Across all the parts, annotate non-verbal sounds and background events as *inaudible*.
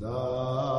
boa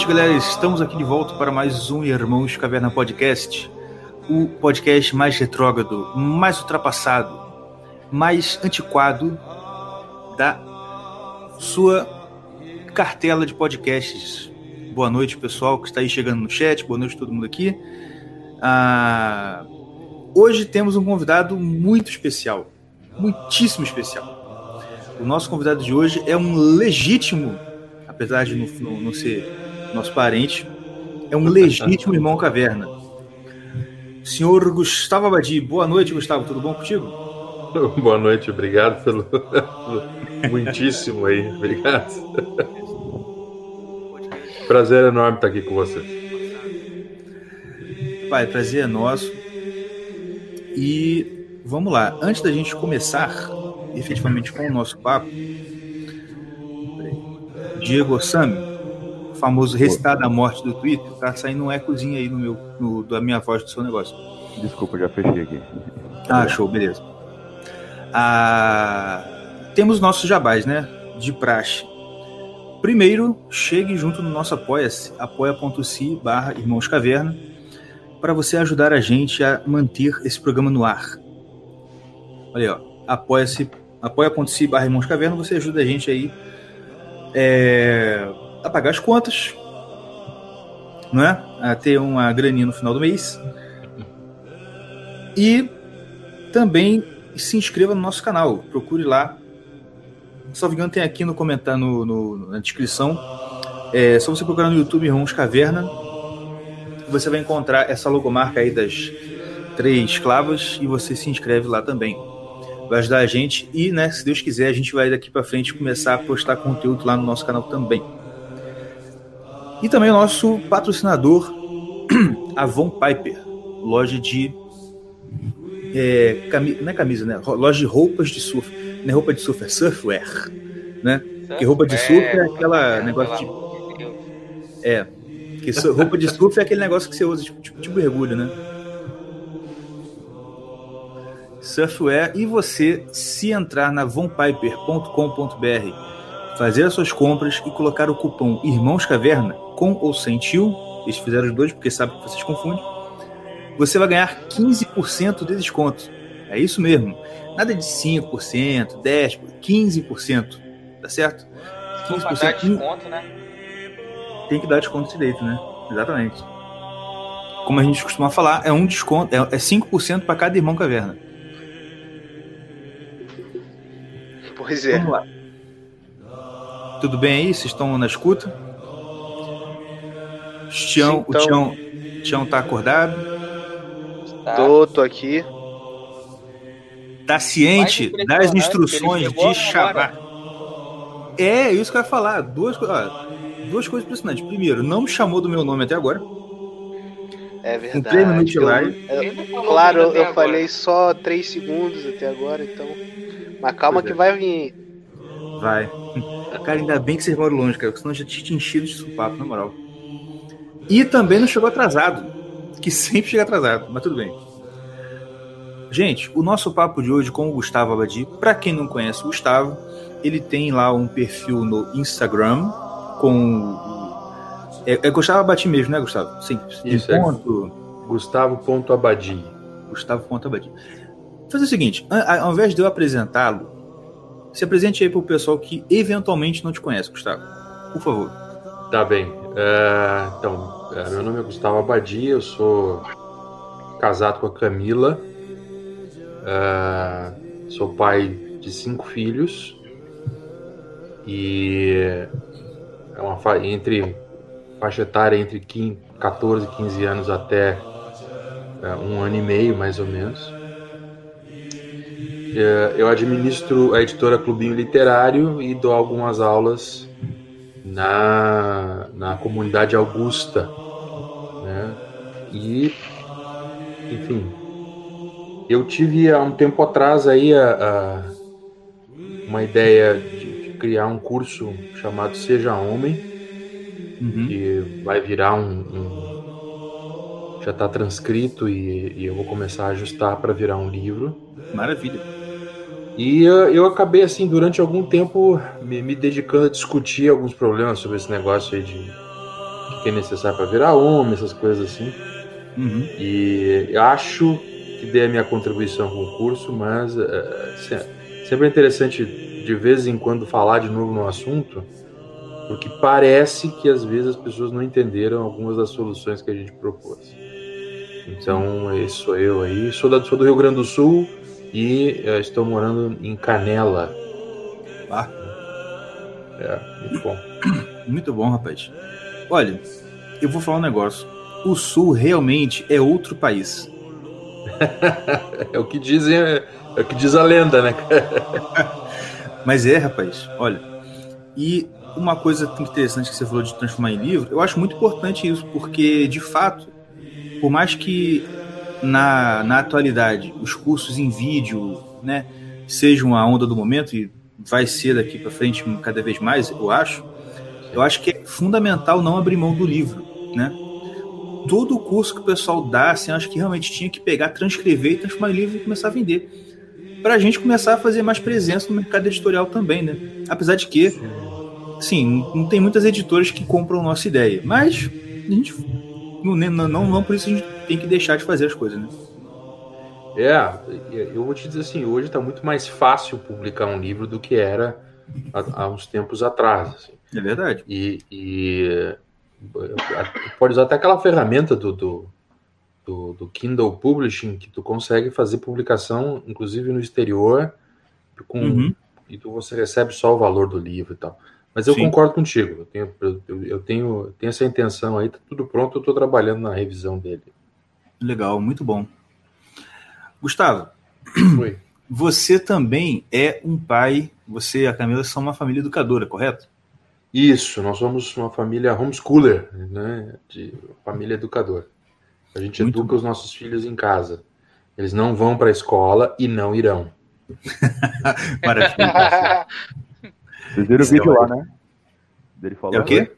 noite, galera. Estamos aqui de volta para mais um Irmãos Caverna Podcast. O podcast mais retrógrado, mais ultrapassado, mais antiquado da sua cartela de podcasts. Boa noite, pessoal que está aí chegando no chat. Boa noite, todo mundo aqui. Ah, hoje temos um convidado muito especial, muitíssimo especial. O nosso convidado de hoje é um legítimo apesar de não, não, ser nosso parente, é um legítimo irmão caverna. Senhor Gustavo Abadi, boa noite, Gustavo, tudo bom contigo? *laughs* Boa noite, obrigado pelo, muitíssimo aí, obrigado. Prazer enorme estar aqui com você. Pai, prazer é nosso. E vamos lá, antes da gente começar efetivamente com o nosso papo, Diego Osami, famoso recitado da morte do Twitter, tá saindo um ecozinho aí no meu, no, da minha voz do seu negócio. Desculpa, já fechei aqui. Ah, show, beleza. Ah, temos nossos jabás, né? De praxe. Primeiro, chegue junto no nosso Apoia-se, apoia.se barra Irmãos Caverna, para você ajudar a gente a manter esse programa no ar. Olha aí, ó. Apoia-se, apoia.se barra Irmãos Caverna, você ajuda a gente aí é, a pagar as contas, não é? A ter uma graninha no final do mês. E também se inscreva no nosso canal. Procure lá. Só engano, tem aqui no comentário, no, no, na descrição. É só você procurar no YouTube Irmãos Caverna. Você vai encontrar essa logomarca aí das três clavas e você se inscreve lá também. Vai ajudar a gente e, né, se Deus quiser, a gente vai daqui para frente começar a postar conteúdo lá no nosso canal também. E também o nosso patrocinador, *clears throat* a Von Piper, loja de. É, cami não é camisa, né? Loja de roupas de surf. Não é roupa de surf, é surfwear. Né? Porque roupa de surf é aquela negócio de. É. Porque roupa de surf é aquele negócio que você usa, tipo, tipo, tipo mergulho, né? Surfwear. E você, se entrar na vonpiper.com.br fazer as suas compras e colocar o cupom Irmãos Caverna, com ou sem tio, eles fizeram os dois porque sabem que vocês confundem, você vai ganhar 15% de desconto. É isso mesmo. Nada de 5%, 10%, 15%. Tá certo? 15%. Pra dar desconto, né? Tem que dar desconto direito, né? Exatamente. Como a gente costuma falar, é um desconto, é 5% para cada irmão caverna. Pois é. Vamos lá. Tudo bem aí? Vocês estão na escuta? Tião, então... O Tião, Tião tá acordado? Tá. Tô, tô aqui. Tá ciente das instruções de chamar. É, isso que eu ia falar. Duas, ó, duas coisas impressionantes. Primeiro, não me chamou do meu nome até agora. É verdade. Eu, eu, claro, eu, eu falei só três segundos até agora, então. Mas calma pois que é. vai vir. Vai. Cara, ainda bem que vocês moram longe, cara, porque senão já tinha enchido de supapo, na moral. E também não chegou atrasado, que sempre chega atrasado, mas tudo bem. Gente, o nosso papo de hoje com o Gustavo Abadi, para quem não conhece o Gustavo, ele tem lá um perfil no Instagram com. É, é Gustavo Abadi mesmo, né, Gustavo? Sim. Isso, é ponto... é Gustavo.abadi. Gustavo.abadi. Fazer o seguinte, ao invés de eu apresentá-lo, se apresente aí para o pessoal que eventualmente não te conhece, Gustavo. Por favor. Tá bem. É, então, é, meu nome é Gustavo Abadia, eu sou casado com a Camila, é, sou pai de cinco filhos e é uma entre faixa etária entre 15, 14 e 15 anos até um ano e meio, mais ou menos. Eu administro a editora Clubinho Literário e dou algumas aulas na, na comunidade Augusta. Né? E, enfim, eu tive há um tempo atrás aí a, a, uma ideia de, de, criar um curso chamado Seja Homem, uhum. que vai virar um, um já está transcrito e, e, eu vou começar a ajustar para virar um livro. Maravilha. E eu, eu acabei, assim, durante algum tempo me, me, dedicando a discutir alguns problemas sobre esse negócio aí de que é necessário para virar homem, essas coisas assim. Uhum. E acho que dei a minha contribuição com o curso, mas uh, sempre é interessante de vez em quando falar de novo no assunto, porque parece que às vezes as pessoas não entenderam algumas das soluções que a gente propôs. Então, esse sou eu aí. Sou, da, sou do Rio Grande do Sul, e uh, estou morando em Canela. Ah. É, muito bom. *coughs* Muito bom, rapaz. Olha, eu vou falar um negócio. O Sul realmente é outro país. *laughs* é o que dizem, é, é o que diz a lenda, né? *laughs* Mas é, rapaz. Olha, e uma coisa interessante que você falou de transformar em livro, eu acho muito importante isso, porque de fato, por mais que na, na atualidade os cursos em vídeo né, sejam a onda do momento, e vai ser daqui para frente cada vez mais, eu acho, eu acho que é fundamental não abrir mão do livro. Né? Todo o curso que o pessoal dá, assim, acho que realmente tinha que pegar, transcrever e transformar em livro e começar a vender. Para a gente começar a fazer mais presença no mercado editorial também, né? Apesar de que, sim, não tem muitas editoras que compram nossa ideia, mas a gente não, não, não por isso a gente tem que deixar de fazer as coisas, né? É, eu vou te dizer assim, hoje está muito mais fácil publicar um livro do que era há, há uns tempos atrás. Assim. É verdade. E, e, pode usar até aquela ferramenta do, do, do, do, Kindle Publishing que tu consegue fazer publicação, inclusive no exterior, com, uhum. e tu você recebe só o valor do livro e tal. Mas eu Sim. concordo contigo, eu tenho, eu, eu tenho, tenho essa intenção aí, tá tudo pronto, eu estou trabalhando na revisão dele. Legal, muito bom. Gustavo, *clears throat* Oi. você também é um pai, você e a Camila são uma família educadora, correto? Isso, nós somos uma família homeschooler, né? De família educadora. A gente muito educa bom. os nossos filhos em casa. Eles não vão para a escola e não irão. *laughs* Maravilha. *laughs* Vocês viram o vídeo lá, né? Dele falando. É o quê?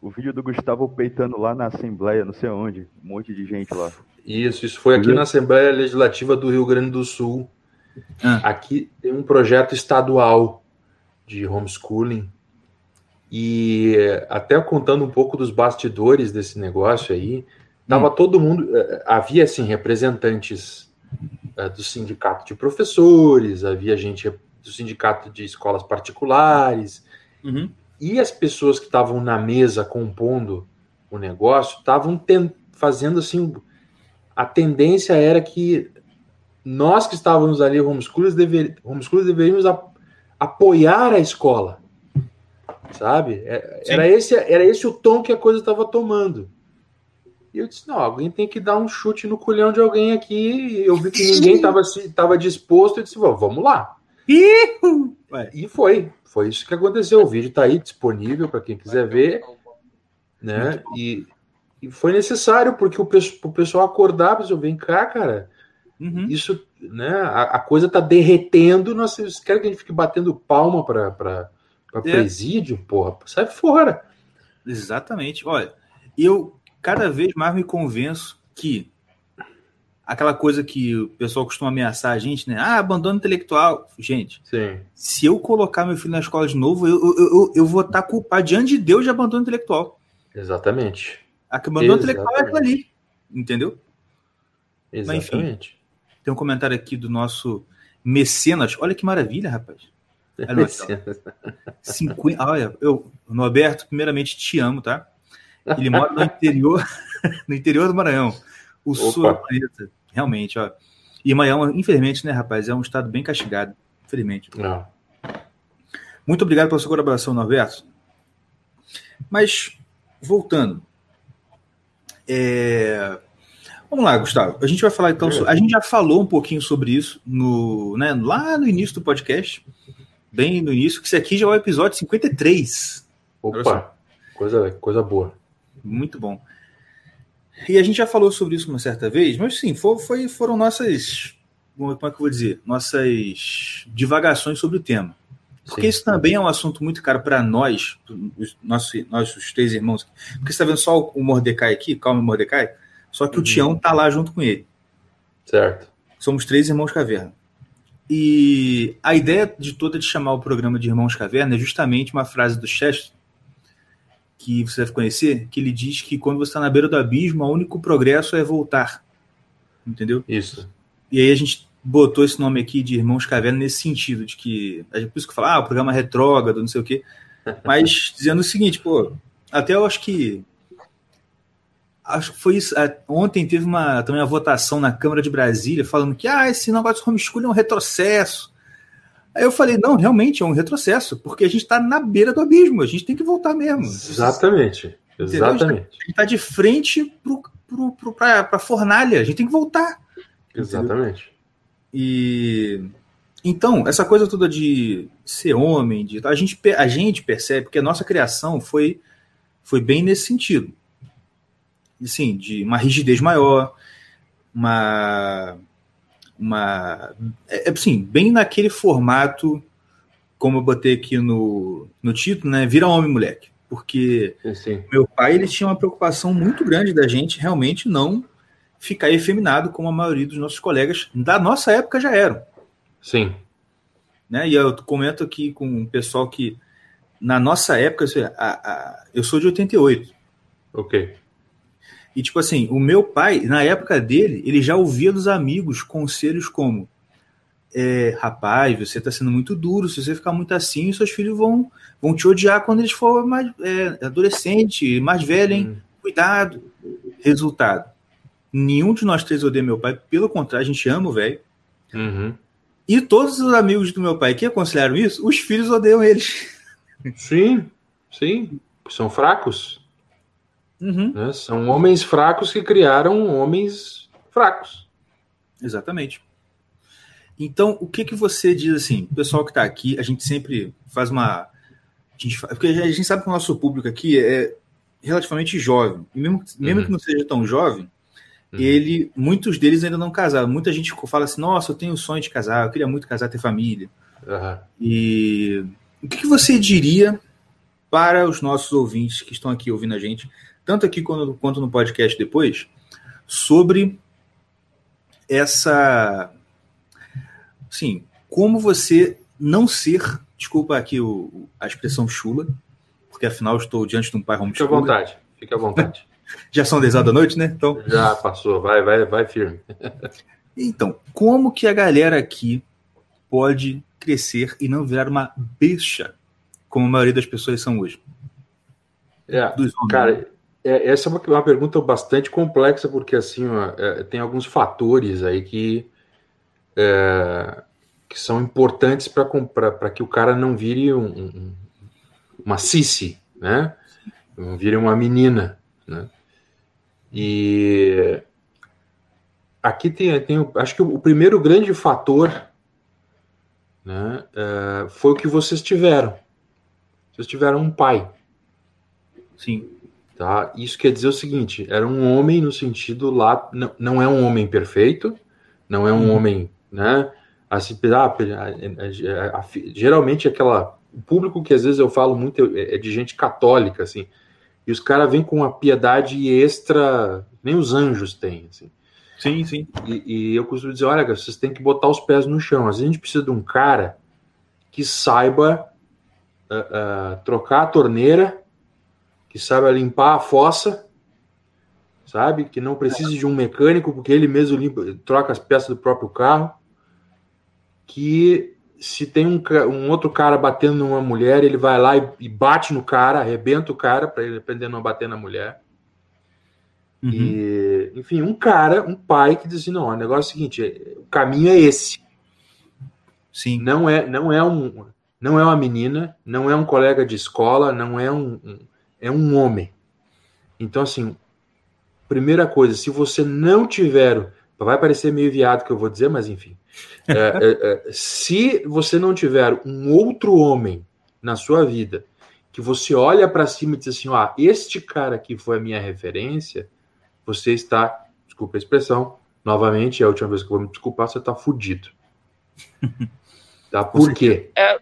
O vídeo do Gustavo peitando lá na Assembleia, não sei onde, um monte de gente lá. Isso, isso foi aqui na Assembleia Legislativa do Rio Grande do Sul. Ah. Aqui tem um projeto estadual de homeschooling. E até contando um pouco dos bastidores desse negócio aí, tava hum. todo mundo. Eh, havia assim, representantes uh, do sindicato de professores, havia gente do sindicato de escolas particulares. Uhum. E as pessoas que estavam na mesa compondo o negócio estavam fazendo assim a tendência era que nós que estávamos ali, homeschoolers, dever, homeschoolers deveríamos a, apoiar a escola, sabe? É, era esse, era esse o tom que a coisa estava tomando. E eu disse, não, alguém tem que dar um chute no culhão de alguém aqui. Eu vi que ninguém estava disposto. Eu disse, vamos lá. E foi, foi isso que aconteceu. O vídeo está aí disponível para quem quiser ver, né? E, e foi necessário, porque o, o pessoal acordar, pessoal, vem cá, cara. Uhum. Isso, né? A, a, coisa tá derretendo. Vocês querem que a gente fique batendo palma para é. presídio? Porra, sai fora. Exatamente. Olha, eu cada vez mais me convenço que aquela coisa que o pessoal costuma ameaçar a gente, né? Ah, abandono intelectual. Gente, Sim. se eu colocar meu filho na escola de novo, eu, eu, eu, eu vou estar culpado diante de Deus de abandono intelectual. Exatamente. A que mandou intelectual é aquilo ali. Entendeu? Exatamente. Mas, enfim, tem um comentário aqui do nosso mecenas. Olha que maravilha, rapaz. *laughs* Olha, mecenas. 50, olha, eu, Norberto, primeiramente te amo, tá? Ele mora no interior, *laughs* no interior do Maranhão. O Opa. sul é planeta, realmente, ó. E Maranhão, infelizmente, né, rapaz, é um estado bem castigado, infelizmente. Não. Muito obrigado pela sua colaboração, Norberto. Mas voltando. É... Vamos lá, Gustavo. A gente vai falar então. A gente já falou um pouquinho sobre isso no, né, lá no início do podcast. Bem no início, que esse aqui já é o episódio 53. Opa, coisa, coisa boa. Muito bom. E a gente já falou sobre isso uma certa vez, mas sim, foi, foi, foram nossas. Como é que eu vou dizer? Nossas divagações sobre o tema. Porque sim. isso também é um assunto muito caro para nós, os nossos, nossos três irmãos. Porque você está vendo só o Mordecai aqui, calma Mordecai, só que uhum. o Tião tá lá junto com ele. Certo. Somos três irmãos caverna. E a ideia de toda de chamar o programa de Irmãos Caverna é justamente uma frase do Chester, que você deve conhecer, que ele diz que quando você está na beira do abismo, o único progresso é voltar. Entendeu? Isso. E aí a gente botou esse nome aqui de Irmãos Caverna nesse sentido, de que. É por isso que eu falo, ah, o programa é retrógrado, não sei o quê. *laughs* Mas dizendo o seguinte, pô, até eu acho que. Acho que foi isso. Ontem teve uma, também uma votação na Câmara de Brasília falando que ah, esse negócio de homeschooling é um retrocesso. Aí eu falei, não, realmente é um retrocesso, porque a gente está na beira do abismo, a gente tem que voltar mesmo. Exatamente, exatamente. A gente está de frente para a fornalha, a gente tem que voltar. Exatamente. E então, essa coisa toda de ser homem, de a gente, a gente percebe que a nossa criação foi, foi bem nesse sentido. Assim, de uma rigidez maior, uma uma. É, assim, bem naquele formato, como eu botei aqui no, no título, né? Vira homem, moleque. Porque sim, meu pai ele tinha uma preocupação muito grande da gente realmente não ficar efeminado como a maioria dos nossos colegas da nossa época já eram. Sim. Né? E eu comento aqui com o pessoal que na nossa época, a, eu sou de 88. Ok. E, tipo assim, o meu pai, na época dele, ele já ouvia dos amigos conselhos como: é, rapaz, você está sendo muito duro, se você ficar muito assim, seus filhos vão, vão te odiar quando eles forem mais é, adolescente, mais velho, hein? Hum. Cuidado. Resultado: nenhum de nós três odeia meu pai, pelo contrário, a gente ama o velho. Uhum. E todos os amigos do meu pai que aconselharam isso, os filhos odeiam eles. *laughs* Sim, sim. São fracos. Uhum. Né? São homens fracos que criaram homens fracos. Exatamente. Então, o que que você diz assim, o pessoal que está aqui, a gente sempre faz uma. A gente, porque a gente sabe que o nosso público aqui é relativamente jovem. E mesmo, mesmo uhum. que não seja tão jovem, uhum. ele, muitos deles ainda não casaram. Muita gente fala assim, nossa, eu tenho o sonho de casar, eu queria muito casar, ter família. Uhum. E o que, que você diria para os nossos ouvintes que estão aqui ouvindo a gente, tanto aqui quanto, quanto no podcast depois, sobre essa. Sim, como você não ser, desculpa aqui o, a expressão chula, porque afinal estou diante de um pai homeschooler. Fique à vontade, fique à vontade. Já são 10 horas da noite, né? Então... Já passou, vai, vai, vai firme. *laughs* então, como que a galera aqui pode crescer e não virar uma bicha, como a maioria das pessoas são hoje? É, cara, é, essa é uma, uma, pergunta bastante complexa, porque assim, ó, é, tem alguns fatores aí que, é, que são importantes para que o cara não vire um, um, uma cici, né? Não vire uma menina, né? E aqui tem, tem acho que o primeiro grande fator né, é, foi o que vocês tiveram. Vocês tiveram um pai. Sim. Tá? Isso quer dizer o seguinte: era um homem no sentido lá, não, não é um homem perfeito, não é um uhum. homem, né? Assim, ah, geralmente aquela o público que às vezes eu falo muito é, é de gente católica, assim, e os caras vêm com uma piedade extra, nem os anjos têm, assim. Sim, sim. E, e, eu costumo dizer, olha, vocês têm que botar os pés no chão. Às vezes a gente precisa de um cara que saiba uh, uh, trocar a torneira que saiba limpar a fossa, sabe? Que não precise de um mecânico, porque ele mesmo limpa, troca as peças do próprio carro. Que se tem um, um outro cara batendo numa mulher, ele vai lá e, e bate no cara, arrebenta o cara, para ele aprender a não bater na mulher. Uhum. E, enfim, um cara, um pai que diz assim: não, o negócio é o seguinte, é, o caminho é esse. Sim. Não é, não é um, não é uma menina, não é um colega de escola, não é um, um é um homem. Então, assim, primeira coisa, se você não tiver. Vai parecer meio viado que eu vou dizer, mas enfim. É, é, é, se você não tiver um outro homem na sua vida que você olha para cima e diz assim: ah, este cara aqui foi a minha referência, você está, desculpa a expressão, novamente, é a última vez que eu vou me desculpar, você está fudido. *laughs* tá? Por quê? É,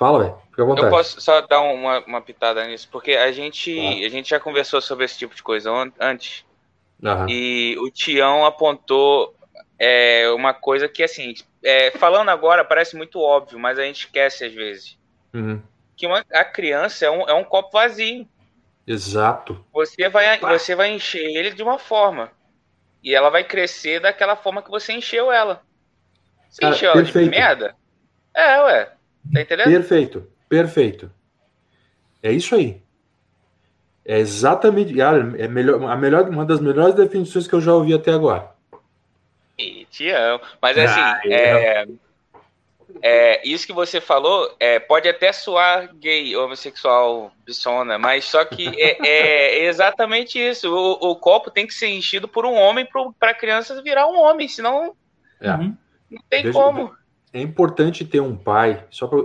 Fala, velho. Fica à vontade. Eu posso só dar uma, uma pitada nisso, porque a gente, ah. a gente já conversou sobre esse tipo de coisa antes. Uhum. E o Tião apontou é, uma coisa que, assim, é, falando agora parece muito óbvio, mas a gente esquece às vezes. Uhum. Que uma, a criança é um, é um copo vazio. Exato. Você vai, você vai encher ele de uma forma. E ela vai crescer daquela forma que você encheu ela. Você Cara, encheu ela perfeito. de merda? É, ué. Tá entendendo? Perfeito, perfeito. É isso aí. É exatamente. Cara, é melhor, a melhor, uma das melhores definições que eu já ouvi até agora. E te amo. Mas assim, ah, é, é, isso que você falou é, pode até soar gay, homossexual, bissona, mas só que é, é exatamente isso. O, o, copo tem que ser enchido por um homem para a criança virar um homem, senão é. não tem Veja, como. É importante ter um pai. Só pra,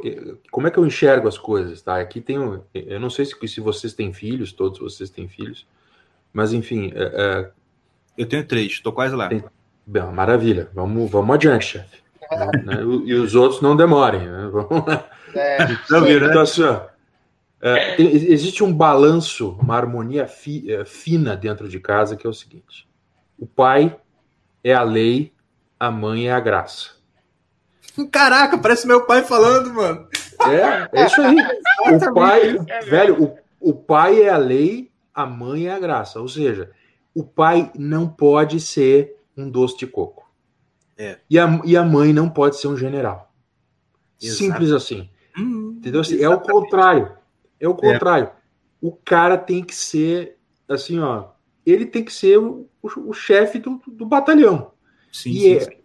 como é que eu enxergo as coisas, tá? Aqui tem, eu não sei se, se vocês têm filhos, todos vocês têm filhos, mas enfim. É, é eu tenho três, estou quase lá. Tem, bem, maravilha. Vamos, vamos adiante, chefe. *laughs* né? E os outros não demorem. Né? *laughs* Vamos lá. É, então, né? então, assim, ó, é, tem, existe um balanço, uma harmonia fi, é, fina dentro de casa que é o seguinte: o pai é a lei, a mãe é a graça. *laughs* Caraca, parece meu pai falando, mano. É, é isso aí. O pai, velho, o, o pai é a lei, a mãe é a graça. Ou seja, o pai não pode ser um doce de coco. É. E, a, e a mãe não pode ser um general. Exato. Simples assim. Hum, Entendeu? Assim, é o contrário. É o é. contrário. É. O cara tem que ser, assim, ó. Ele tem que ser o, o, o chefe do, do batalhão. Sim, e sim, é, sim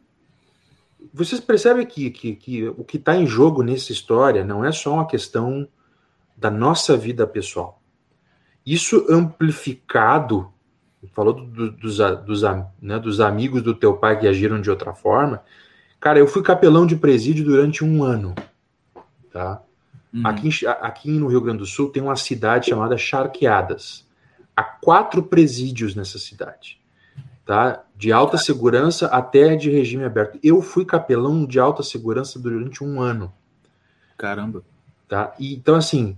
vocês percebem que, que, que o que está em jogo nessa história não é só uma questão da nossa vida pessoal. Isso amplificado, falou do, dos, dos, né, dos amigos do teu pai que agiram de outra forma. Cara, eu fui capelão de presídio durante um ano. Tá? Uhum. Aqui, aqui no Rio Grande do Sul tem uma cidade chamada Charqueadas. Há quatro presídios nessa cidade tá? De alta segurança até de regime aberto. Eu fui capelão de alta segurança durante um ano. Caramba. Tá? E, então, assim,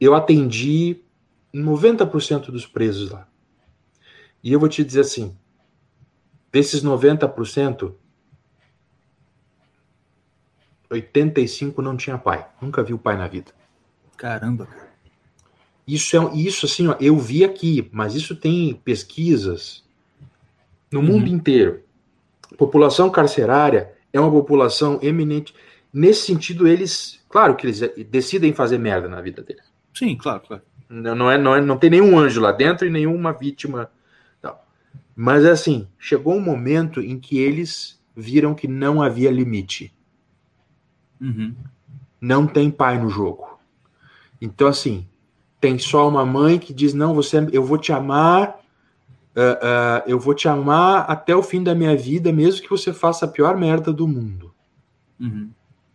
eu atendi 90% dos presos lá. E eu vou te dizer assim, desses 90%, 85 não tinha pai. Nunca viu pai na vida. Caramba, cara. Isso é isso assim, ó, eu vi aqui, mas isso tem pesquisas no mundo uhum. inteiro. População carcerária é uma população eminente. Nesse sentido, eles, claro que eles decidem fazer merda na vida deles. Sim, claro, claro. Não, é, não, é, não tem nenhum anjo lá dentro e nenhuma vítima. Não. Mas é assim, chegou um momento em que eles viram que não havia limite. Uhum. Não tem pai no jogo. Então, assim, tem só uma mãe que diz: Não, você, eu vou te amar uh, eu vou te amar até o fim da minha vida, mesmo que você faça a pior merda do mundo. Uhum.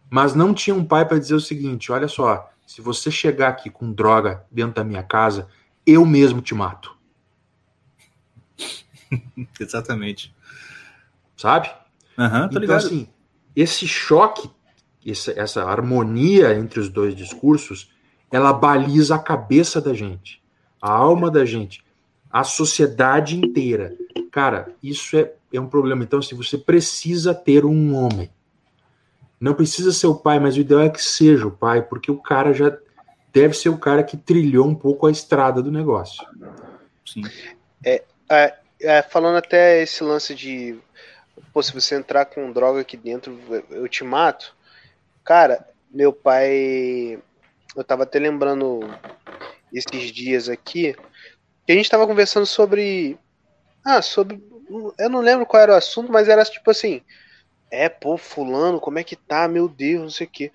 Mas não tinha um pai para dizer o seguinte: olha só, se você chegar aqui com droga dentro da minha casa, eu mesmo te mato. *laughs* Exatamente. Sabe? Uhum, então, assim, esse choque, essa, essa harmonia entre os dois discursos, ela baliza a cabeça da gente, a alma da gente a sociedade inteira. Cara, isso é, é um problema. Então, assim, você precisa ter um homem. Não precisa ser o pai, mas o ideal é que seja o pai, porque o cara já deve ser o cara que trilhou um pouco a estrada do negócio. Sim. É, é, é falando até esse lance de pô, se você entrar com droga aqui dentro, eu te mato. Cara, meu pai. Eu tava até lembrando esses dias aqui que a gente tava conversando sobre. Ah, sobre. Eu não lembro qual era o assunto, mas era tipo assim. É, pô, fulano, como é que tá? Meu Deus, não sei o quê.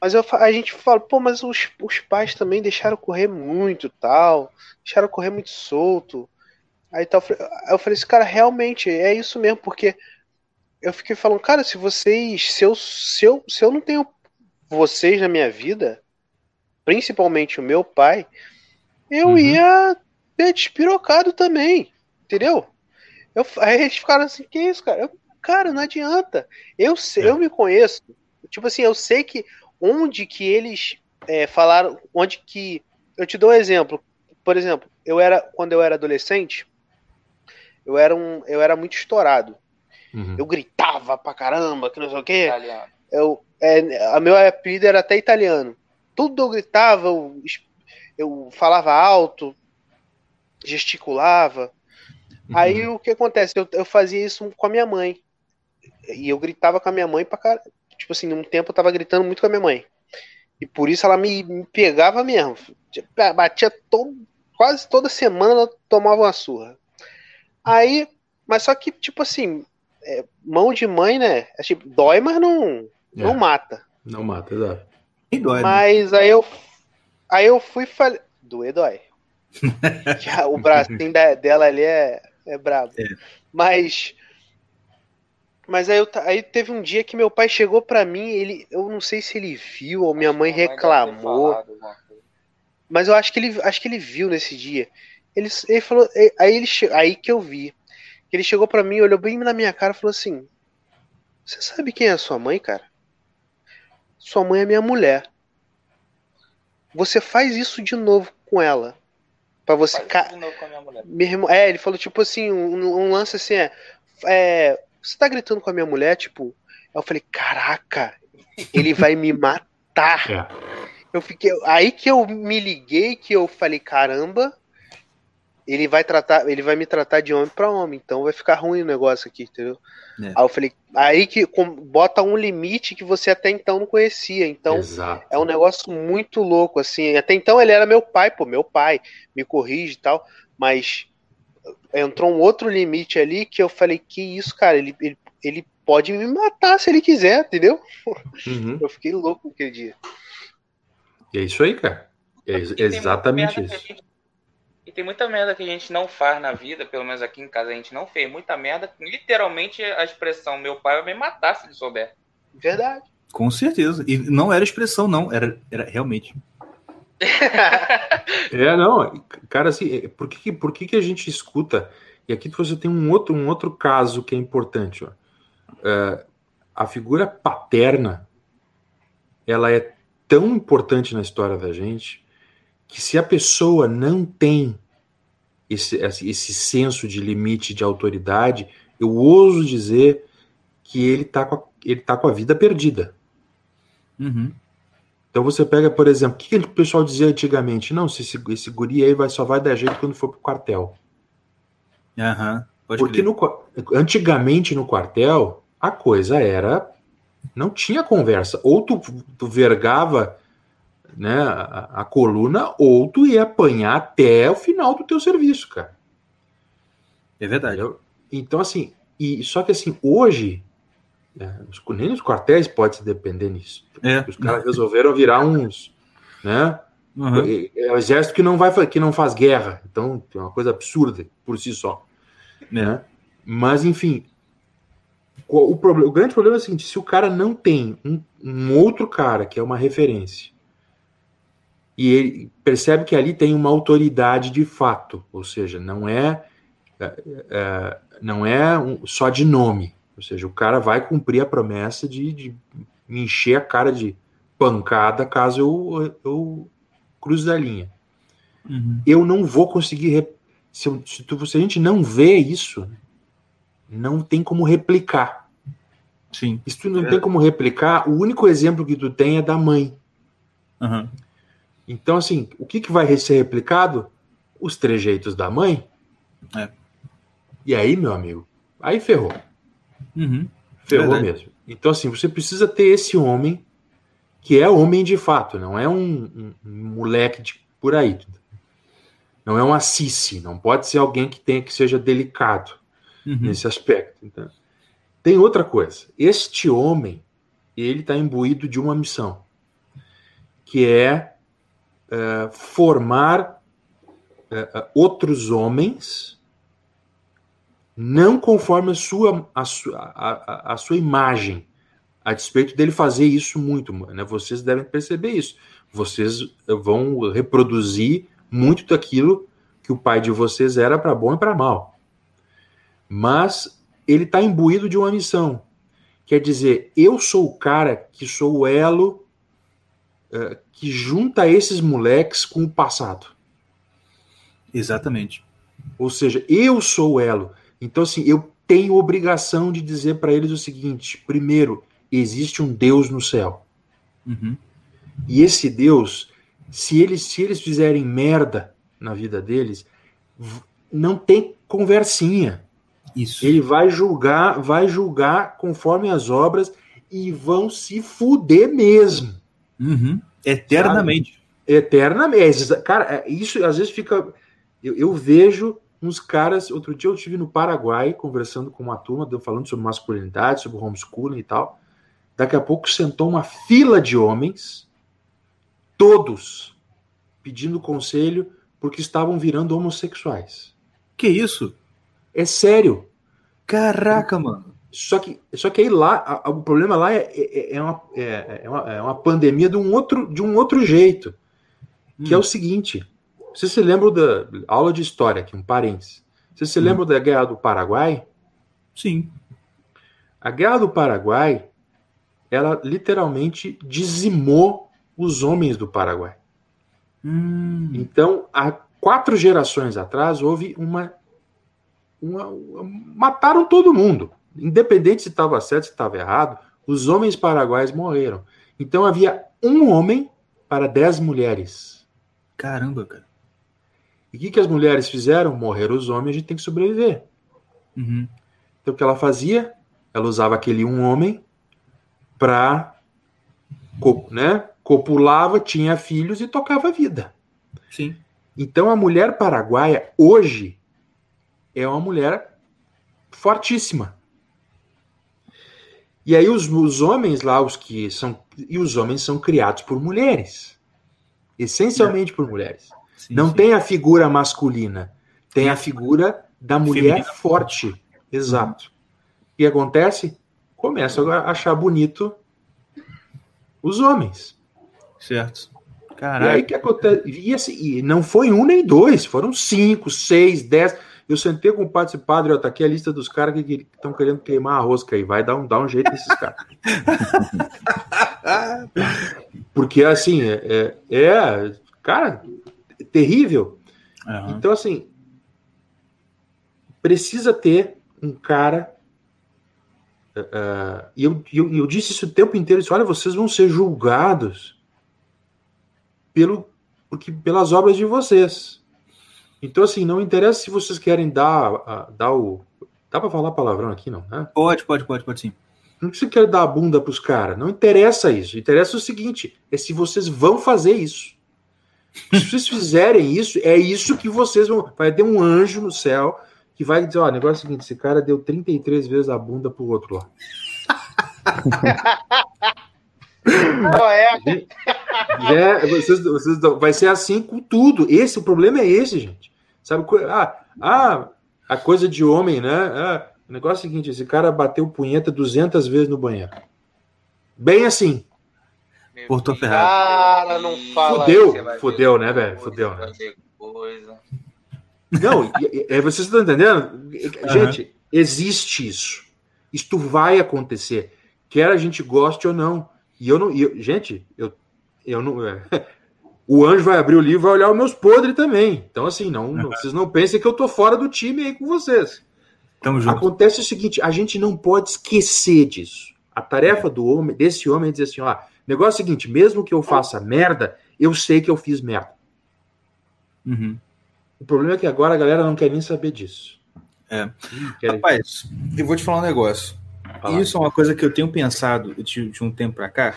Mas eu, a gente fala, pô, mas os, os pais também deixaram correr muito tal, deixaram correr muito solto. Aí tal, eu falei assim, cara, realmente é isso mesmo, porque eu fiquei falando, cara, se vocês, se eu, se eu, se eu não tenho vocês na minha vida, principalmente o meu pai, eu uhum. ia ter despirocado também, entendeu? Eu, aí eles ficaram assim, que isso, cara? Eu, cara, não adianta. Eu sei, é. eu me conheço. Tipo assim, eu sei que onde que eles é, falaram, onde que. Eu te dou um exemplo. Por exemplo, eu era quando eu era adolescente, eu era um, eu era muito estourado. Uhum. Eu gritava pra caramba, que não sei o quê. Italiano. Eu, é, a meu apelido era até italiano. Tudo eu gritava, eu, eu falava alto, gesticulava. Uhum. Aí o que acontece? Eu, eu fazia isso com a minha mãe. E eu gritava com a minha mãe pra caramba tipo assim, num tempo eu tava gritando muito com a minha mãe. E por isso ela me, me pegava mesmo. Batia todo, quase toda semana ela tomava uma surra. Aí, mas só que, tipo assim, é, mão de mãe, né? É, tipo, dói, mas não, é. não mata. Não mata, exato. E dói, né? mas né? aí eu aí eu fui falei. Doer dói. *laughs* o bracinho dela ali é, é brabo. É. Mas mas aí, eu, aí teve um dia que meu pai chegou para mim, ele, eu não sei se ele viu ou minha mãe reclamou. mas eu acho que ele, acho que ele viu nesse dia. Ele, ele falou, aí ele aí que eu vi. Ele chegou para mim, olhou bem na minha cara e falou assim: "Você sabe quem é a sua mãe, cara? Sua mãe é minha mulher. Você faz isso de novo com ela. Para você ca... É, ele falou tipo assim, um, um lance assim é, é você tá gritando com a minha mulher, tipo. Eu falei, caraca, ele vai me matar. *laughs* É. Eu fiquei. Aí que eu me liguei, que eu falei, caramba, ele vai tratar, ele vai me tratar de homem para homem, então vai ficar ruim o negócio aqui, entendeu? É. Aí eu falei, aí que com, bota um limite que você até então não conhecia, então Exato. é um negócio muito louco, assim, até então ele era meu pai, pô, meu pai, me corrige e tal, mas entrou um outro limite ali que eu falei, que isso, cara, ele, ele, ele pode me matar se ele quiser, entendeu? Uhum. Eu fiquei louco aquele dia. E é isso aí, cara. É exatamente isso. E tem muita merda que a gente não faz na vida, pelo menos aqui em casa a gente não fez. Muita merda, literalmente a expressão meu pai vai me matar se ele souber. Verdade. Com certeza. E não era expressão, não. Era, era realmente. *laughs* é, não, cara, assim, é, por que, por que, que a gente escuta? E aqui você tem um outro, um outro caso que é importante. Ó. É, a figura paterna, ela é tão importante na história da gente que se a pessoa não tem esse, esse senso de limite de autoridade, eu ouso dizer que ele está com, a, ele tá com a vida perdida. Uhum. Então você pega, por exemplo, o que, o pessoal dizia antigamente? Não, se esse, esse guri aí vai, só vai dar jeito quando for pro quartel. Uhum, Porque no, antigamente no quartel, a coisa era. Não tinha conversa. Ou tu, tu vergava né, a, a, coluna, ou tu ia apanhar até o final do teu serviço, cara. É verdade. Então, assim, e só que assim, hoje é, nem nos quartéis pode se depender nisso. É. Os caras resolveram virar uns, né? Uhum. É o exército que não vai que não faz guerra, então é uma coisa absurda por si só, né? Mas enfim, o, problema, o grande problema é o seguinte: se o cara não tem um, um outro cara que é uma referência e ele percebe que ali tem uma autoridade de fato, ou seja, não é, é, é não é um, só de nome, ou seja, o cara vai cumprir a promessa de, de me encher a cara de pancada caso eu, eu cruze a linha. Uhum. Eu não vou conseguir. Se, se, tu, se a gente não vê isso, não tem como replicar. Sim. Se tu não é. tem como replicar, o único exemplo que tu tem é da mãe. Uhum. Então, assim, o que, que vai ser replicado? Os trejeitos da mãe. É. E aí, meu amigo, aí ferrou. Uhum. Ferrou Verdade. mesmo. Então, assim, você precisa ter esse homem que é homem de fato, não é um, um, um moleque de, por aí. Não é uma cici, não pode ser alguém que tenha que seja delicado uhum. nesse aspecto. Então, tem outra coisa. Este homem, ele está imbuído de uma missão. que é uh, formar uh, outros homens não conforme a sua, a, a, a, sua imagem, a despeito dele fazer isso muito, né? Vocês devem perceber isso. Vocês vão reproduzir muito daquilo que o pai de vocês era para bom e para mal. Mas ele está imbuído de uma missão. Quer dizer, eu sou o cara que sou o elo uh, que junta esses moleques com o passado. Exatamente. Ou seja, eu sou o elo. Então, assim, eu tenho obrigação de dizer para eles o seguinte: primeiro, existe um Deus no céu. Uhum. E esse Deus, se eles, se eles fizerem merda na vida deles, não tem conversinha. Isso. Ele vai julgar, vai julgar conforme as obras e vão se fuder mesmo. Uhum. Eternamente. Sabe? Eternamente. Cara, é, isso às vezes fica. Eu, eu vejo uns caras. Outro dia eu estive no Paraguai conversando com uma turma, falando sobre masculinidade, sobre homeschooling e tal. Daqui a pouco sentou uma fila de homens, todos pedindo conselho porque estavam virando homossexuais. Que isso? É sério. Caraca, mano. Só que, só que aí lá, a, a, o problema lá é, é, é, uma, é, é, uma, é uma pandemia de um outro, de um outro jeito. Que é hum. é o seguinte: você se lembra da aula de história aqui, um parênteses. Você se hum. lembra da Guerra do Paraguai? Sim. A Guerra do Paraguai, ela literalmente dizimou os homens do Paraguai. Hum. Então, há quatro gerações atrás, houve uma, uma mataram todo mundo. Independente se estava certo, se estava errado, os homens paraguaios morreram. Então havia um homem para dez mulheres. Caramba, cara. E o que, que as mulheres fizeram? Morreram os homens, a gente tem que sobreviver. Uhum. Então o que ela fazia? Ela usava aquele um homem para né, copulava, tinha filhos e tocava a vida. Sim. Então a mulher paraguaia hoje é uma mulher fortíssima. E aí os, os homens lá, os que são. E os homens são criados por mulheres. Essencialmente por mulheres. Sim, Não sim. tem a figura masculina. Tem a figura da mulher Feminina. forte. Exato. E acontece? Começa a achar bonito os homens. Certo. Caraca. E aí que acontece? E, assim, e não foi um nem dois, foram cinco, seis, dez. Eu sentei com o padre e padre, ó, tá aqui a lista dos caras que estão querendo queimar a rosca aí. Vai dar um, dar um jeito nesses caras. *laughs* Porque, assim, é, é, é cara, é terrível. Uhum. Então, assim, precisa ter um cara. Uh, e eu, eu, eu, disse isso o tempo inteiro: disse, olha, vocês vão ser julgados pelo, porque, pelas obras de vocês. Então, assim, não interessa se vocês querem dar, dar o. Dá pra falar palavrão aqui, não? Né? Pode, pode, pode, pode sim. Não precisa querer dar a bunda pros caras. Não interessa isso. Interessa o seguinte: é se vocês vão fazer isso. Se vocês fizerem isso, é isso que vocês vão. Vai ter um anjo no céu que vai dizer: ó, o negócio é o seguinte: esse cara deu 33 vezes a bunda pro outro lá. *laughs* Não é? *laughs* é vocês, vocês, vai ser assim com tudo. Esse o problema é esse, gente. Sabe? Ah, ah a coisa de homem, né? Ah, o negócio é o seguinte: esse cara bateu punheta 200 vezes no banheiro. Bem assim. Portou ferrado. Cara, não fala. Fudeu, fudeu, né, velho? Fudeu, né? Não, é, vocês estão entendendo? Gente, uhum. existe isso. Isto vai acontecer. Quer a gente goste ou não. E eu não. E eu, gente, eu, eu não. É, *laughs* o anjo vai abrir o livro e vai olhar os meus podres também. Então, assim, não, não, *laughs* vocês não pensem que eu tô fora do time aí com vocês. Tamo junto. Acontece o seguinte: a gente não pode esquecer disso. A tarefa do homem, desse homem é dizer assim: ó, negócio é o seguinte, mesmo que eu faça merda, eu sei que eu fiz merda. Uhum. O problema é que agora a galera não quer nem saber disso. É. Rapaz, eu vou te falar um negócio. Isso é uma coisa que eu tenho pensado de, de um tempo para cá,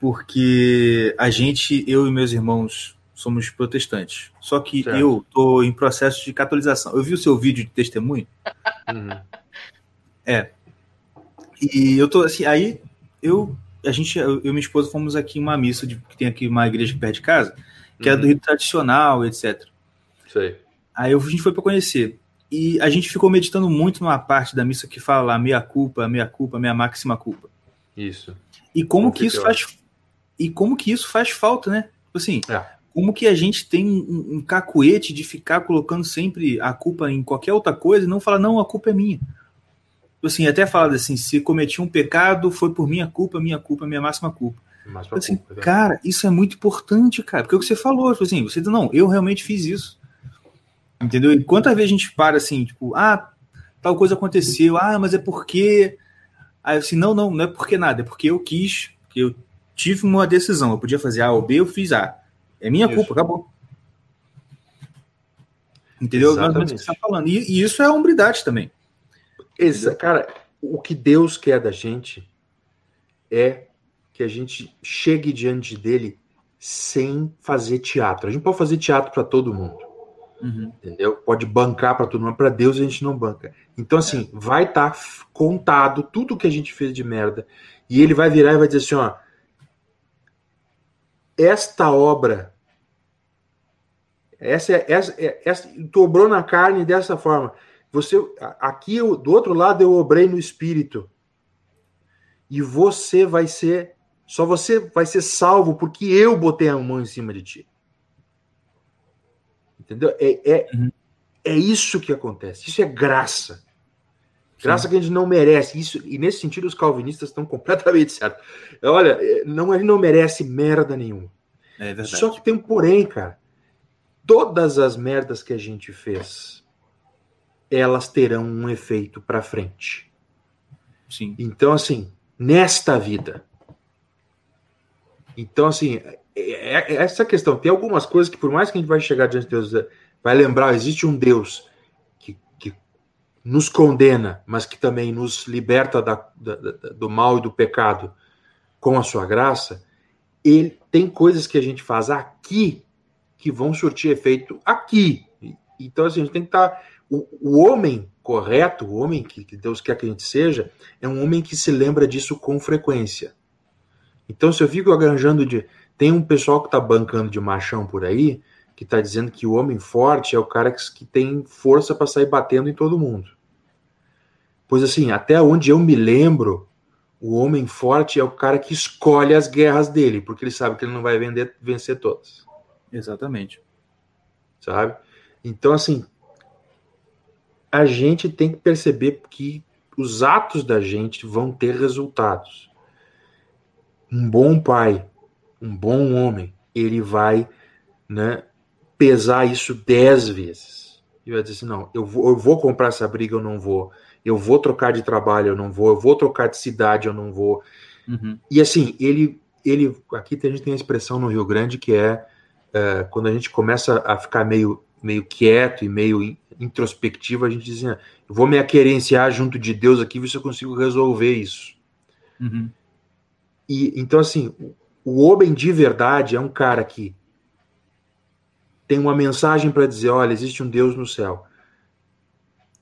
porque a gente, eu e meus irmãos, somos protestantes. Só que certo. eu tô em processo de catolização. Eu vi o seu vídeo de testemunho. Uhum. É. E eu tô assim, aí eu a gente, eu e minha esposa fomos aqui em uma missa de, que tem aqui uma igreja perto de casa, que uhum. é do rito tradicional, etc. Sei. Aí a gente foi para conhecer. E a gente ficou meditando muito numa parte da missa que fala lá, meia culpa, meia culpa, meia máxima culpa. Isso. E como que isso faz e como que isso faz falta, né? Tipo assim, é. como que a gente tem um, um, cacuete de ficar colocando sempre a culpa em qualquer outra coisa e não falar, não, a culpa é minha. Tipo assim, até fala assim, se cometi um pecado, foi por minha culpa, minha culpa, minha máxima culpa. Máxima assim, culpa, é cara, isso é muito importante, cara, porque é o que você falou, tipo assim, você não, eu realmente fiz isso. Entendeu? E quantas vezes a gente para assim, tipo, ah, tal coisa aconteceu, ah, mas é porque. Aí assim, não, não, não é porque nada, é porque eu quis, porque eu tive uma decisão. Eu podia fazer A ou B, eu fiz A. É minha isso. culpa, acabou. Entendeu? Exatamente. Mas, você está falando. E, e, isso é hombridade também. Esse, cara, o que Deus quer da gente é que a gente chegue diante dele sem fazer teatro. A gente pode fazer teatro para todo mundo. Uhum. Entendeu? Pode bancar para todo mundo, para Deus a gente não banca. Então, assim, é. vai estar tá contado tudo que a gente fez de merda. E ele vai virar e vai dizer assim: ó, esta obra, essa, é, essa, é, essa dobrou na carne dessa forma. Você, aqui do outro lado eu obrei no espírito. E você vai ser, só você vai ser salvo porque eu botei a mão em cima de ti. Entendeu? É, é, uhum. é isso que acontece. Isso é graça. Graça que a gente não merece. Isso, e nesse sentido, os calvinistas estão completamente *laughs* certos. Olha, é, não, ele não merece merda nenhuma. É Só que tem um porém, cara. Todas as merdas que a gente fez, elas terão um efeito para frente. Sim. Então, assim, nesta vida. Então, assim, é, é, essa questão. Tem algumas coisas que, por mais que a gente vai chegar diante de Deus, vai lembrar, existe um Deus nos condena, mas que também nos liberta da, da, do mal e do pecado com a sua graça. Ele tem coisas que a gente faz aqui que vão surtir efeito aqui. Então, assim, a gente tem que estar. Tá, o, o homem correto, o homem que, que Deus quer que a gente seja, é um homem que se lembra disso com frequência. Então, se eu fico arranjando de tem um pessoal que está bancando de machão por aí, que está dizendo que o homem forte é o cara que, que tem força para sair batendo em todo mundo. Pois assim, até onde eu me lembro, o homem forte é o cara que escolhe as guerras dele, porque ele sabe que ele não vai vender, vencer todas. Exatamente. Sabe? Então, assim, a gente tem que perceber que os atos da gente vão ter resultados. Um bom pai, um bom homem, ele vai né, pesar isso dez vezes. E vai dizer assim: não, eu vou, eu vou comprar essa briga, eu não vou. Eu vou trocar de trabalho, eu não vou. Eu vou trocar de cidade, eu não vou. Uhum. E assim, ele, ele. Aqui a gente tem a expressão no Rio Grande que é, é quando a gente começa a ficar meio, meio quieto e meio introspectivo, a gente diz assim: ah, eu vou me aquerenciar junto de Deus aqui, ver se eu consigo resolver isso. Uhum. E então, assim, o homem de verdade é um cara que tem uma mensagem para dizer, olha, existe um Deus no céu.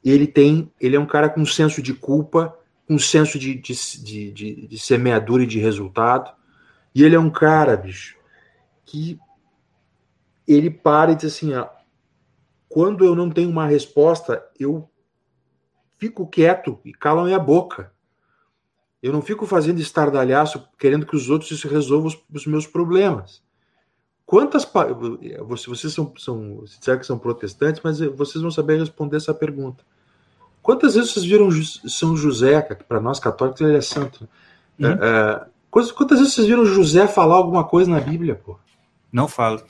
Ele tem, ele é um cara com senso de culpa, com senso de, de, de, de, de semeadura e de resultado. E ele é um cara, bicho, que ele para e diz assim, ó, quando eu não tenho uma resposta, eu fico quieto e calo a minha boca. Eu não fico fazendo estardalhaço querendo que os outros resolvam os, os meus problemas. Quantas. Vocês são, são. Disseram que são protestantes, mas vocês vão saber responder essa pergunta. Quantas vezes vocês viram São José, que para nós católicos ele é santo? Uhum. É, é, quantas vezes vocês viram José falar alguma coisa na Bíblia, pô? Não falo.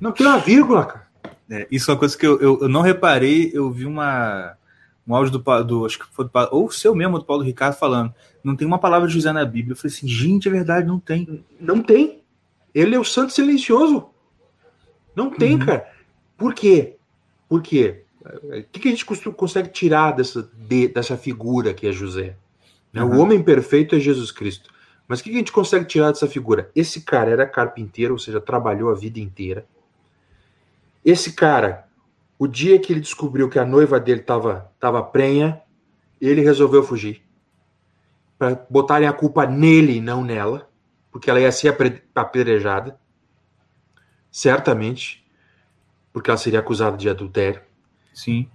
Não tem uma vírgula, cara. É, isso é uma coisa que eu, eu, eu não reparei. Eu vi uma um áudio do, do acho que foi do, ou o seu mesmo, do Paulo Ricardo, falando. Não tem uma palavra de José na Bíblia. Eu falei assim, gente, é verdade, não tem. Não tem. Ele é o santo silencioso. Não tem, uhum. cara. Por quê? Por quê? O que, a gente consegue tirar dessa, de, dessa figura que é José? Uhum. O homem perfeito é Jesus Cristo. Mas o que a gente consegue tirar dessa figura? Esse cara era carpinteiro, ou seja, trabalhou a vida inteira. Esse cara o dia que ele descobriu que a noiva dele estava tava prenha, ele resolveu fugir. Para botarem a culpa nele e não nela. Porque ela ia ser apedrejada, certamente, porque ela seria acusada de adultério. Sim.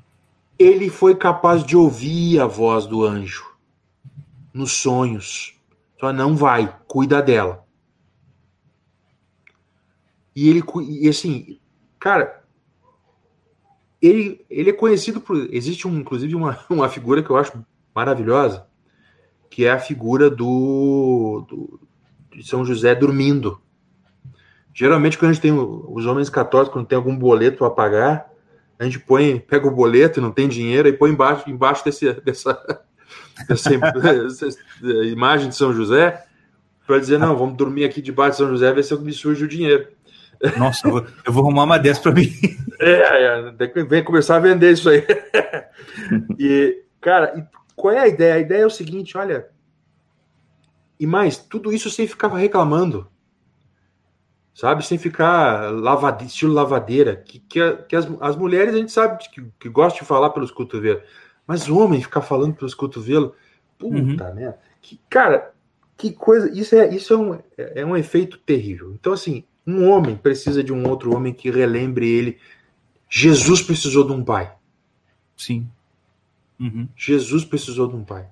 Ele foi capaz de ouvir a voz do anjo nos sonhos. Só não vai, cuida dela. E ele, e assim, cara, ele, ele é conhecido por. Existe, um, inclusive, uma, *laughs* uma figura que eu acho maravilhosa, que é a figura do, do de São José dormindo. Geralmente, quando a gente tem os homens católicos, quando tem algum boleto a pagar, a gente põe, pega o boleto e não tem dinheiro, e põe embaixo, embaixo desse, dessa, *laughs* dessa, dessa imagem de São José, para dizer, não, vamos dormir aqui debaixo de São José, ver se me surge o dinheiro. *laughs* Nossa, eu vou, eu vou arrumar uma dessas para mim. É, é, vem começar a vender isso aí. *laughs* E, cara, qual é a ideia? A ideia é o seguinte, olha. E mais, tudo isso sem ficar reclamando. Sabe? Sem ficar lavade, estilo lavadeira. Que, que, que as, as mulheres a gente sabe que, que gostam de falar pelos cotovelos. Mas o homem ficar falando pelos cotovelos. Puta uhum. merda. Que, cara, que coisa. Isso, é, isso é, um, é um efeito terrível. Então, assim, um homem precisa de um outro homem que relembre ele. Jesus precisou de um pai. Sim. Uhum. Jesus precisou de um pai.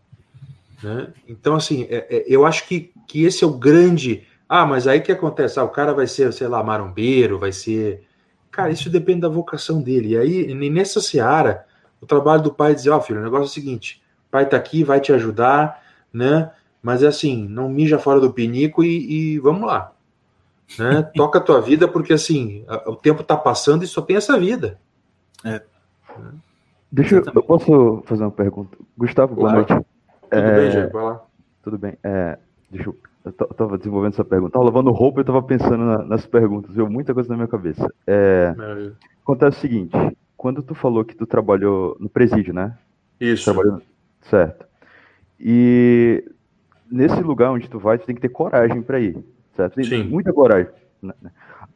Né? Então, assim, é, é, eu acho que, que esse é o grande. Ah, mas aí o que acontece? Ah, o cara vai ser, sei lá, marombeiro, vai ser. Cara, isso depende da vocação dele. E aí, nessa seara, o trabalho do pai é dizer: Ó, oh, filho, o negócio é o seguinte: o pai tá aqui, vai te ajudar, né? Mas é assim, não mija fora do pinico e, e vamos lá. Né? Toca a tua vida, porque assim, o tempo tá passando e só tem essa vida. É. Deixa eu, eu posso fazer uma pergunta? Gustavo, boa noite. Tudo é, bem, gente? Vai lá. Tudo bem. É, deixa eu. Eu tava desenvolvendo essa pergunta. Tava lavando roupa e eu tava pensando na, nas perguntas. Viu muita coisa na minha cabeça. É, acontece o seguinte: quando tu falou que tu trabalhou no presídio, né? Isso. Trabalhou, certo. E nesse lugar onde tu vai, tu tem que ter coragem para ir, certo? Tem Sim. muita coragem. Né?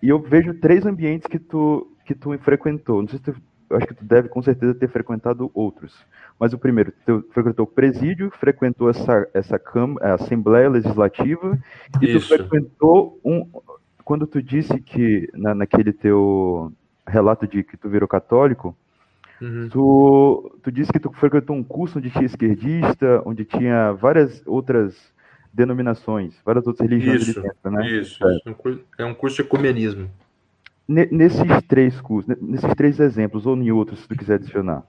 E eu vejo três ambientes que tu que tu frequentou. Não sei se tu eu acho que tu deve com certeza ter frequentado outros. Mas o primeiro, tu frequentou o presídio, frequentou essa, essa a Assembleia Legislativa, e Isso. tu frequentou um. Quando tu disse que, na, naquele teu relato de que tu virou católico, uhum. tu, tu disse que tu frequentou um curso onde tinha esquerdista, onde tinha várias outras denominações, várias outras religiões isso, dentro, né? Isso, é. é um curso de ecumenismo nesses três cursos, nesses três exemplos, ou em outros, se tu quiser adicionar,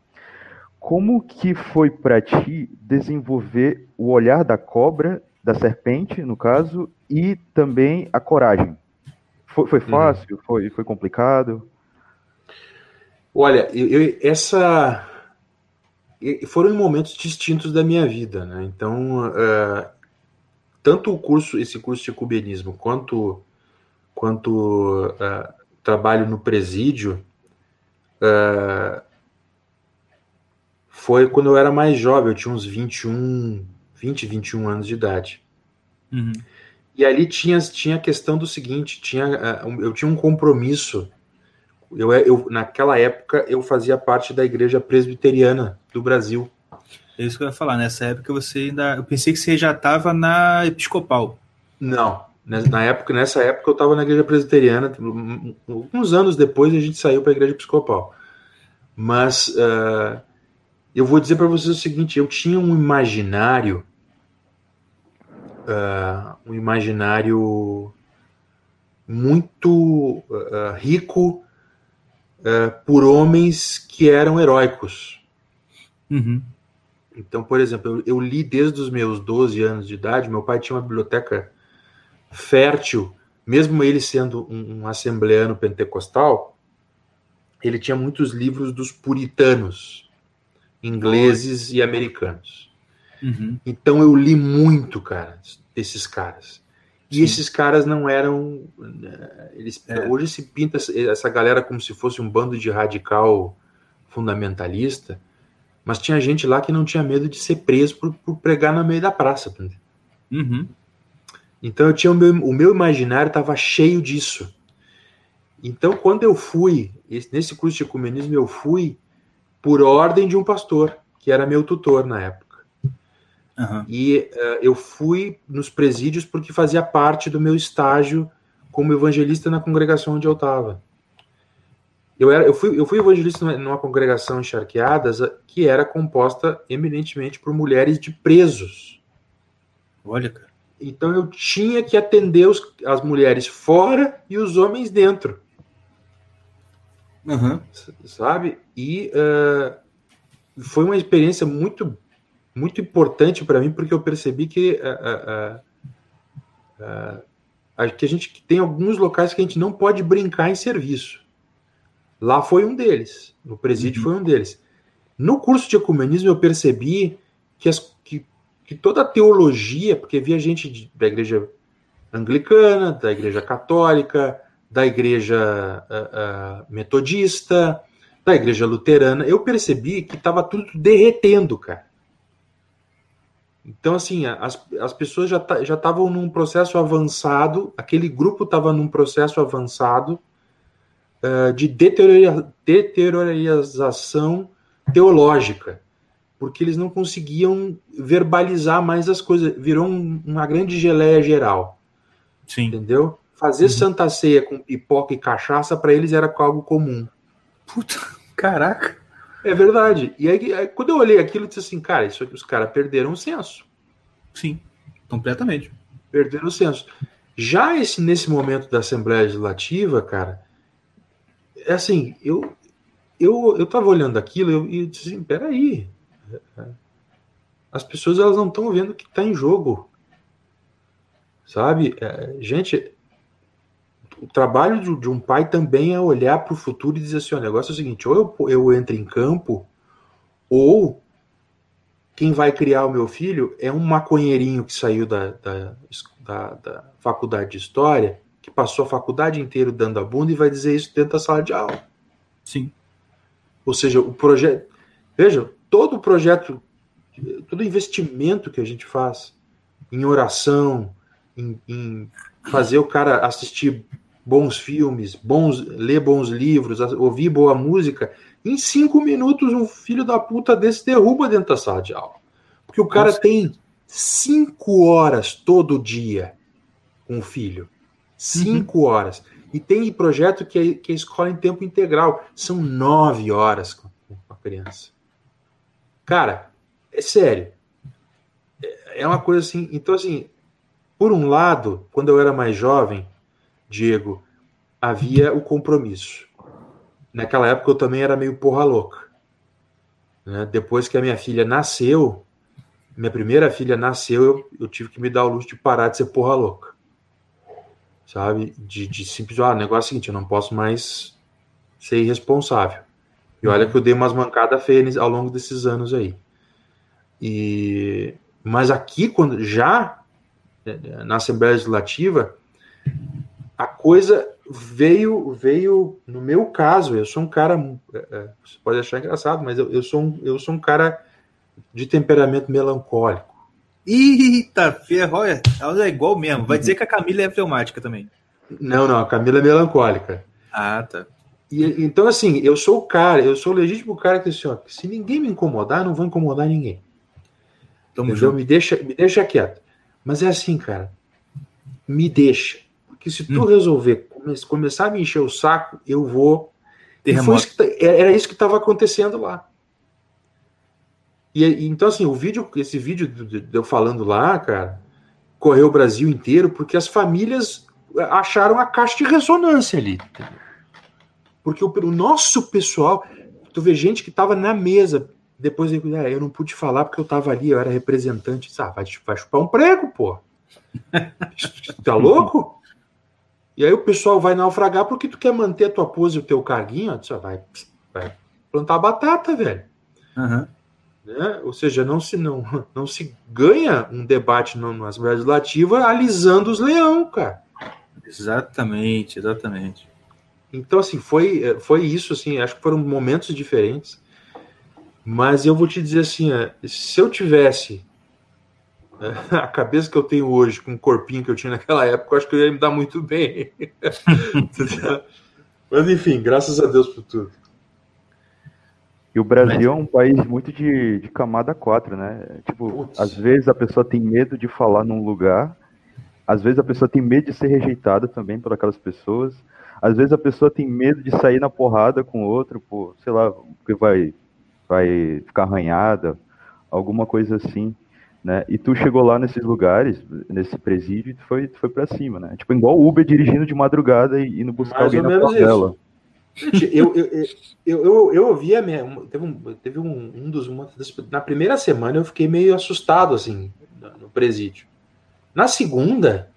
como que foi para ti desenvolver o olhar da cobra, da serpente, no caso, e também a coragem? Foi, foi uhum. fácil? Uhum. Foi, foi complicado? Olha, eu, eu, essa foram momentos distintos da minha vida, né? Então, uh, tanto o curso, esse curso de cubanismo, quanto quanto uh, trabalho no presídio uh, foi quando eu era mais jovem, eu tinha uns 21, 20, 21 anos de idade. Uhum. E ali tinha, tinha a questão do seguinte, tinha, uh, eu tinha um compromisso. Eu, eu, naquela época eu fazia parte da igreja presbiteriana do Brasil. É isso que eu ia falar. Nessa época você ainda. Eu pensei que você já estava na episcopal. Não, na época, nessa época eu estava na igreja presbiteriana. Alguns anos depois a gente saiu para a igreja episcopal. Mas uh, eu vou dizer para vocês o seguinte: eu tinha um imaginário, uh, um imaginário muito uh, rico por homens que eram heróicos. Uhum. Então, por exemplo, eu, eu, li desde os meus 12 anos de idade. Meu pai tinha uma biblioteca fértil, mesmo ele sendo um, um assembleano pentecostal, ele tinha muitos livros dos puritanos, ingleses e americanos. Uhum. Então eu li muito, cara, desses caras. E Sim. esses caras não eram. Eh, eles, é. Hoje se pinta essa galera como se fosse um bando de radical fundamentalista, mas tinha gente lá que não tinha medo de ser preso por, por pregar no meio da praça. Uhum. Então eu tinha o meu, o meu imaginário estava cheio disso. Então quando eu fui nesse curso de ecumenismo eu fui por ordem de um pastor que era meu tutor na época. Uhum. E uh, eu fui nos presídios porque fazia parte do meu estágio como evangelista na congregação onde eu estava. Eu, era, eu, fui, eu fui evangelista numa congregação encharqueadas que era composta eminentemente por mulheres de presos. Olha, cara. Então eu tinha que atender os, as mulheres fora e os homens dentro. Uhum. Sabe? E uh, foi uma experiência muito, muito importante para mim, porque eu percebi que, uh, uh, que a gente tem alguns locais que a gente não pode brincar em serviço. Lá foi um deles. No presídio uhum. foi um deles. No curso de ecumenismo eu percebi que, as, que, toda a teologia, porque via gente da igreja anglicana, da igreja católica, da igreja uh, uh, metodista, da igreja luterana, eu percebi que estava tudo derretendo, cara. Então, assim, as, as pessoas já já estavam num processo avançado, aquele grupo estava num processo avançado uh, de deteriorização teológica, porque eles não conseguiam verbalizar mais as coisas, virou um, uma grande geleia geral. Sim. Entendeu? Fazer uhum. Santa Ceia com pipoca e cachaça para eles era algo comum. Puta, caraca. É verdade. E aí, aí, quando eu olhei aquilo, eu disse assim, cara, isso aqui os caras perderam o senso. Sim, completamente. Perderam o senso. Já esse, nesse momento da Assembleia Legislativa, cara, é assim, eu eu, eu tava olhando aquilo eu, e eu disse assim, peraí, as pessoas elas não estão vendo o que está em jogo, sabe? É, gente, o trabalho de, de, um pai também é olhar para o futuro e dizer assim, o negócio é o seguinte, ou eu, eu entro em campo, ou quem vai criar o meu filho é um maconheirinho que saiu da, da, da, da faculdade de História que passou a faculdade inteira dando a bunda e vai dizer isso dentro da sala de aula. Sim. Ou seja, o projeto. Veja, todo o projeto, todo investimento que a gente faz em oração, em, em fazer o cara assistir bons filmes, bons, ler bons livros, ouvir boa música, em cinco minutos um filho da puta desse derruba dentro da sala de aula. Porque o cara Nossa. tem cinco horas todo dia com o filho. Cinco uhum. horas. E tem projeto que é, que é escola em tempo integral. São nove horas com, a criança. Cara, é sério. É, é uma coisa assim. Então, assim, por um lado, quando eu era mais jovem, Diego, havia o compromisso. Naquela época eu também era meio porra louca. Né? Depois que a minha filha nasceu, minha primeira filha nasceu, eu, eu tive que me dar o luxo de parar de ser porra louca sabe? De, de simples, ah, o negócio é o seguinte, eu não posso mais ser irresponsável. E olha que eu dei umas mancadas feias ao longo desses anos aí. E, mas aqui, quando já né, na Assembleia Legislativa, a coisa veio, veio no meu caso, eu sou um cara, é, é, você pode achar engraçado, mas eu, eu, sou, um, eu sou um cara de temperamento melancólico. Eita, ferro, olha, ela é igual mesmo. Vai dizer que a Camila é fleumática também. Não, não, a Camila é melancólica. Ah, tá. E, então, assim, eu sou o cara, eu sou o legítimo cara que assim, ó, se ninguém me incomodar, não vou incomodar ninguém. Tamo Entendeu? Me deixa, me deixa quieto. Mas é assim, cara. Me deixa. Porque se tu hum. resolver come, começar a me encher o saco, eu vou. Isso que, tá, era isso que estava acontecendo lá. E então, assim, o vídeo, esse vídeo de eu falando lá, cara, correu o Brasil inteiro porque as famílias acharam a caixa de ressonância ali. Porque o, o nosso pessoal, tu vê gente que tava na mesa, depois eu, ah, eu não pude falar porque eu tava ali, eu era representante. Ah, vai, vai chupar um prego, pô. *laughs* tá louco? E aí o pessoal vai naufragar porque tu quer manter a tua pose e o teu carguinho, ó, vai, vai plantar batata, velho. Uhum. Né? Ou seja, não se, não, não se ganha um debate no, na Assembleia Legislativa alisando os leão, cara. Exatamente, exatamente. Então, assim, foi, foi isso, assim, acho que foram momentos diferentes. Mas eu vou te dizer assim, se eu tivesse *laughs* a cabeça que eu tenho hoje, com o corpinho que eu tinha *laughs* naquela época, eu acho que eu ia me dar muito bem. *laughs* Mas enfim, graças a Deus por tudo. E o Brasil é um país muito de, de camada 4, né? Tipo, Putz. às vezes a pessoa tem medo de falar num lugar, às vezes a pessoa tem medo de ser rejeitada também por aquelas pessoas, às vezes a pessoa tem medo de sair na porrada com outro, por, sei lá, porque vai, vai ficar arranhada, alguma coisa assim, né? E tu chegou lá nesses lugares, nesse presídio, e tu foi, tu foi pra cima, né? Tipo, igual o Uber dirigindo de madrugada e indo buscar Mais alguém na favela. Gente, eu, eu, eu, eu, eu ouvi a minha. Teve um, teve um, um dos. Uma, na primeira semana eu fiquei meio assustado, assim, no presídio. Na segunda,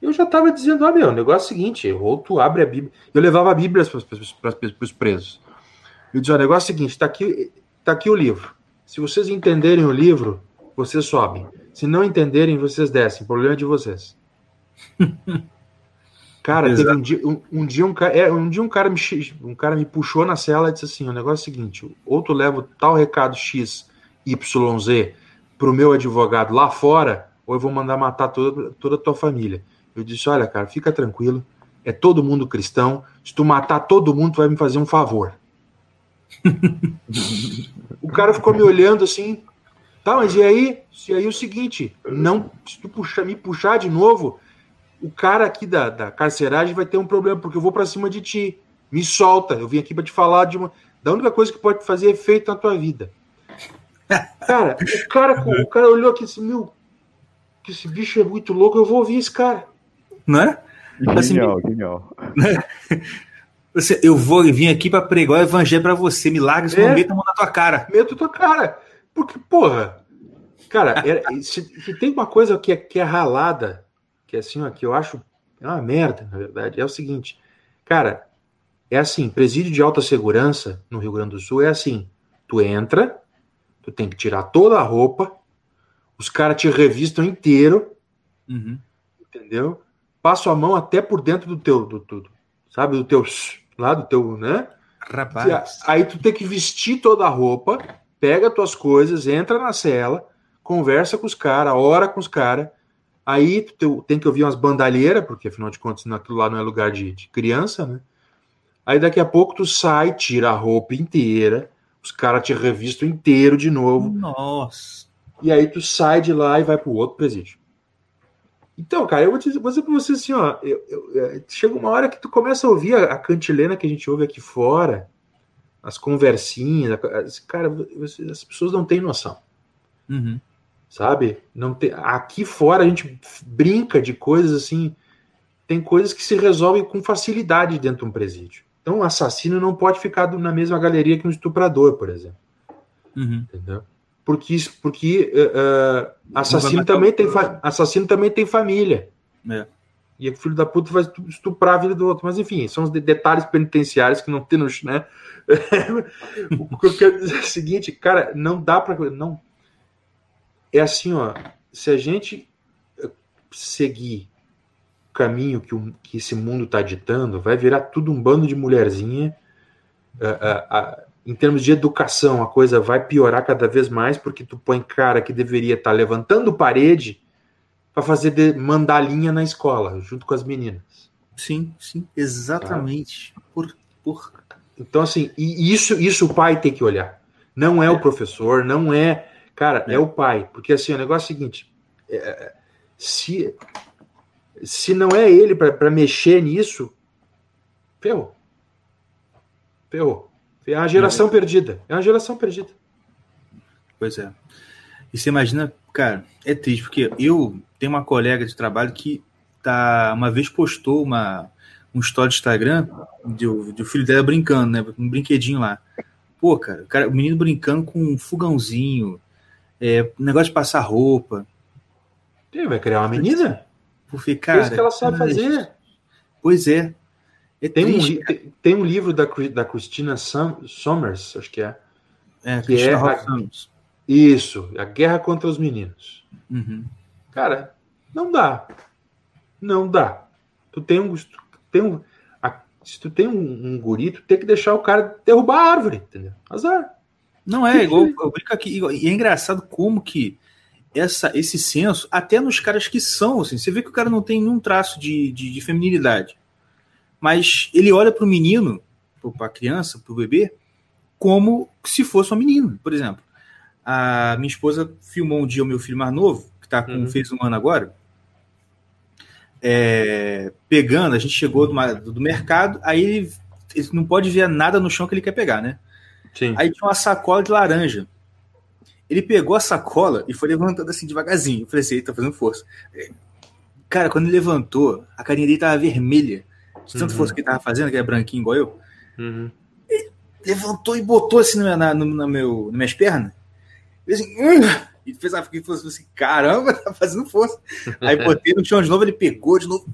eu já estava dizendo: ah, meu, o negócio é o seguinte, ou tu abre a Bíblia. Eu levava a Bíblia para os presos. Eu dizia: o negócio é o seguinte, está aqui, tá aqui o livro. Se vocês entenderem o livro, vocês sobem. Se não entenderem, vocês descem. O problema é de vocês. *laughs* Cara, teve um dia, um, um, dia um, é, um dia um cara me um cara me puxou na cela e disse assim: o negócio é o seguinte, ou tu leva tal recado X, Y, Z pro meu advogado lá fora, ou eu vou mandar matar toda, toda a tua família. Eu disse: olha, cara, fica tranquilo, é todo mundo cristão. Se tu matar todo mundo, tu vai me fazer um favor. *laughs* o cara ficou me olhando assim, tá, mas e aí? E aí é o seguinte, não, se tu puxar, me puxar de novo, o cara aqui da, da carceragem vai ter um problema, porque eu vou para cima de ti. Me solta. Eu vim aqui para te falar de uma. Da única coisa que pode fazer efeito na tua vida. Cara, o cara, o cara olhou aqui e disse: Meu, que esse bicho é muito louco, eu vou ouvir esse cara. Não é? Genial, assim, genial. Você, *laughs* eu vou vir aqui para pregar o evangelho para você. Milagres, é, meta a mão na tua cara. Meto tua cara. Porque, porra, cara, é, se, se, tem uma coisa que é, que é ralada que é assim, ó, que eu acho é uma merda, na verdade, é o seguinte, cara, é assim, presídio de alta segurança no Rio Grande do Sul é assim, tu entra, tu tem que tirar toda a roupa, os caras te revistam inteiro, uhum. entendeu? Passo a mão até por dentro do teu, do tudo, sabe, do teu, lá do teu, né? Rapaz. Aí tu tem que vestir toda a roupa, pega tuas coisas, entra na cela, conversa com os caras, ora com os caras, Aí tu tem que ouvir umas bandalheiras, porque afinal de contas aquilo lá não é lugar de, de criança, né? Aí daqui a pouco tu sai, tira a roupa inteira, os caras te revistam inteiro de novo. Nossa. E aí tu sai de lá e vai pro outro presídio. Então, cara, eu vou dizer, vou dizer pra você assim, ó, eu, eu, é, chega uma hora que tu começa a ouvir a, a, cantilena que a gente ouve aqui fora, as conversinhas, as, cara, as pessoas não têm noção. Uhum sabe? Não tem, aqui fora a gente brinca de coisas assim, tem coisas que se resolvem com facilidade dentro de um presídio. Então, o assassino não pode ficar na mesma galeria que um estuprador, por exemplo. Uhum. Entendeu? Porque, porque uh, assassino, também tem assassino também tem família. É. E o filho da puta vai estuprar a vida do outro. Mas, enfim, são os detalhes penitenciários que não tem no. Né? *laughs* o que eu quero dizer é o seguinte, cara, não dá para. Não, é assim, ó, se a gente eh, seguir o caminho que, o, que esse mundo está ditando, vai virar tudo um bando de mulherzinha. Uh, uh, em termos de educação, a coisa vai piorar cada vez mais, porque tu põe cara que deveria estar tá levantando parede para fazer de, mandalinha na escola, junto com as meninas. Sim, sim, exatamente. Tá? Por, por... Então, assim, e isso, isso o pai tem que olhar. Não é, é. o professor, não é Cara, é, é o pai. Porque assim, o negócio é o seguinte: é, se, se não é ele para mexer nisso, ferrou. Ferrou. É uma geração é. perdida. É uma geração perdida. Pois é. E você imagina, cara, é triste, porque eu tenho uma colega de trabalho que tá, uma vez postou uma, um story do Instagram de, de o filho dela brincando, né? Um brinquedinho lá. Pô, cara, o, cara, o menino brincando com um fogãozinho, é, negócio de passar roupa. Ele vai criar uma menina? Porque, cara, é isso que ela sabe mas... fazer. Pois é. É tem, um, tem, tem, um livro da, da Christina Sommers, acho que é. É, que é a, Isso, A Guerra contra os Meninos. Uhum. Cara, não dá. Não dá. Tu tem um. Tu tem um a, se tu tem um, um guri, tu tem que deixar o cara derrubar a árvore, entendeu? Azar. Não é, igual eu brinco aqui. E é engraçado como que essa, esse senso, até nos caras que são, assim, você vê que o cara não tem nenhum traço de, de, de feminilidade. Mas ele olha para o menino, para a criança, para o bebê, como se fosse uma menina, por exemplo. A minha esposa filmou um dia o meu filho mais novo, que tá com, uhum. fez um ano agora, é, pegando, a gente chegou do, do mercado, aí ele, ele, não pode ver nada no chão que ele quer pegar, né? Sim. Aí tinha uma sacola de laranja. Ele pegou a sacola e foi levantando assim devagarzinho. Eu falei assim, ele tá fazendo força. Cara, quando ele levantou, a carinha dele tava vermelha. De tanto uhum. força que ele tava fazendo, que é branquinho igual eu. Uhum. Ele levantou e botou assim na, na, na, meu, nas minhas pernas. E assim, e fez a fosse assim, caramba, *laughs* tá fazendo força. Aí botei no chão de novo, ele pegou de novo.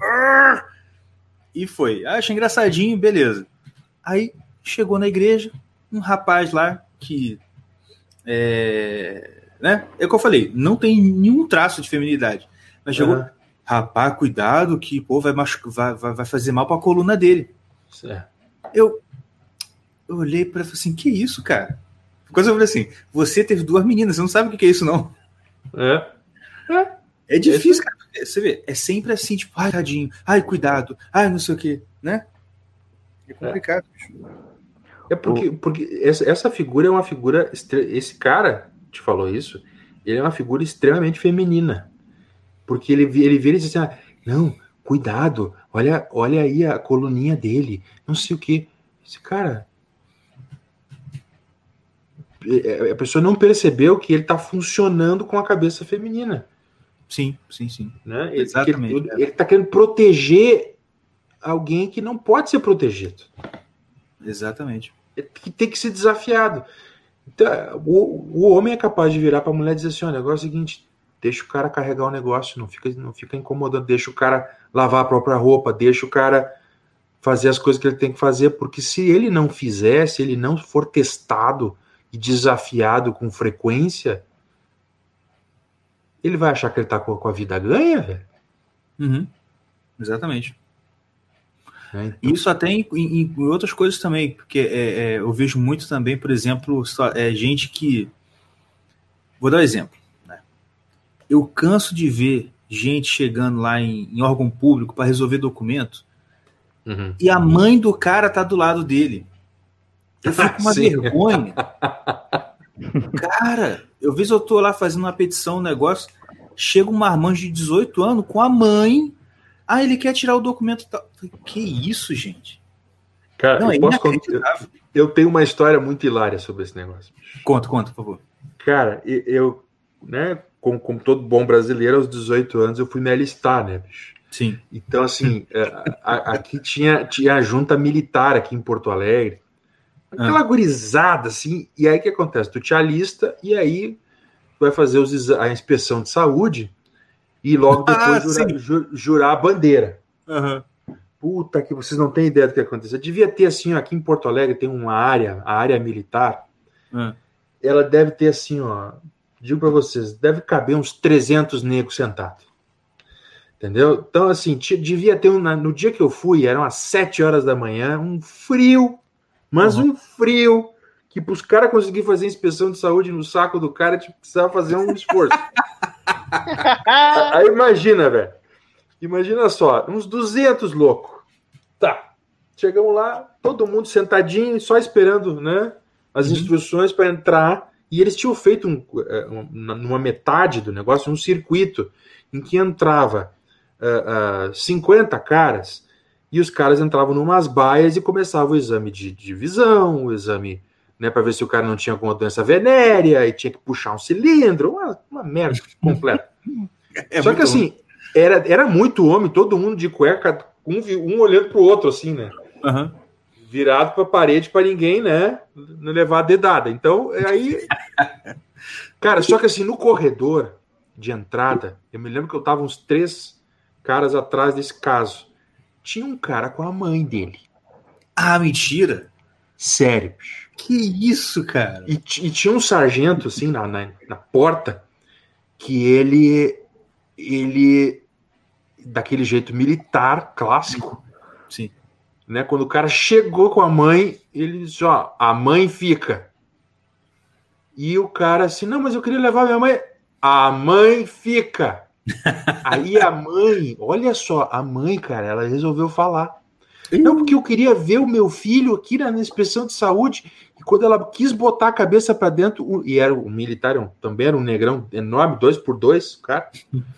E foi. Ah, achei engraçadinho, beleza. Aí chegou na igreja, um rapaz lá que. É, né? É o que eu falei, não tem nenhum traço de feminilidade. Mas chegou, uhum. Rapaz, cuidado que pô, vai, vai, vai fazer mal pra coluna dele. Certo. Eu, eu olhei para assim, que isso, cara? Quando eu falei assim, você teve duas meninas, você não sabe o que é isso, não. É. É, é difícil, cara. Você vê, é sempre assim, tipo, ai, tadinho, ai, cuidado, ai, não sei o quê, né? É complicado. É, é porque, porque essa, essa figura é uma figura. Esse cara te falou isso, ele é uma figura extremamente feminina. Porque ele, ele vira e diz assim: ah, não, cuidado, olha, olha aí a coluninha dele, não sei o que. Esse cara, é, a pessoa não percebeu que ele está funcionando com a cabeça feminina. Sim, sim, sim. Né? Ele, Exatamente. Ele está querendo proteger alguém que não pode ser protegido. Exatamente. Que tem que ser desafiado. Então, o, o homem é capaz de virar para a mulher e dizer assim: olha, agora é o seguinte, deixa o cara carregar o negócio, não fica, não fica incomodando, deixa o cara lavar a própria roupa, deixa o cara fazer as coisas que ele tem que fazer, porque se ele não fizer, se ele não for testado, e desafiado com frequência, ele vai achar que ele tá com a vida ganha, velho? Uhum. Exatamente. É, então. Isso até em, em, em, outras coisas também, porque é, é, eu vejo muito também, por exemplo, é, gente que. Vou dar um exemplo. Eu canso de ver gente chegando lá em, em órgão público para resolver documento uhum. e a mãe do cara tá do lado dele. Eu fico com *laughs* uma Sim. vergonha. *laughs* Cara, eu vejo eu tô lá fazendo uma petição, um negócio, chega um marmanjo de 18 anos com a mãe. Ah, ele quer tirar o documento. Que isso, gente? Cara, Não, eu, é posso contar, eu tenho uma história muito hilária sobre esse negócio. Conta, conta, por favor. Cara, eu, né, como, como todo bom brasileiro, aos 18 anos eu fui me alistar, né, bicho? Sim. Então, assim, é, aqui tinha, tinha a junta militar aqui em Porto Alegre. Aquela ah. gurizada, assim, e aí o que acontece? Tu te alista e aí tu vai fazer os, a inspeção de saúde e logo *laughs* ah, depois ah, jurar, jurar, a bandeira. Uhum. Puta que vocês não têm ideia do que aconteceu. Devia ter assim, ó, aqui em Porto Alegre tem uma área, a área militar. Uhum. Ela deve ter assim, ó, digo para vocês, deve caber uns 300 negros sentados. Entendeu? Então, assim, devia ter um. No dia que eu fui, eram às 7 horas da manhã, um frio mas uhum. um frio que para os caras conseguir fazer inspeção de saúde no saco do cara, tipo, precisava fazer um esforço. *laughs* Aí imagina, velho. Imagina só, uns 200 loucos. Tá. Chegamos lá, todo mundo sentadinho, só esperando, né? As uhum. instruções para entrar. E eles tinham feito um, é, um, numa metade do negócio um circuito em que entrava uh, uh, 50 caras e os caras entravam numas baias e começavam o exame de, de visão, o exame né, para ver se o cara não tinha alguma doença venérea e tinha que puxar um cilindro, uma, uma merda *laughs* completa. É Só que assim, era, era muito homem, todo mundo de cueca, um, um olhando pro outro, assim, né? Uhum. Virado para a parede para ninguém, né? Não levar a dedada. Então, aí. cara, só que assim, no corredor de entrada, eu me lembro que eu tava uns três caras atrás desse caso tinha um cara com a mãe dele. Ah, mentira! Sério. Que isso, cara? E, e tinha um sargento, assim, na, na, na, porta, que ele. Ele. Daquele jeito militar clássico. Sim. Né? Quando o cara chegou com a mãe, ele disse: Ó, a mãe fica. E o cara assim: Não, mas eu queria levar minha mãe. A mãe fica. *laughs* Aí a mãe, olha só, a mãe, cara, ela resolveu falar. Não, porque eu queria ver o meu filho aqui na inspeção de saúde. E quando ela quis botar a cabeça para dentro, e era um militar, também era um negrão enorme, dois por dois, cara. *laughs*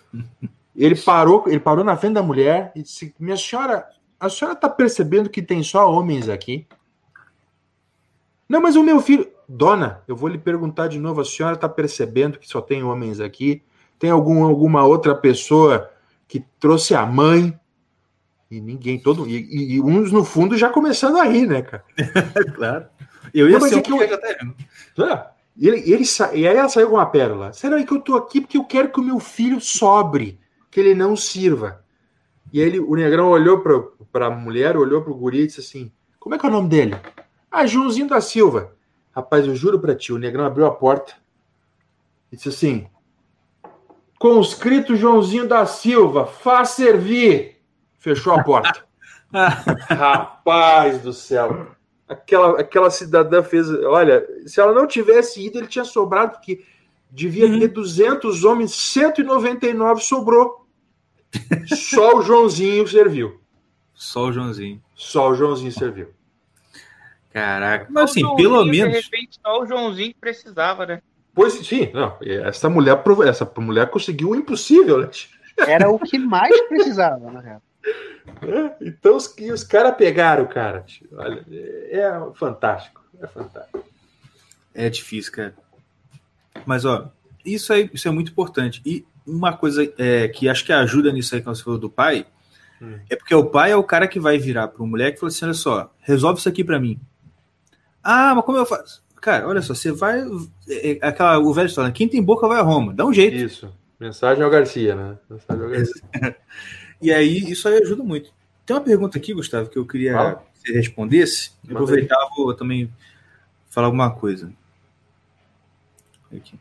Ele parou, ele parou na frente da mulher e disse: Minha senhora, a senhora está percebendo que tem só homens aqui? Não, mas o meu filho. Dona, eu vou lhe perguntar de novo: a senhora está percebendo que só tem homens aqui? Tem algum, alguma outra pessoa que trouxe a mãe? E ninguém, todo. E, e, uns no fundo já começando a rir, né, cara? *laughs* claro. Eu ia Não, ser é que eu... Ele, ele sa... e aí ela saiu com uma pérola. Será que eu tô aqui porque eu quero que o meu filho sobre, que ele não sirva? E ele, o negrão olhou para a mulher, olhou para o guri e disse assim: Como é que é o nome dele? Ah, Joãozinho da Silva. Rapaz, eu juro para ti, o negrão abriu a porta e disse assim: Conscrito Joãozinho da Silva, faz servir. Fechou a porta. *laughs* Rapaz do céu. Aquela, aquela cidadã fez. Olha, se ela não tivesse ido, ele tinha sobrado, porque devia uhum. ter 200 homens, 199 sobrou. Só o Joãozinho serviu. Só o Joãozinho. Só o Joãozinho serviu. Caraca. Mas assim, pelo menos. De repente, só o Joãozinho que precisava, né? Pois sim, não. Essa mulher, essa mulher conseguiu o impossível, né? Era o que mais precisava, na real. É, então os, os caras pegaram, cara. Olha, é fantástico. É fantástico. É difícil, cara. Mas, ó, isso, é, isso é muito importante. E uma coisa é, que acho que ajuda nisso aí que você falou do pai, hum. é porque o pai é o cara que vai virar para o moleque e falar assim: olha só, resolve isso aqui para mim. Ah, mas como eu faço? Cara, olha só, você vai. É, é, aquela, o velho história, quem tem boca vai a Roma, dá um jeito. Isso. Mensagem ao Garcia, né? Mensagem ao Garcia. *laughs* e aí, isso aí ajuda muito. Tem uma pergunta aqui, Gustavo, que eu queria ah. que você respondesse. Eu aproveitava vou também falar alguma coisa. Aqui.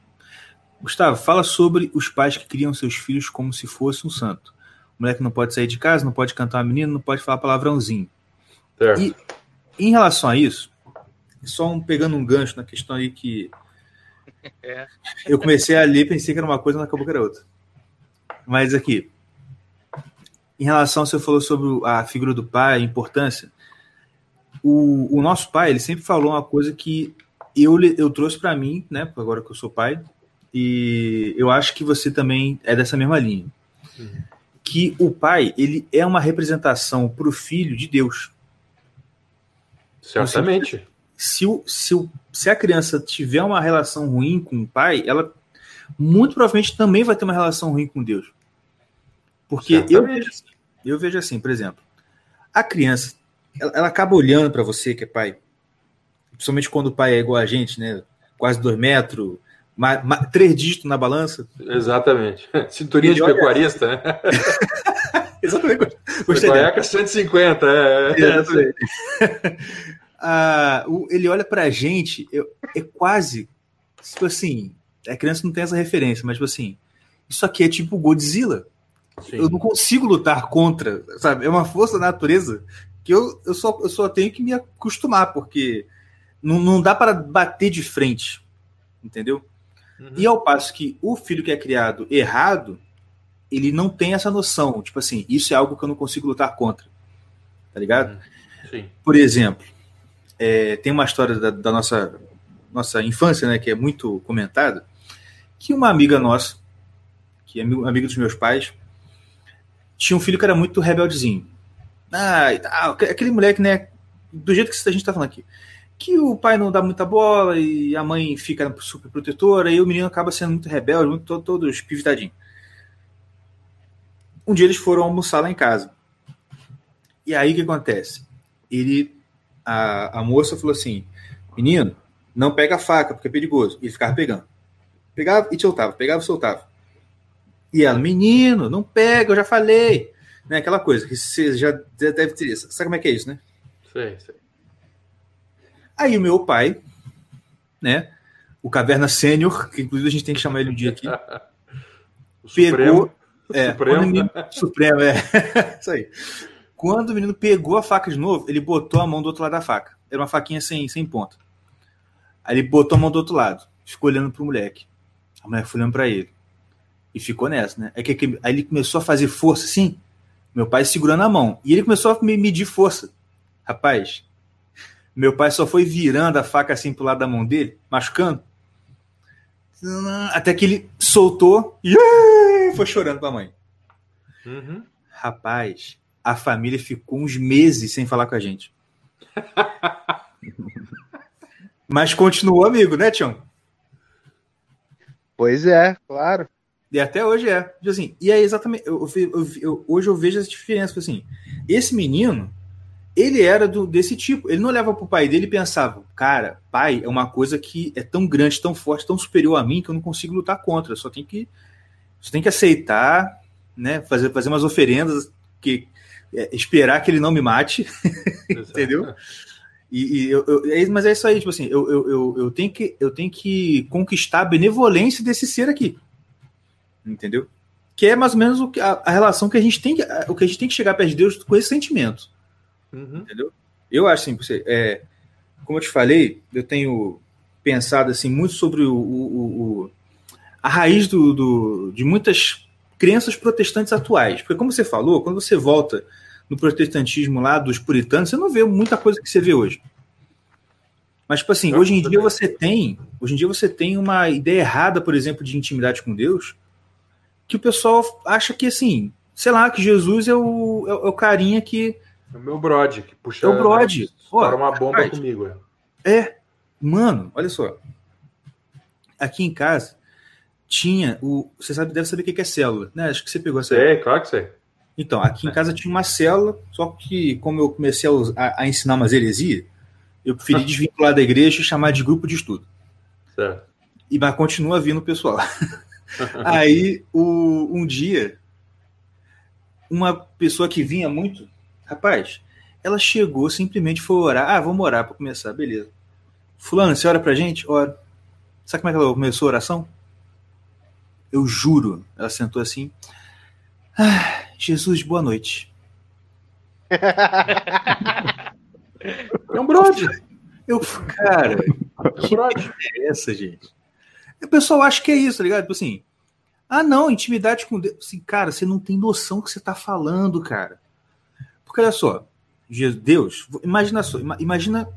Gustavo, fala sobre os pais que criam seus filhos como se fosse um santo. O moleque não pode sair de casa, não pode cantar uma menina, não pode falar palavrãozinho. Certo. E em relação a isso, só um, pegando um gancho na questão aí que *laughs* é. eu comecei a ler, pensei que era uma coisa, mas acabou que era outra. Mas aqui, em relação ao que você falou sobre a figura do pai, a importância, o, o nosso pai, ele sempre falou uma coisa que eu, eu trouxe para mim, né, agora que eu sou pai, e eu acho que você também é dessa mesma linha. Uhum. Que o pai, ele é uma representação para o filho de Deus. Certamente se, o, se, o, se a criança tiver uma relação ruim com o pai, ela muito provavelmente também vai ter uma relação ruim com Deus. Porque eu vejo, assim, eu vejo assim, por exemplo, a criança, ela, ela acaba olhando para você que é pai, principalmente quando o pai é igual a gente, né? Quase dois metros, ma, ma, três dígitos na balança. Exatamente. *laughs* Cinturinha de pecuarista, né? *laughs* Exatamente. Gostei. 150, é. é. Exatamente. *laughs* ah, ele olha pra gente, eu, é quase, tipo assim, a criança não tem essa referência, mas tipo assim, isso aqui é tipo Godzilla. Sim. Eu não consigo lutar contra, sabe? É uma força da natureza que eu, eu, só, eu só tenho que me acostumar, porque não, não dá para bater de frente, entendeu? Uhum. E ao passo que o filho que é criado errado, ele não tem essa noção, tipo assim, isso é algo que eu não consigo lutar contra, tá ligado? Uhum. Por exemplo, é, tem uma história da, da, nossa, nossa infância, né, que é muito comentada, que uma amiga nossa, que é amiga dos meus pais, tinha um filho que era muito rebeldezinho. Ah, aquele moleque, né, do jeito que a gente está falando aqui, que o pai não dá muita bola e a mãe fica super protetora e o menino acaba sendo muito rebelde, muito, todo, todo espivitadinho. Um dia eles foram almoçar lá em casa. E aí o que acontece? Ele a, a moça falou assim: menino, não pega a faca, porque é perigoso. E ele ficava pegando. Pegava e soltava, pegava e soltava. E ela, menino, não pega, eu já falei. Né, aquela coisa que você já deve ter. Sabe como é que é isso, né? Sei, sei. Aí o meu pai, né? O Caverna Sênior, que inclusive a gente tem que chamar ele um dia aqui. *laughs* o pegou. Supremo. É, Supremo. Menino, Supremo, é. *laughs* isso aí. Quando o menino pegou a faca de novo, ele botou a mão do outro lado da faca. Era uma faquinha sem, sem ponta. Aí ele botou a mão do outro lado, ficou olhando pro moleque. A mulher foi olhando pra ele. E ficou nessa, né? Aí, que, aí ele começou a fazer força assim, meu pai segurando a mão. E ele começou a medir força. Rapaz, meu pai só foi virando a faca assim pro lado da mão dele, machucando. Até que ele soltou e foi chorando pra mãe. Uhum. Rapaz, a família ficou uns meses sem falar com a gente. *laughs* Mas continuou amigo, né, Tião? Pois é, claro. E até hoje é. Assim, e é exatamente. Eu, eu, eu, hoje eu vejo essa diferença. Assim, esse menino, ele era do, desse tipo. Ele não olhava pro pai dele e pensava, cara, pai é uma coisa que é tão grande, tão forte, tão superior a mim que eu não consigo lutar contra. Só tem que, só tem que aceitar, né? Fazer, fazer umas oferendas, que é, esperar que ele não me mate, *laughs* entendeu? E, e eu, eu, é, mas é isso aí, tipo assim, eu, eu, eu, eu, tenho que, eu tenho que conquistar a benevolência desse ser aqui. Entendeu? Que é mais ou menos o que, a, a relação que a gente tem. A, o que a gente tem que chegar perto de Deus com esse sentimento. Uhum. Entendeu? Eu acho assim, você, é, como eu te falei, eu tenho pensado assim muito sobre o, o, o a raiz do, do, de muitas crenças protestantes atuais. Porque, como você falou, quando você volta no protestantismo lá dos puritanos, você não vê muita coisa que você vê hoje. Mas, tipo assim, hoje em dia você tem, hoje em dia você tem uma ideia errada, por exemplo, de intimidade com Deus, que o pessoal acha que, assim, sei lá, que Jesus é o, é, é o carinha que. É o meu brode, que puxa. É o brode. Para uma bomba rapaz, comigo. É. é. Mano, olha só. Aqui em casa tinha o. Você sabe, deve saber o que é célula, né? Acho que você pegou essa. É, claro que sei. Então, aqui em casa tinha uma célula, só que como eu comecei a, a ensinar umas heresias, eu preferi *laughs* desvincular da igreja e chamar de grupo de estudo. Certo. E, mas continua vindo o pessoal. *laughs* Aí, o, um dia, uma pessoa que vinha muito, rapaz, ela chegou, simplesmente foi orar. Ah, vamos orar para começar, beleza. Fulano, você ora pra gente? Ora. Sabe como é que ela começou a oração? Eu juro. Ela sentou assim. Ah, Jesus, boa noite. é um brode. Eu, cara, é que é essa, gente? O pessoal acha que é isso, tá ligado? Tipo assim, ah, não, intimidade com Deus. Assim, cara, você não tem noção do que você tá falando, cara. Porque olha só, Deus, imagina só, imagina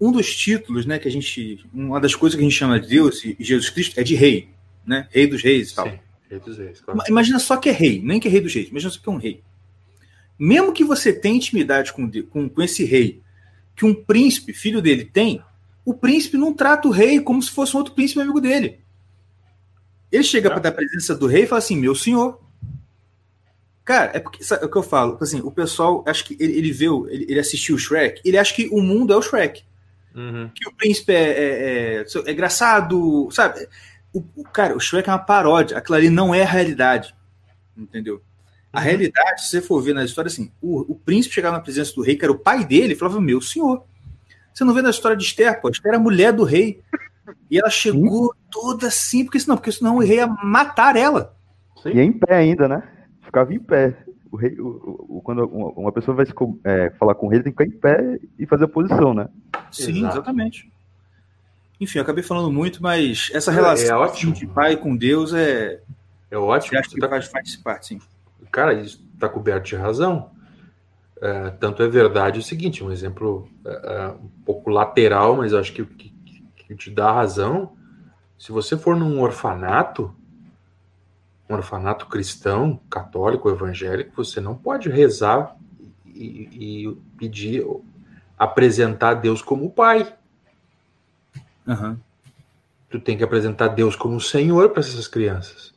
um dos títulos, né, que a gente, uma das coisas que a gente chama de Deus e Jesus Cristo é de rei, né? Rei dos reis e tal. Sim. Rei dos reis, claro. Imagina só que é rei, nem que é rei dos reis, imagina só que é um rei. Mesmo que você tenha intimidade com, com, com esse rei, que um príncipe, filho dele, tem, o príncipe não trata o rei como se fosse um outro príncipe amigo dele. Ele chega é. para a presença do rei e fala assim: meu senhor. Cara, é porque sabe, é o que eu falo. Assim, o pessoal acho que ele, ele viu, ele, ele, assistiu o Shrek, ele acha que o mundo é o Shrek. Uhum. Que o príncipe é, é, é, é engraçado, sabe? O, o, cara, o Shrek é uma paródia. Aquilo ali não é a realidade. Entendeu? A uhum. realidade, se você for ver na história, assim, o, o príncipe chegava na presença do rei, que era o pai dele, e falava: Meu senhor. Você não vê na história de Esther, pô? Esther era a mulher do rei. E ela chegou Sim. toda assim, porque senão, porque senão o rei ia matar ela. Sim. E em pé ainda, né? Ficava em pé. O rei, o, o, quando uma pessoa vai se, é, falar com o rei, tem que ficar em pé e fazer a posição, né? Sim, Exato. exatamente. Enfim, eu acabei falando muito, mas essa é, relação é de pai com Deus é. É ótimo. Acho que tá... faz participar, sim. Cara, isso está coberto de razão. É, tanto é verdade o seguinte, um exemplo é, é, um pouco lateral, mas acho que, que, que te dá razão. Se você for num orfanato, um orfanato cristão, católico, evangélico, você não pode rezar e, e pedir, apresentar Deus como pai. Uhum. Tu tem que apresentar Deus como Senhor para essas crianças.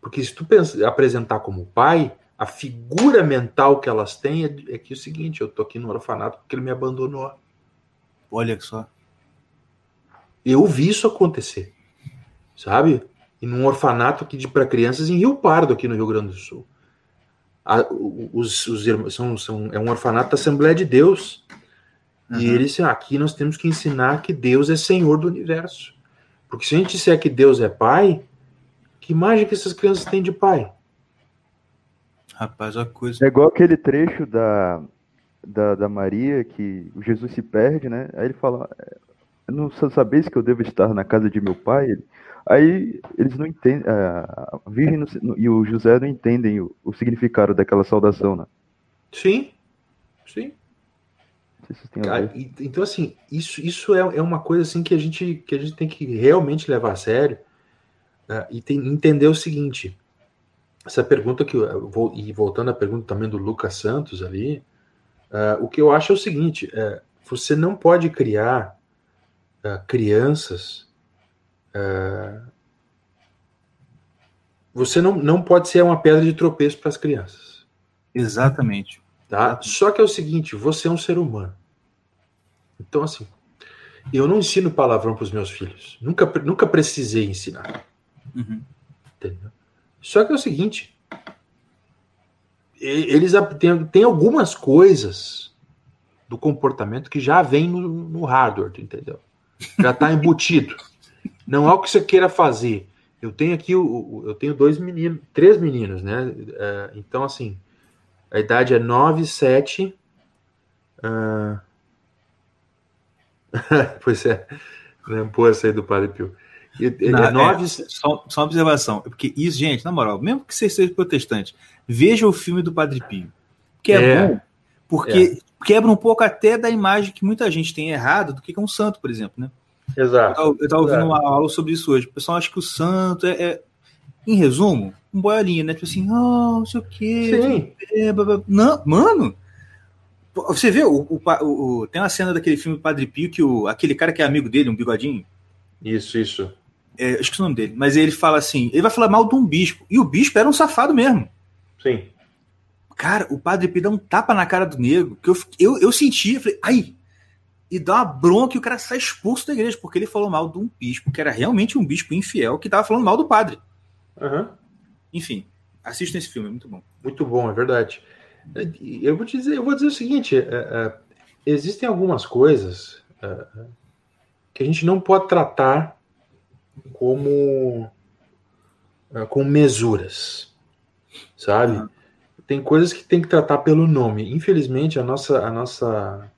Porque se tu pensa, apresentar como pai, a figura mental que elas têm é, é que é o seguinte: eu tô aqui no orfanato porque ele me abandonou. Olha só. Eu vi isso acontecer, sabe? E num orfanato aqui para crianças em Rio Pardo, aqui no Rio Grande do Sul. A, os, os são, são, é um orfanato da Assembleia de Deus. Uhum. E ele disse: aqui nós temos que ensinar que Deus é Senhor do universo. Porque se a gente disser que Deus é Pai, que imagem que essas crianças têm de Pai? Rapaz, a coisa. É igual aquele trecho da, da, da Maria que o Jesus se perde, né? Aí ele fala: Não sabeis que eu devo estar na casa de meu pai? Aí eles não entendem, a Virgem e o José não entendem o, o significado daquela saudação, né? Sim, sim. se Cara, então, assim, isso, isso é, é uma coisa assim que a gente, que a gente tem que realmente levar a sério uh, e tem, entender o seguinte. Essa pergunta que eu vou, e voltando à pergunta também do Lucas Santos ali, uh, o que eu acho é o seguinte: uh, você não pode criar crianças. Você não, não pode ser uma pedra de tropeço para as crianças. Exatamente. Tá? Só que é o seguinte: você é um ser humano. Então, assim, eu não ensino palavrão para os meus filhos. Nunca, nunca precisei ensinar. Uhum. Entendeu? Só que é o seguinte: eles têm, têm algumas coisas do comportamento que já vem no, no hardware, entendeu? Já está embutido. Não é o que você queira fazer. Eu tenho aqui, eu tenho dois meninos, três meninos, né? É, então, assim, a idade é 9, 7. Uh... pois é, né? Boa essa aí do Padre Pio. Não, é nove... É, só, só, uma observação. Porque isso, gente, na moral, mesmo que você seja protestante, veja o filme do Padre Pio. Que é, é bom, porque é. quebra um pouco até da imagem que muita gente tem errado do que é um santo, por exemplo, né? Exato. Eu estava ouvindo uma aula sobre isso hoje. O pessoal acha que o santo é, é em resumo, um boiolinha, né? Tipo assim, oh, não sei o quê. Sim. Não, mano. Você vê, o, o, o, tem uma cena daquele filme Padre Pio que o, aquele cara que é amigo dele, um bigodinho. Isso, isso. É, acho que é o nome dele. Mas ele fala assim: ele vai falar mal de um bispo. E o bispo era um safado mesmo. Sim. Cara, o Padre Pio dá um tapa na cara do negro que eu, eu, eu senti, eu falei, ai! E dá uma bronca e o cara sai expulso da igreja, porque ele falou mal de um bispo, que era realmente um bispo infiel, que tava falando mal do padre. Uhum. Enfim, assista esse filme, é muito bom. Muito bom, é verdade. Eu vou dizer, eu vou dizer o seguinte: é, é, existem algumas coisas é, que a gente não pode tratar como é, com mesuras, sabe? Uhum. Tem coisas que tem que tratar pelo nome. Infelizmente, a nossa, a nossa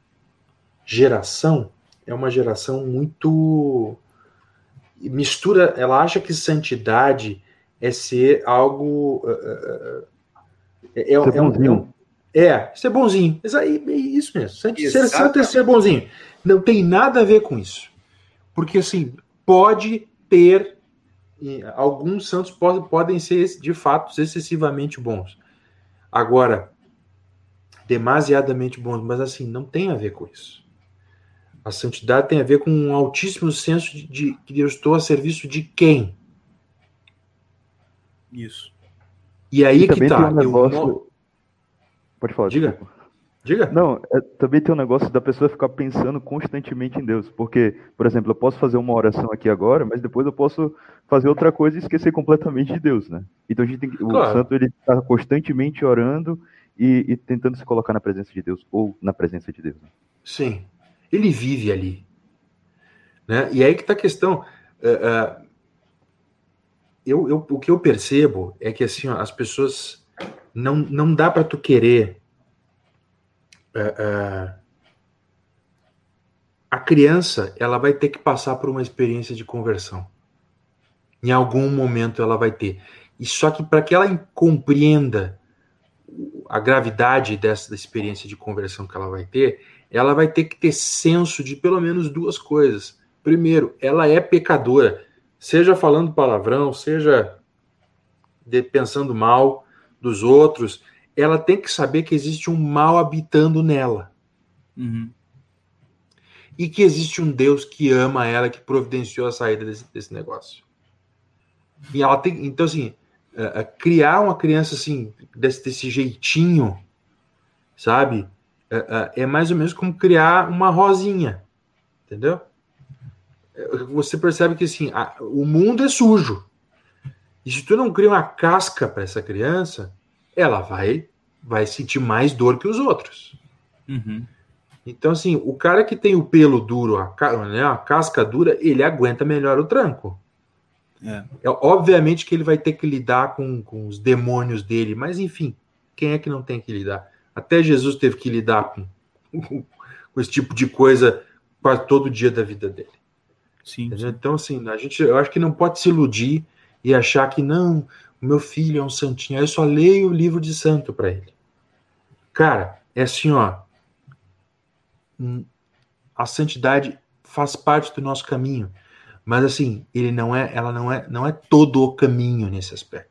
geração é uma geração muito mistura. Ela acha que santidade é ser algo. Uh, é, é, ser é, um, é, ser bonzinho. É isso mesmo. Ser santo é ser bonzinho. Não tem nada a ver com isso. Porque, assim, pode ter. Alguns santos pode, podem ser, de fato, excessivamente bons. Agora, demasiadamente bons, mas assim, não tem a ver com isso. A santidade tem a ver com um altíssimo senso de, de que eu estou a serviço de quem? Isso. E aí e que tá. Um negócio... eu... Pode falar. Diga. Desculpa. Diga. Não, é, também tem um negócio da pessoa ficar pensando constantemente em Deus. Porque, por exemplo, eu posso fazer uma oração aqui agora, mas depois eu posso fazer outra coisa e esquecer completamente de Deus, né? Então a gente tem que, claro. o santo ele está constantemente orando e, e, tentando se colocar na presença de Deus ou na presença de Deus. Né? Sim, ele vive ali, né? E aí que está a questão. Uh, uh, eu, eu, o que eu percebo é que assim, ó, as pessoas não, não dá para tu querer uh, a criança ela vai ter que passar por uma experiência de conversão. Em algum momento ela vai ter. E só que para que ela compreenda a gravidade dessa experiência de conversão que ela vai ter, ela vai ter que ter senso de pelo menos duas coisas. Primeiro, ela é pecadora seja falando palavrão, seja pensando mal dos outros, ela tem que saber que existe um mal habitando nela. Uhum. E que existe um Deus que ama ela, que providenciou a saída desse, desse negócio. E ela tem, então assim, uh, criar uma criança assim desse, desse jeitinho, sabe? Uh, uh, é mais ou menos como criar uma rosinha, entendeu? você percebe que assim, a, o mundo é sujo. E se tu não cria uma casca para essa criança, ela vai vai sentir mais dor que os outros. Uhum. Então, assim, o cara que tem o pelo duro, a, né, a casca dura, ele aguenta melhor o tranco. É. é. Obviamente que ele vai ter que lidar com, com os demônios dele, mas enfim, quem é que não tem que lidar? Até Jesus teve que lidar com, com esse tipo de coisa quase todo dia da vida dele. Sim, Então, assim, a gente, eu acho que não pode se iludir e achar que não, o meu filho é um santinho, eu só leio o livro de santo para ele. Cara, é assim, ó. um, a santidade faz parte do nosso caminho, mas assim, ele não é, ela não é, não é todo o caminho nesse aspecto.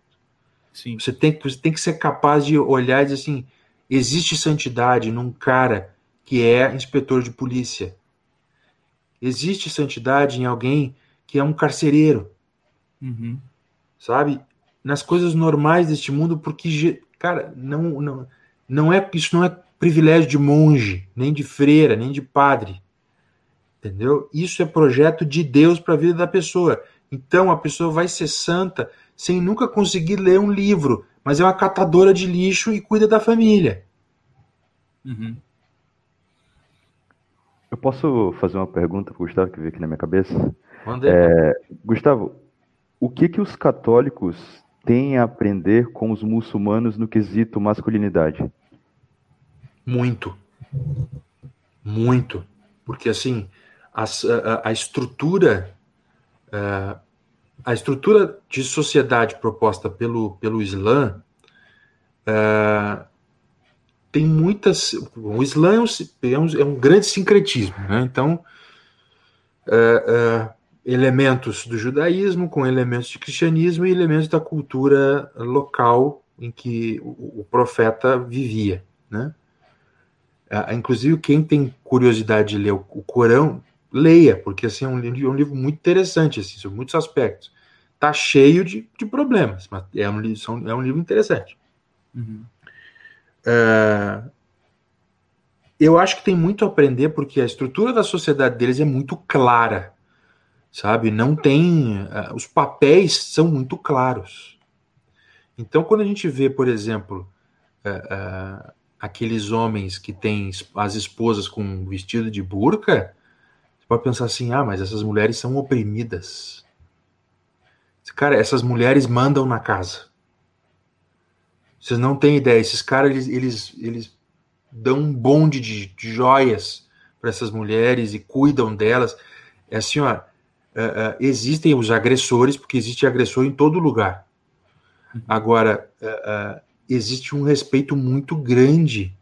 Sim. Você tem, você tem que ser capaz de olhar e dizer assim, existe santidade num cara que é inspetor de polícia. Existe santidade em alguém que é um carcereiro. Uhum. Sabe? Nas coisas normais deste mundo, porque, cara, não, não, não é isso não é privilégio de monge, nem de freira, nem de padre. Entendeu? Isso é projeto de Deus para a vida da pessoa. Então a pessoa vai ser santa sem nunca conseguir ler um livro, mas é uma catadora de lixo e cuida da família. Uhum. Eu posso fazer uma pergunta para o Gustavo que veio aqui na minha cabeça? É, Gustavo, o que que os católicos têm a aprender com os muçulmanos no quesito masculinidade? Muito. Muito. Porque, assim, a, a, a estrutura a, a estrutura de sociedade proposta pelo, pelo Islã tem muitas. O Islã é um, é um, é um grande sincretismo, né? Então, elementos do judaísmo com elementos de cristianismo e elementos da cultura local em que o, o profeta vivia, né? Inclusive, quem tem curiosidade de ler o, o Corão, leia, porque assim, é, um, é um livro muito interessante, assim, sobre muitos aspectos. Tá cheio de, de problemas, mas é um, são, é um livro interessante. Uhum. Uh, eu acho que tem muito a aprender, porque a estrutura da sociedade deles é muito clara, sabe? Não tem. Uh, os papéis são muito claros. Então, quando a gente vê, por exemplo, uh, aqueles homens que têm as esposas com vestido de burca, pode pensar assim: ah, mas essas mulheres são oprimidas. Cara, essas mulheres mandam na casa. Vocês não têm ideia. Esses caras, eles, eles, eles dão um bonde de, de joias para essas mulheres e cuidam delas. É assim, ó. Uh, uh, existem os agressores, porque existe agressor em todo lugar. Uhum. Agora, uh, existe um respeito muito grande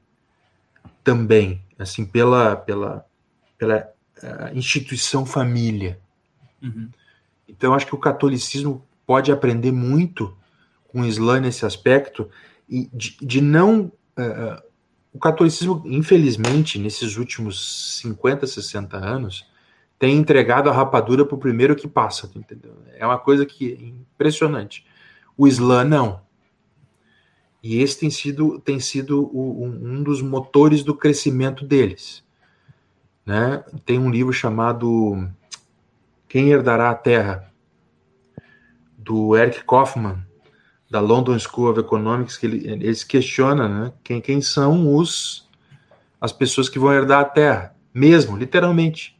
também, assim, pela, pela, pela instituição família. Uhum. Então, acho que o catolicismo pode aprender muito com o Islã nesse aspecto e de, de não. Uh, o catolicismo, infelizmente, nesses últimos 50, 60 anos, tem entregado a rapadura para o primeiro que passa, entendeu? É uma coisa que é impressionante. O Islã não. E esse tem sido, tem sido o, um dos motores do crescimento deles. Né? Tem um livro chamado Quem Herdará a Terra, do Eric Kaufman, da London School of Economics, que ele, eles questionam né, quem, quem são os as pessoas que vão herdar a Terra, mesmo, literalmente.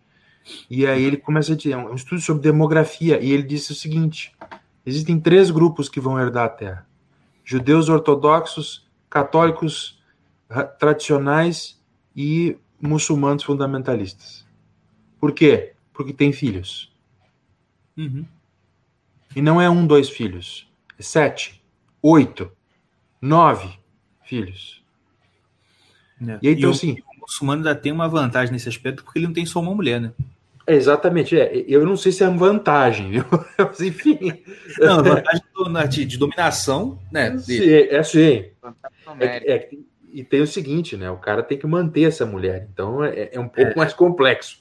E aí ele começa a dizer, é um estudo sobre demografia, e ele disse o seguinte, existem três grupos que vão herdar a Terra judeus ortodoxos, católicos tradicionais e muçulmanos fundamentalistas. Por quê? Porque tem filhos. Uhum. E não é um, dois filhos. É sete, oito, nove filhos. É. E aí, então, e assim. O muçulmano ainda tem uma vantagem nesse aspecto porque ele não tem só uma mulher, né? exatamente, é. Eu não sei se é uma vantagem, viu? *laughs* Mas, enfim. Não, vantagem de, de dominação, né? Sim, é sim. É, é, e tem o seguinte, né? O cara tem que manter essa mulher, então é, é um pouco é. mais complexo.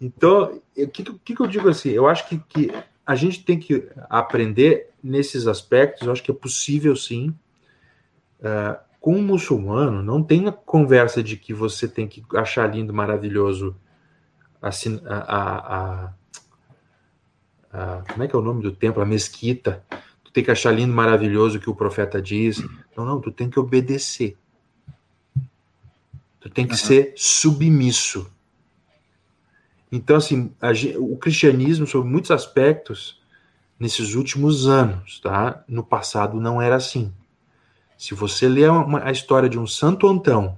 Então, o que, que, que, eu digo assim? Eu acho que, que a gente tem que aprender nesses aspectos, eu acho que é possível sim. Uh, com o muçulmano, não tem a conversa de que você tem que achar lindo, maravilhoso assim, a, a, a, como é que é o nome do templo? A mesquita. Tu tem que achar lindo, maravilhoso o que o profeta diz. Não, não, tu tem que obedecer. Tu tem que uhum. ser submisso. Então, assim, a, o cristianismo, sobre muitos aspectos, nesses últimos anos, tá? No passado não era assim. Se você uma, a história de um Santo Antão,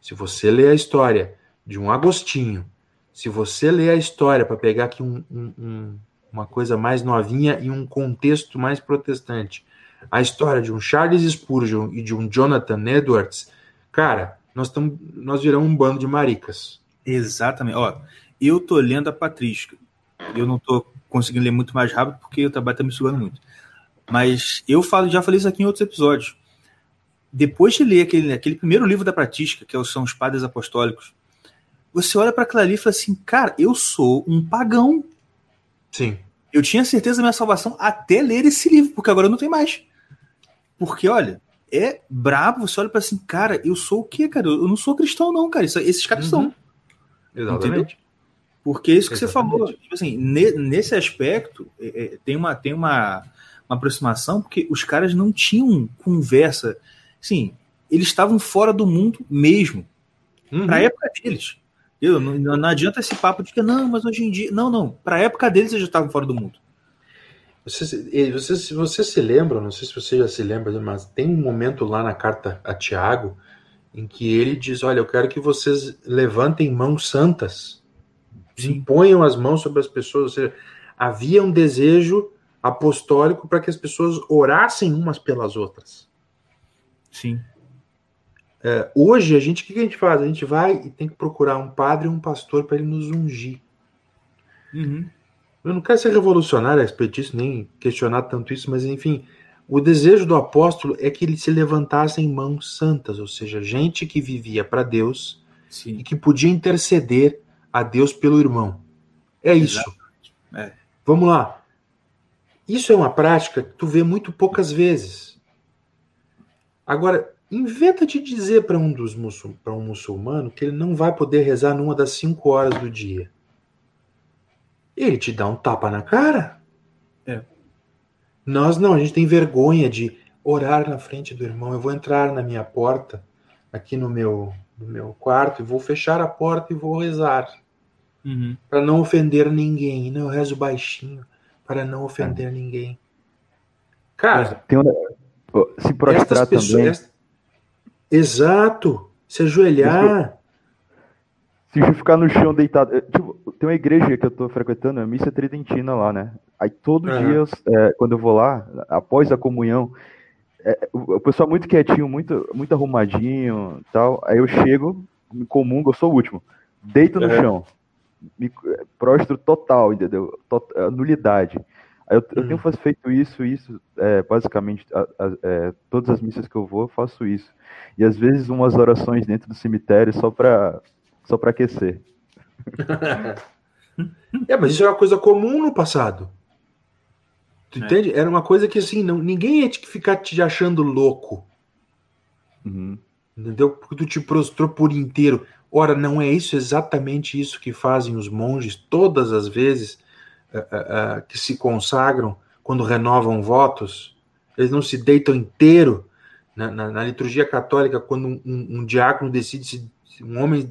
se você ler a história de um Agostinho, se você ler a história para pegar aqui um, um, uma coisa mais novinha e um contexto mais protestante, a história de um Charles Spurgeon e de um Jonathan Edwards, cara, nós, tamo, nós viramos um bando de maricas. Exatamente. Ó, eu tô lendo a Patrística. Eu não tô conseguindo ler muito mais rápido porque o trabalho tá me sugando muito. Mas eu falo, já falei isso aqui em outros episódios. Depois de ler aquele, aquele primeiro livro da Patrística, que é são os Padres Apostólicos, você olha para aquilo ali e fala assim, cara, eu sou um pagão. Sim. Eu tinha certeza da minha salvação até ler esse livro, porque agora eu não tenho mais. Porque, olha, é brabo, você olha para assim, cara, eu sou o quê, cara? Eu não sou cristão, não, cara. Isso, esses caras uhum. são. Exatamente. Entendeu? Porque é isso que Exatamente. você falou, tipo assim, nesse aspecto, é, é, tem, uma, tem uma, uma aproximação, porque os caras não tinham conversa. Sim, eles estavam fora do mundo mesmo. Uhum. Pra época deles. Não, não, adianta esse papo de que não, mas hoje em dia. Não, não. Pra época deles eles já estavam fora do mundo. Você, você, você se lembra, não sei se você já se lembra, mas tem um momento lá na carta a Tiago em que ele diz: Olha, eu quero que vocês levantem mãos santas, Sim. ponham as mãos sobre as pessoas. Ou seja, havia um desejo apostólico para que as pessoas orassem umas pelas outras. Sim. É, hoje, a gente, o que a gente faz? A gente vai e tem que procurar um padre ou um pastor para ele nos ungir. Uhum. Eu não quero ser revolucionário a respeito disso, nem questionar tanto isso, mas enfim, o desejo do apóstolo é que ele se levantasse em mãos santas, ou seja, gente que vivia para Deus Sim. e que podia interceder a Deus pelo irmão. É isso. É. Vamos lá. Isso é uma prática que tu vê muito poucas vezes. Agora, inventa de dizer para um dos para um muçulmano que ele não vai poder rezar numa das cinco horas do dia ele te dá um tapa na cara. É. Nós não, a gente tem vergonha de orar na frente do irmão. Eu vou entrar na minha porta, aqui no meu, no meu quarto, e vou fechar a porta e vou rezar. Uhum. Para não ofender ninguém. Não, eu rezo baixinho, para não ofender é. ninguém. Cara, tem um... se prostrar pessoas, também. Exato. Se ajoelhar. Se ficar no chão deitado. Tipo, tem uma igreja que eu tô frequentando, a missa tridentina lá, né? Aí todo uhum. dia, é, quando eu vou lá, após a comunhão, é, o pessoal muito quietinho, muito, muito arrumadinho tal. Aí eu chego, me comungo, eu sou o último. Deito no uhum. chão. Me prostro total, entendeu? Tot, nulidade. Aí eu, eu tenho uhum. feito isso, isso, é, basicamente, a, a, é, todas as missas que eu vou, eu faço isso. E às vezes umas orações dentro do cemitério só para só para aquecer. *laughs* é, mas isso é uma coisa comum no passado. Tu é. entende? Era uma coisa que assim, não, ninguém ia te ficar te achando louco. Uhum. Entendeu? Porque tu te prostrou por inteiro. Ora, não é isso exatamente isso que fazem os monges todas as vezes uh, uh, uh, que se consagram quando renovam votos? Eles não se deitam inteiro. Na, na, na liturgia católica, quando um, um, um diácono decide se. Um homem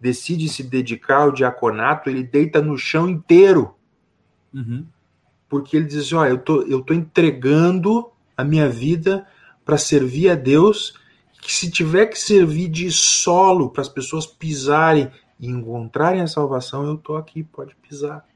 decide se dedicar ao diaconato, ele deita no chão inteiro. Uhum. Porque ele diz: Olha, eu tô, eu tô entregando a minha vida para servir a Deus, que se tiver que servir de solo para as pessoas pisarem e encontrarem a salvação, eu tô aqui, pode pisar.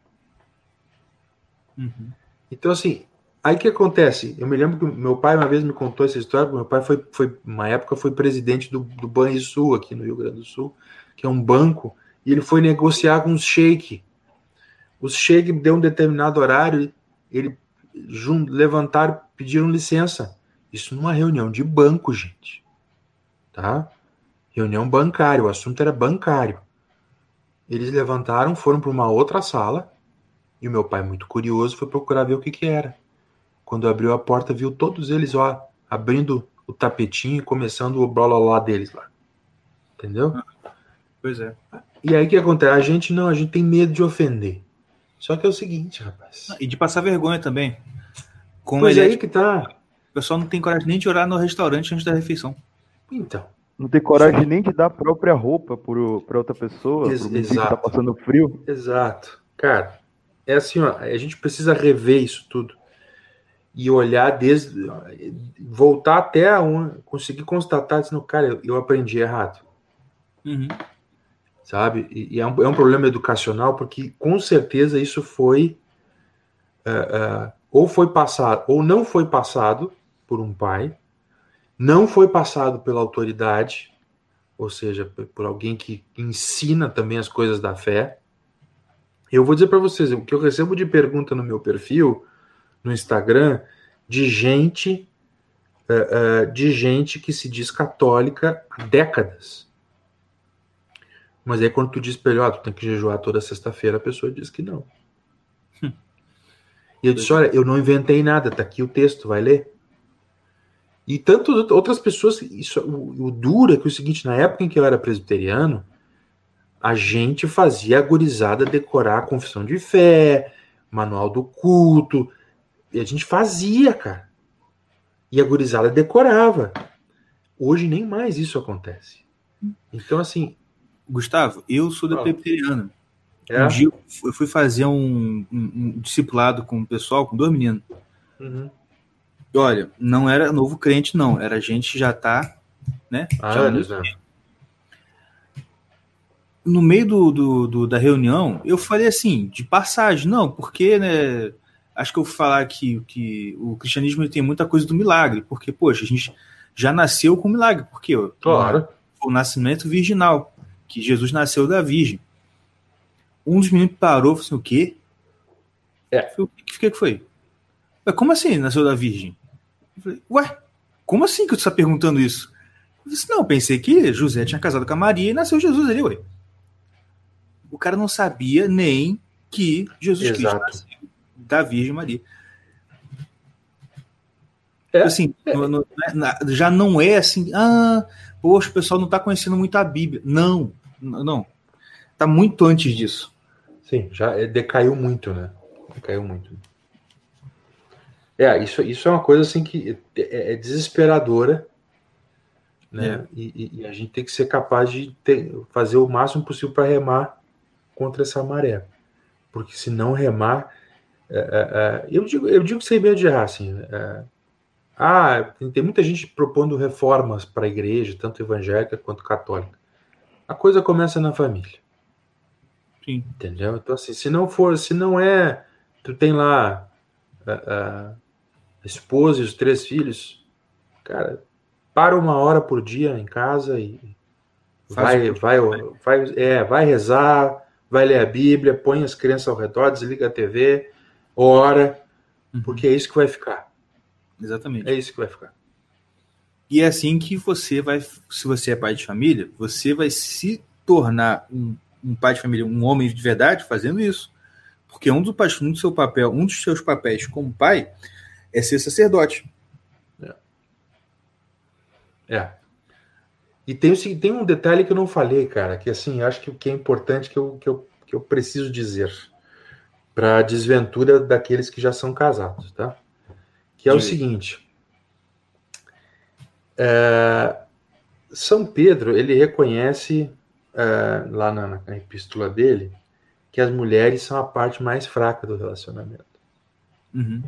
Uhum. Então, assim, aí que acontece? Eu me lembro que meu pai uma vez me contou essa história, meu pai foi, foi uma época foi presidente do, do Banrisul aqui no Rio Grande do Sul, que é um banco, e ele foi negociar com os sheik. Os sheik deu um determinado horário, ele levantaram, pediram licença. Isso numa reunião de banco, gente. Tá? Reunião bancária, o assunto era bancário. Eles levantaram, foram para uma outra sala, e o meu pai, muito curioso, foi procurar ver o que, que era. Quando abriu a porta, viu todos eles, ó, abrindo o tapetinho e começando o blá deles lá. Entendeu? Pois é. E aí o que acontece? A gente não, a gente tem medo de ofender. Só que é o seguinte, rapaz. E de passar vergonha também. Como pois é aí que tá. O pessoal não tem coragem nem de orar no restaurante antes da refeição. Então. Não tem coragem nem de dar a própria roupa para outra pessoa, Ex pro que tá passando frio. Exato. Cara, é assim, ó, a gente precisa rever isso tudo. E olhar desde. voltar até um, conseguir constatar, dizendo, cara, eu, eu aprendi errado. Uhum sabe? E, e é, um, é, um, problema educacional porque com certeza isso foi uh, uh, ou foi passado ou não foi passado por um pai, não foi passado pela autoridade, ou seja, por alguém que ensina também as coisas da fé. Eu vou dizer para vocês, o que eu recebo de pergunta no meu perfil, no Instagram, de gente, uh, de gente que se diz católica há décadas. Mas aí quando tu diz para ele, oh, tu tem que jejuar toda sexta-feira, a pessoa diz que não. E eu disse, olha, eu não inventei nada, tá aqui o texto, vai ler. E tanto outras pessoas, isso, o, o duro é que é o seguinte, na época em que eu era presbiteriano, a gente fazia a gurizada decorar a confissão de fé, manual do culto, e a gente fazia, cara. E a gurizada decorava. Hoje nem mais isso acontece. Então, assim. Gustavo, eu sou da presbiteriana. É? Um dia eu fui fazer um, um, um, discipulado com o pessoal, com dois meninos. Uhum. E olha, não era novo crente, não. Era gente já tá, né? Ah, já né? No meio do, do, do, da reunião, eu falei assim, de passagem, não, porque, né? Acho que eu vou falar que, que o cristianismo tem muita coisa do milagre, porque, poxa, a gente já nasceu com milagre, porque claro. o, o nascimento virginal, que Jesus nasceu da Virgem. Um dos meninos parou e falou assim: o quê? É. o que, que foi? Como assim nasceu da Virgem? Eu falei, ué, como assim que tu está perguntando isso? Eu disse, não, pensei que José tinha casado com a Maria e nasceu Jesus ali, ué. O cara não sabia nem que Jesus Exato. Cristo nasceu da Virgem Maria. É. Assim, é. Né, já não é assim, ah, poxa, o pessoal não está conhecendo muito a Bíblia. Não, não. Está muito antes disso. Sim, já é, decaiu muito, né? Decaiu muito. É, isso, isso é uma coisa assim que é, é desesperadora, né? É. E, e, a gente tem que ser capaz de ter, fazer o máximo possível para remar contra essa maré, porque se não remar, é, é, é eu digo, eu digo sem medo de errar, assim. ah, tem, tem muita gente propondo reformas para a igreja, tanto evangélica quanto católica. A coisa começa na família. Sim. Entendeu? Então, assim, se não for, se não é, tu tem lá a, a, esposa e os três filhos, cara, para uma hora por dia em casa e vai, vai, vai, é, vai rezar, vai ler a Bíblia, põe as crianças ao redor, desliga a TV, ora, uhum. porque é isso que vai ficar. Exatamente. É isso que vai ficar. E é assim que você vai, se você é pai de família, você vai se tornar um um pai de família, um homem de verdade, fazendo isso. Porque um, do, um do seu papel, um dos seus papéis como pai é ser sacerdote. É. é. E tem, tem um detalhe que eu não falei, cara, que assim, acho que o que é importante que eu, que eu, que eu preciso dizer para a desventura daqueles que já são casados, tá? Que é Sim. o seguinte. É, São Pedro, ele reconhece uh, lá na, na epístola dele que as mulheres são a parte mais fraca do relacionamento. Uhum.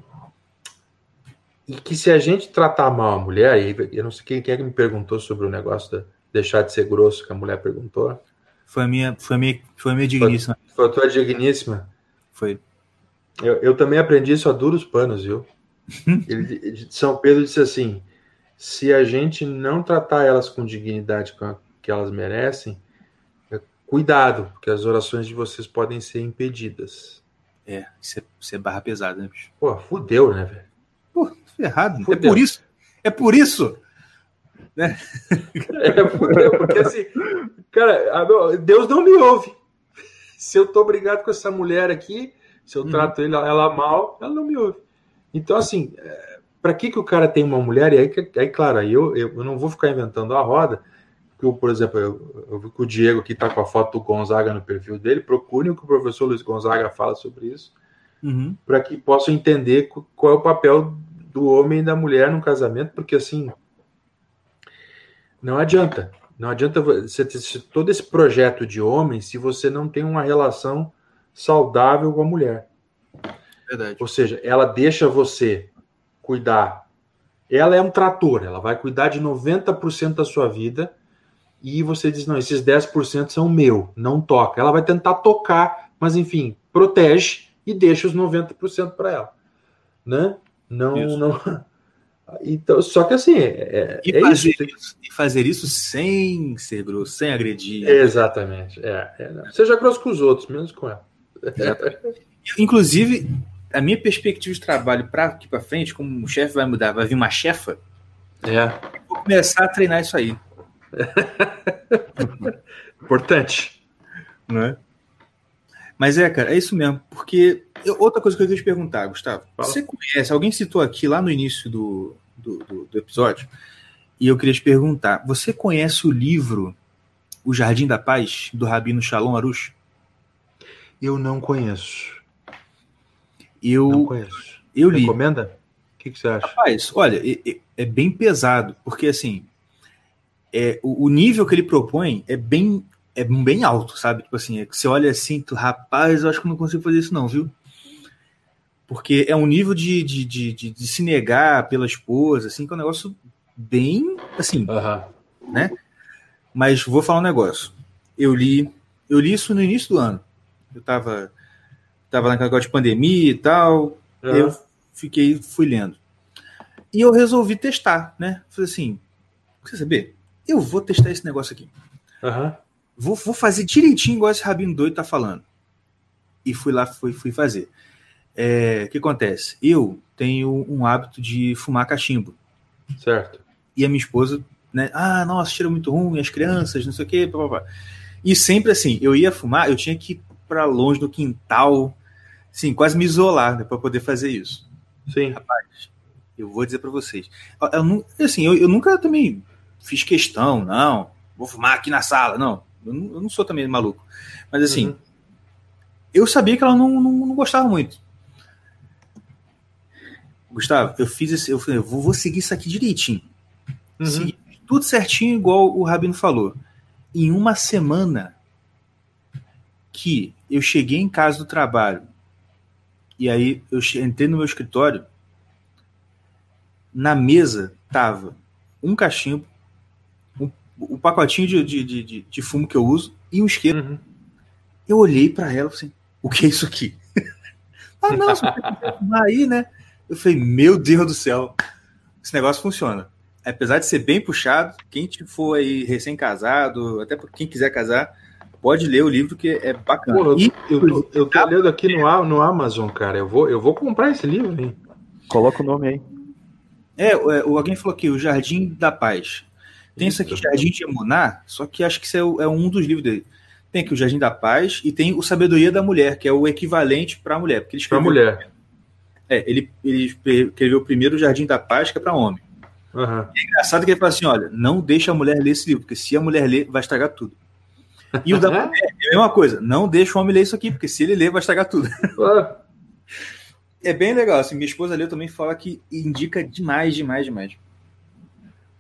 E que se a gente tratar mal a mulher, eu não sei quem, quem é que me perguntou sobre o negócio de deixar de ser grosso, que a mulher perguntou. Foi a minha, foi a minha, foi a minha digníssima. Foi, foi a tua digníssima? Foi. Eu, eu também aprendi isso a duros panos, viu? *laughs* Ele, São Pedro disse assim: se a gente não tratar elas com dignidade que elas merecem, Cuidado, porque as orações de vocês podem ser impedidas. É, isso é, isso é barra pesada, né, bicho? Pô, fudeu, né, velho? Pô, ferrado. Fudeu. É por isso. É por isso. Né? É, fudeu, porque assim, cara, Deus não me ouve. Se eu tô brigado com essa mulher aqui, se eu uhum. trato ela mal, ela não me ouve. Então, assim, é, para que, que o cara tem uma mulher? E aí, aí claro, aí eu, eu, não vou ficar inventando a roda, eu, por exemplo, eu, eu vi que o Diego aqui está com a foto do Gonzaga no perfil dele. Procurem o que o professor Luiz Gonzaga fala sobre isso, uhum. para que possam entender qual é o papel do homem e da mulher no casamento, porque assim não adianta. Não adianta você ter todo esse projeto de homem se você não tem uma relação saudável com a mulher. Verdade. Ou seja, ela deixa você cuidar. Ela é um trator, ela vai cuidar de 90% da sua vida e você diz: não, esses 10% são meu, não toca. Ela vai tentar tocar, mas enfim, protege e deixa os 90% para ela. Né? Não, não, *laughs* Então, só que assim, é, e, é fazer isso. isso. E fazer isso sem ser grosso, sem agredir. Exatamente. É, é, Seja grosso com os outros, menos com ela. Inclusive, a minha perspectiva de trabalho para aqui para frente, como o chefe vai mudar, vai vir uma chefa, é. vou começar a treinar isso aí. *laughs* Importante. Não é? Mas é, cara, é isso mesmo. Porque eu, outra coisa que eu queria te perguntar, Gustavo. Fala. Você conhece, alguém citou aqui lá no início do, do, do, do episódio, e eu queria te perguntar: você conhece o livro O Jardim da Paz, do Rabino Shalom Arush? Eu não conheço. Eu, não conheço. Eu li. Recomenda? O que, que você acha? Rapaz, olha, é, é, bem pesado, porque assim, é, o, o, nível que ele propõe é bem, é bem alto, sabe? Tipo assim, é, você olha assim, tu, rapaz, eu acho que não consigo fazer isso, não, viu? Porque é um nível de, de, de, de, de se negar pela esposa, assim, que é um negócio bem assim, uhum. né? Mas vou falar um negócio. Eu li, eu li isso no início do ano. Eu tava, tava naquele negócio de pandemia e tal. Uhum. Eu fiquei, fui lendo. E eu resolvi testar, né? Falei assim, quer saber? Eu vou testar esse negócio aqui. Uhum. Vou, vou fazer direitinho igual esse rabino doido tá falando. E fui lá, fui, fui fazer. É, o que acontece? Eu tenho um hábito de fumar cachimbo. Certo. E a minha esposa, né? Ah, nossa, cheira muito ruim, as crianças, não sei o quê. Blá, blá, blá. E sempre assim, eu ia fumar, eu tinha que para longe do quintal, sim, quase me isolar né, para poder fazer isso. Sim. Rapaz, eu vou dizer para vocês. Eu, eu, assim, eu, eu, nunca também fiz questão, não, vou fumar aqui na sala, não. Eu não, eu não sou também maluco. Mas assim, uhum. eu sabia que ela não, não, não, gostava muito. Gustavo, eu fiz esse, eu falei, vou, vou seguir isso aqui direitinho. Uhum. Segui tudo certinho, igual o Rabino falou. Em uma semana que eu cheguei em casa do trabalho e aí eu entrei no meu escritório, na mesa tava um cachimbo, um, um pacotinho de, de, de, de, fumo que eu uso e um isqueiro. Uhum. Eu olhei para ela assim, o que é isso aqui? *laughs* ah, não, você aí, né? Eu falei, meu Deus do céu, esse negócio funciona. Apesar de ser bem puxado, quem for aí recém-casado, até quem quiser casar, pode ler o livro que é bacana. Pô, eu, eu, eu, tô lendo aqui no, no Amazon, cara. Eu vou, eu vou comprar esse livro, hein? Coloca o nome aí. É, é alguém falou aqui, o Jardim da Paz. Tem isso aqui, Jardim de Emuná, só que acho que isso é, é, um dos livros dele. Tem aqui o Jardim da Paz e tem o Sabedoria da Mulher, que é o equivalente para a mulher. Porque ele para mulher. É, ele, ele escreveu primeiro o Jardim da Paz, que é para homem. Uhum. é engraçado que ele fala assim: olha, não deixa a mulher ler esse livro, porque se a mulher ler, vai estragar tudo. E o da *laughs* mulher é a mesma coisa. Não deixa o homem ler isso aqui, porque se ele ler, vai estragar tudo. *laughs* é bem legal. Assim, minha esposa leu também fala que indica demais, demais, demais.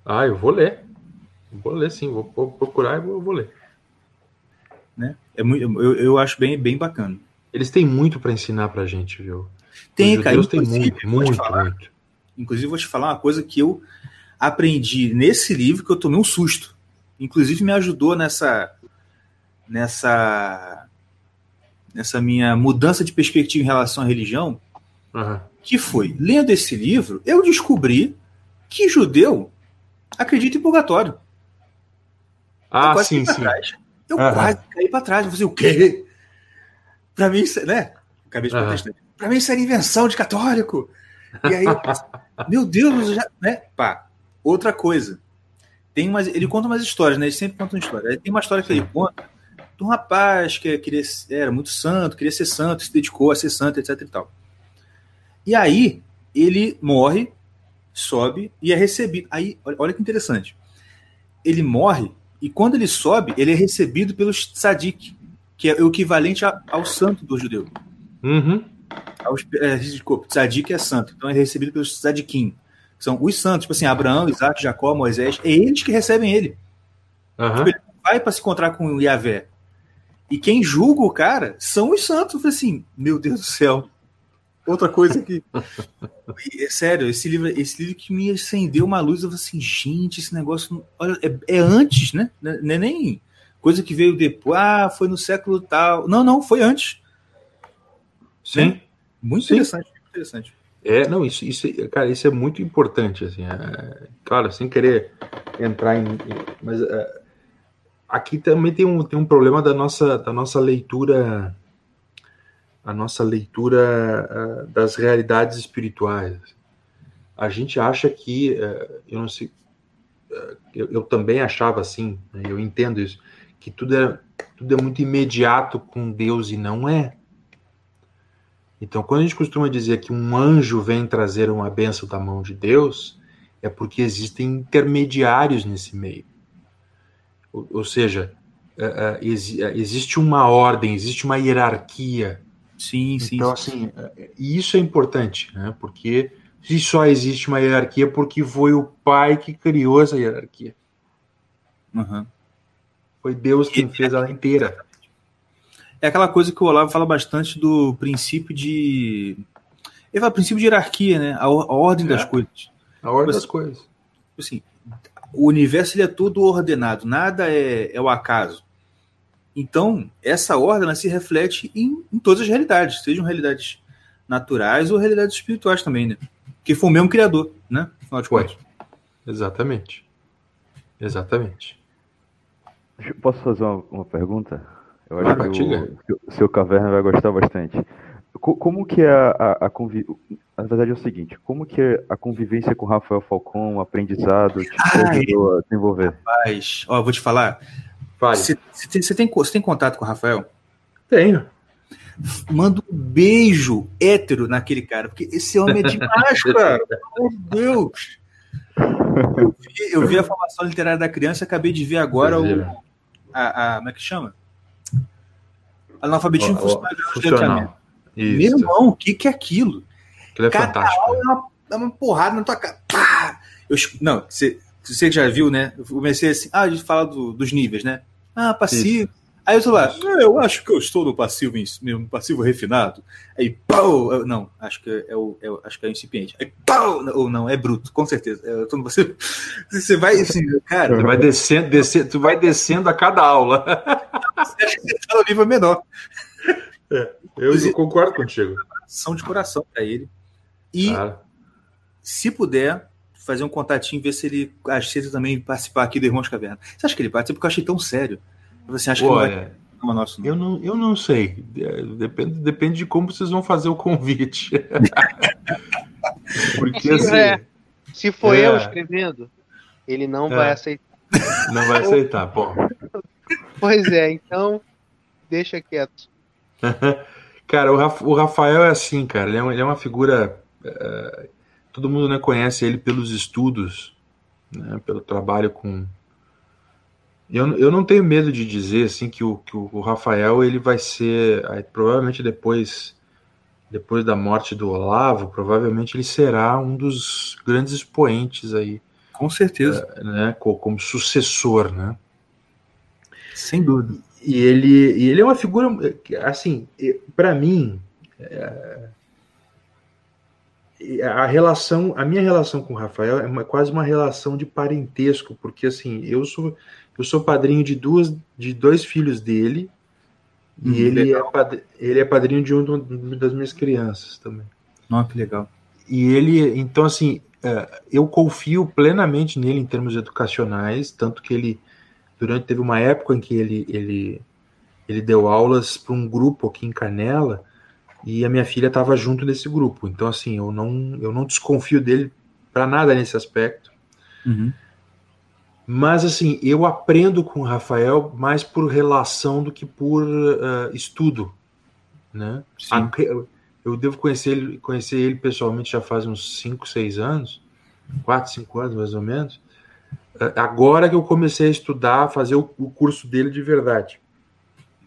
Ah, eu vou ler. Vou ler sim, vou, vou procurar e vou, vou, ler. Né? É muito, eu, eu acho bem, bem bacana. Eles têm muito para ensinar pra gente, viu? Tem, cara. Deus tem muito, muito, falar, muito. Inclusive, vou te falar uma coisa que eu aprendi nesse livro que eu tomei um susto. Inclusive, me ajudou nessa nessa nessa minha mudança de perspectiva em relação à religião, uhum. que foi, lendo esse livro, eu descobri que judeu acredita em purgatório. Ah, sim, sim. Trás. Eu uhum. quase caí para trás. Eu falei, o quê? Para mim, né? Acabei de uhum. Para mim, isso era invenção de católico. E aí, *laughs* meu Deus, já, né? Pá, outra coisa. Tem umas, ele conta umas histórias, né? Ele sempre conta uma história. Tem uma história que ele conta de um rapaz que queria, era muito santo, queria ser santo, se dedicou a ser santo, etc e tal. E aí ele morre, sobe e é recebido. Aí, olha que interessante. Ele morre e quando ele sobe, ele é recebido pelos tzadik, que é o equivalente ao santo do judeu. Uhum. Aos, é, desculpa, tzadik é santo, então é recebido pelos tzadikim. São os santos, tipo assim, Abraão, Isaac, Jacó, Moisés, é eles que recebem ele. Uhum. Tipo, ele vai para se encontrar com o Yahvé. E quem julga o cara são os santos. Eu falei assim, meu Deus do céu. Outra coisa que. *laughs* é sério, esse livro, esse livro que me acendeu uma luz, eu falei assim, gente, esse negócio. Olha, é, é antes, né? Não é nem coisa que veio depois. Ah, foi no século tal. Não, não, foi antes. Sim. Né? Muito Sim. interessante, muito interessante. É, não, isso, isso, cara, isso é muito importante, assim, é, claro, sem querer entrar em, mas é, aqui também tem um, tem um problema da nossa, da nossa leitura, a nossa leitura uh, das realidades espirituais. A gente acha que, uh, eu não sei, uh, eu, eu, também achava assim, né, eu entendo isso, que tudo é, tudo é muito imediato com Deus e não é. Então, quando a gente costuma dizer que um anjo vem trazer uma benção da mão de Deus, é porque existem intermediários nesse meio. Ou, ou seja, uh, uh, ex, existe uma ordem, existe uma hierarquia. Sim, sim. Então, assim, e isso é importante, né? Porque se só existe uma hierarquia, porque foi o pai que criou essa hierarquia. Uhum. Foi Deus quem fez ela inteira. É aquela coisa que o Olavo fala bastante do princípio de. Ele fala princípio de hierarquia, né? A, a ordem é. das coisas. A ordem das coisas. Assim, o universo ele é todo ordenado, nada é, é o acaso. Então, essa ordem se reflete em, em, todas as realidades, sejam realidades naturais ou realidades espirituais também, né? Que foi o mesmo criador, né? Afinal de contas. Exatamente. Exatamente. Posso fazer uma, uma pergunta? Eu acho ah, que o, o seu caverna vai gostar bastante. Como que é a, a, a convivência? Na verdade é o seguinte, como que é a convivência com o Rafael Falcão, o aprendizado, te ajudou a desenvolver? Rapaz, ó, vou te falar. Você tem, tem, tem contato com o Rafael? Tenho. Manda um beijo hétero naquele cara, porque esse homem é demais, cara. Meu Deus! Eu vi, eu vi, a formação literária da criança, acabei de ver agora o. A, a, como é que chama? Analfabetismo funcional. funcional. Meu irmão, o que, que é aquilo? Aquilo é Cada fantástico. Aula é uma, é uma porrada na tua cara. Pá! Eu, não, você, você já viu, né? Eu comecei assim, ah, a gente fala do, dos níveis, né? Ah, passivo. Isso. Aí eu tô lá, ah, eu acho que eu estou no passivo, no passivo refinado. Aí, pau! Não, acho que é o, é, acho que é o incipiente. Aí, pau! Ou não, é bruto, com certeza. Eu tô, você, *laughs* você vai, assim, cara. Você vai descendo, descendo, tu vai descendo a cada aula. *laughs* Você acha que você tá no nível menor. É, eu, eu concordo contigo. São de coração para ele. E, claro. se puder, fazer um contatinho, ver se ele aceita também participar aqui do Irmãos Caverna. Você acha que ele participa? Porque eu achei tão sério. Você acha Pô, que ele vai... É... Nosso, não? Eu, não, eu não sei. É, depende, depende de como vocês vão fazer o convite. *laughs* Porque se, assim, é, se for é... eu escrevendo, ele não vai é. aceitar. *laughs* Não vai aceitar, pô. Pois é, então deixa quieto. *laughs* cara, o Rafael é assim, cara. Ele é uma, ele é uma figura. Uh, todo mundo né, conhece ele pelos estudos, né, pelo trabalho com. Eu, eu não tenho medo de dizer assim que o, que o Rafael ele vai ser aí, provavelmente depois depois da morte do Olavo, provavelmente ele será um dos grandes expoentes aí. Com certeza. Uh, né, como, como sucessor, né? Sem dúvida. E ele, e ele é uma figura, assim, para mim, é, a relação, a minha relação com o Rafael é uma, quase uma relação de parentesco, porque assim, eu sou eu sou padrinho de duas de dois filhos dele hum, e ele é, ele é padrinho de um das minhas crianças também. Nossa, que legal. E ele, então assim, é, eu confio plenamente nele em termos educacionais, tanto que ele durante teve uma época em que ele ele ele deu aulas para um grupo aqui em Canela e a minha filha estava junto desse grupo. Então assim, eu não eu não desconfio dele para nada nesse aspecto. Uhum. Mas assim, eu aprendo com o Rafael mais por relação do que por uh, estudo, né? A, eu devo conhecer ele, conhecer ele pessoalmente já faz uns 5, 6 anos, 4, 5 anos mais ou menos. É, agora que eu comecei a estudar, fazer o, o curso dele de verdade.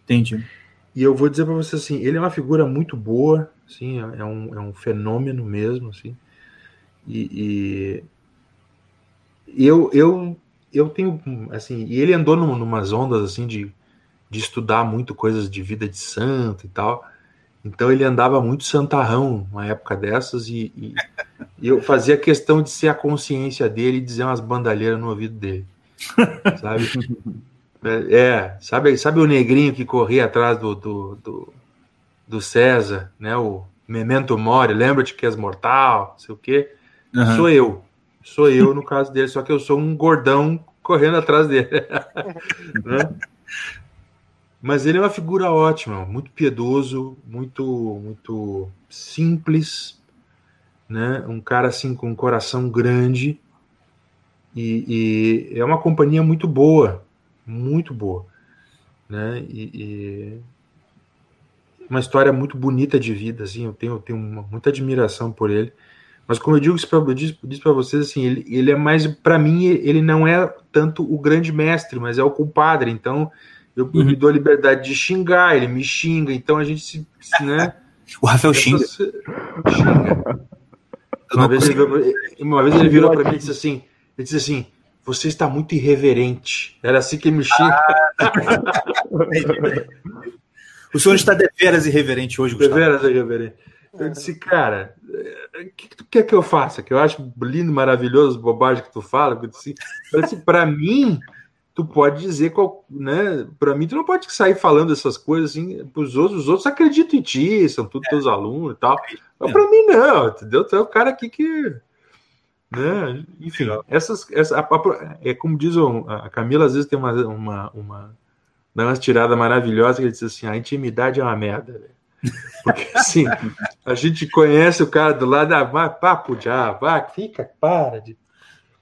Entendi. E eu vou dizer para você assim, ele é uma figura muito boa, assim, é, um, é um fenômeno mesmo, assim. E, e eu, eu, eu tenho, assim, e ele andou num, numas ondas, assim, de, de estudar muito coisas de vida de santo e tal. Então ele andava muito santarrão uma época dessas e, e, e, eu fazia questão de ser a consciência dele e dizer umas bandalheiras no ouvido dele. Sabe? *laughs* É, é, sabe, sabe o negrinho que corria atrás do, do, do, do César, né? O Memento Mori, lembra-te que és mortal, não sei o quê. Uhum. Sou eu. Sou eu no caso dele, só que eu sou um gordão correndo atrás dele. *laughs* né? Mas ele é uma figura ótima, muito piedoso, muito muito simples, né? Um cara assim com um coração grande e, e é uma companhia muito boa, muito boa, né? E, e, uma história muito bonita de vida, assim. Eu tenho, tenho uma, muita admiração por ele. Mas como eu digo isso para disse para vocês, assim, ele, ele é mais para mim ele não é tanto o grande mestre, mas é o compadre. Então eu, uhum. me dou a liberdade de xingar, ele me xinga. Então a gente se, né? *laughs* o Rafael xinga. xinga. Uma vez, ele, uma vez ele virou para mim e disse assim: ele disse assim, você está muito irreverente. Era assim que me xinga. Ah, *laughs* o senhor está deveras irreverente hoje, Gustavo. Deveras irreverente. Eu disse, cara, o que, que, tu quer que eu faça? Que eu acho lindo, maravilhoso, bobagem que tu fala. Eu disse, para mim, tu pode dizer, qual, né? Para mim, tu não pode sair falando essas coisas assim para os outros. Os outros acreditam em ti, são todos é. teus alunos e tal. Mas para mim, não, entendeu? Tu é o cara aqui que né? Enfim, essas, essa, a, a, é como diz a Camila, às vezes tem uma, uma, uma, uma tirada maravilhosa que ele diz assim: a intimidade é uma merda. Véio. *laughs* Porque assim, a gente conhece o cara do lado, ah, vai, papo já, vai, fica, para de.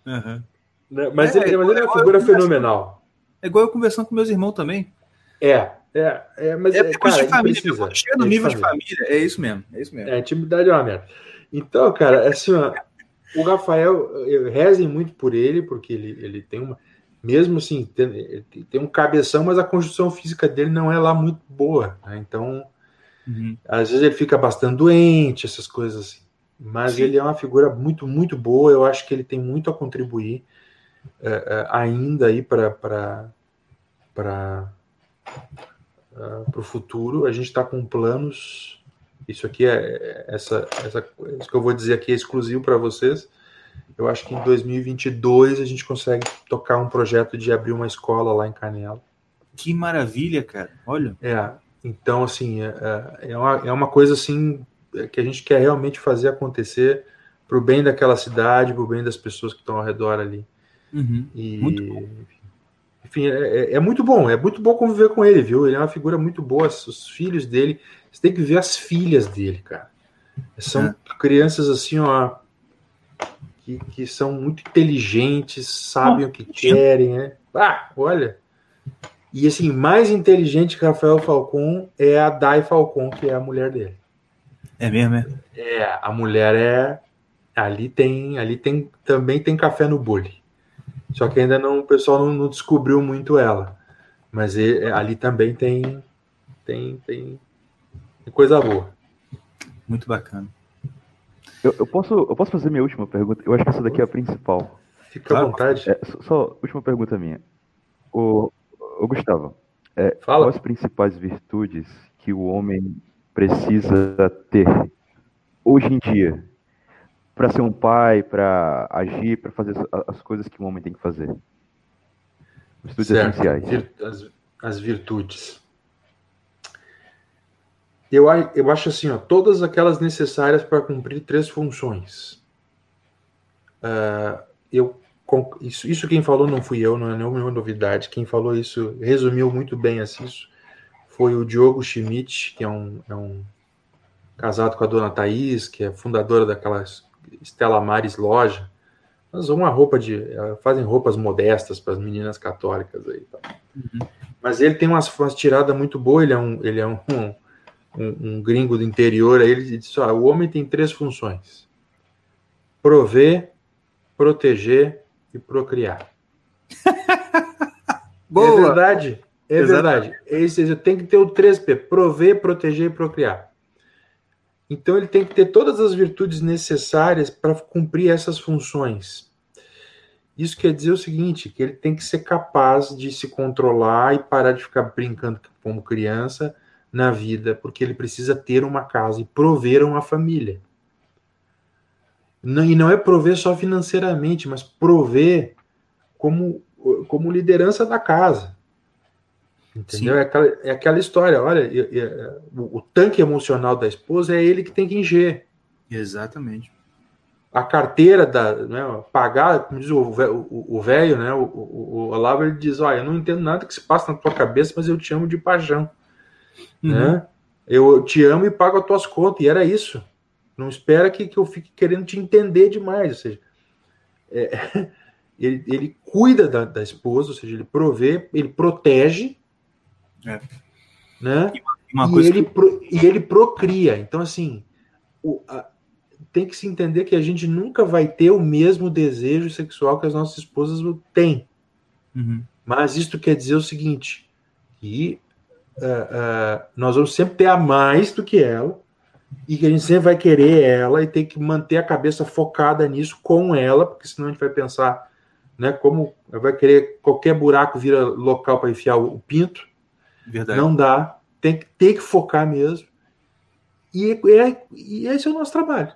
Uhum. Né? Mas, é, ele, mas ele é uma figura fenomenal. É igual eu conversando com meus irmãos também. É, é, é mas é, é cara, de família. Precisa, chega no nível de família. de família, é isso mesmo. É isso mesmo. É, intimidade é uma merda. Então, cara, é assim, ó, o Rafael, rezem muito por ele, porque ele, ele tem uma. Mesmo assim, tem, tem um cabeção, mas a construção física dele não é lá muito boa. Né? Então, uhum. às vezes ele fica bastante doente, essas coisas assim. Mas Sim. ele é uma figura muito, muito boa. Eu acho que ele tem muito a contribuir uh, uh, ainda aí para para uh, o futuro. A gente está com planos isso aqui é essa, essa isso que eu vou dizer aqui é exclusivo para vocês. Eu acho que em 2022 a gente consegue tocar um projeto de abrir uma escola lá em Canela. Que maravilha, cara. Olha. É. Então, assim, é, é, é uma, é uma coisa assim que a gente quer realmente fazer acontecer para o bem daquela cidade, para o bem das pessoas que estão ao redor ali. Uhum. E, muito enfim, é, é, é, muito bom, é muito bom conviver com ele, viu? Ele é uma figura muito boa, os filhos dele, você tem que ver as filhas dele, cara. São é. crianças assim, ó, que, que são muito inteligentes, sabem o que querem, né? Ah, olha. E assim, mais inteligente que Rafael Falcon é a Dai Falcon, que é a mulher dele. É mesmo, é? É, a mulher é. Ali tem, ali tem também tem café no bule. Só que ainda não, o pessoal não, não descobriu muito ela. Mas ele, ali também tem, tem, tem, coisa boa. Muito bacana. Eu, eu, posso, eu posso fazer minha última pergunta? Eu acho que essa daqui é a principal. Fica à vontade. É, só, só, última pergunta minha. O, o Gustavo, é, Fala. quais as principais virtudes que o homem precisa ter hoje em dia para ser um pai, para agir, para fazer as coisas que o homem tem que fazer? Virtudes certo. essenciais. As, as virtudes. Eu, eu acho assim, ó, todas aquelas necessárias para cumprir três funções. Uh, eu, isso, isso quem falou não fui eu, não é nenhuma novidade. Quem falou isso resumiu muito bem assim, isso foi o Diogo Schmidt, que é um, é um casado com a dona Thaís, que é fundadora daquela Estela Maris Loja. Elas uma roupa de. fazem roupas modestas para as meninas católicas aí. Tá? Uhum. Mas ele tem umas, umas tiradas muito boas, ele é um, ele é um, um um, gringo do interior, aí ele disse: ah, o homem tem três funções: prover, proteger e procriar. *laughs* Boa. É verdade. É Exatamente. verdade. Esse, tem que ter o 3P: prover, proteger e procriar. Então ele tem que ter todas as virtudes necessárias para cumprir essas funções. Isso quer dizer o seguinte, que ele tem que ser capaz de se controlar e parar de ficar brincando como criança na vida, porque ele precisa ter uma casa e prover uma família. e não é prover só financeiramente, mas prover como, como liderança da casa. Entendeu? É aquela, é aquela, história, olha, é, é, o, o, tanque emocional da esposa é ele que tem que encher. Exatamente. A carteira da, né, pagar, como diz o velho, né, o, o, o Olavo, ele diz, olha, eu não entendo nada que se passa na tua cabeça, mas eu te amo de paixão. Uhum. Né? Eu te amo e pago as tuas contas, e era isso. Não espera que, que eu fique querendo te entender demais, ou seja, é, *laughs* ele, ele cuida da, da esposa, ou seja, ele provê, ele protege, é. Né? E, ele, que... pro, e ele procria. Então, assim, o, a, tem que se entender que a gente nunca vai ter o mesmo desejo sexual que as nossas esposas têm. Uhum. Mas isto quer dizer o seguinte: que uh, uh, nós vamos sempre ter a mais do que ela, e que a gente sempre vai querer ela e tem que manter a cabeça focada nisso com ela, porque senão a gente vai pensar, né, como vai querer qualquer buraco vira local para enfiar o pinto. Verdade. Não dá. Tem que ter que focar mesmo. E, é, e esse é o nosso trabalho.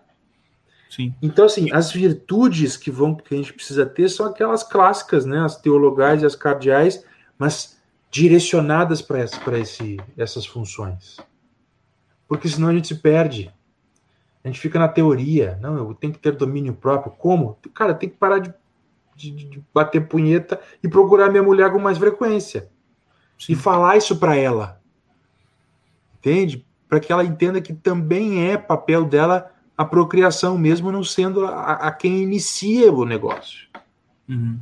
Sim. Então, assim, as virtudes que vão que a gente precisa ter são aquelas clássicas, né? As teologais e as cardeais, mas direcionadas para essa, esse, essas funções. Porque senão a gente se perde. A gente fica na teoria. Não, eu tenho que ter domínio próprio. Como? Cara, tem que parar de, de, de bater punheta e procurar minha mulher com mais frequência e falar isso para ela. Entende? Para que ela entenda que também é papel dela a procriação, mesmo não sendo a, a quem inicia o negócio. Uhum.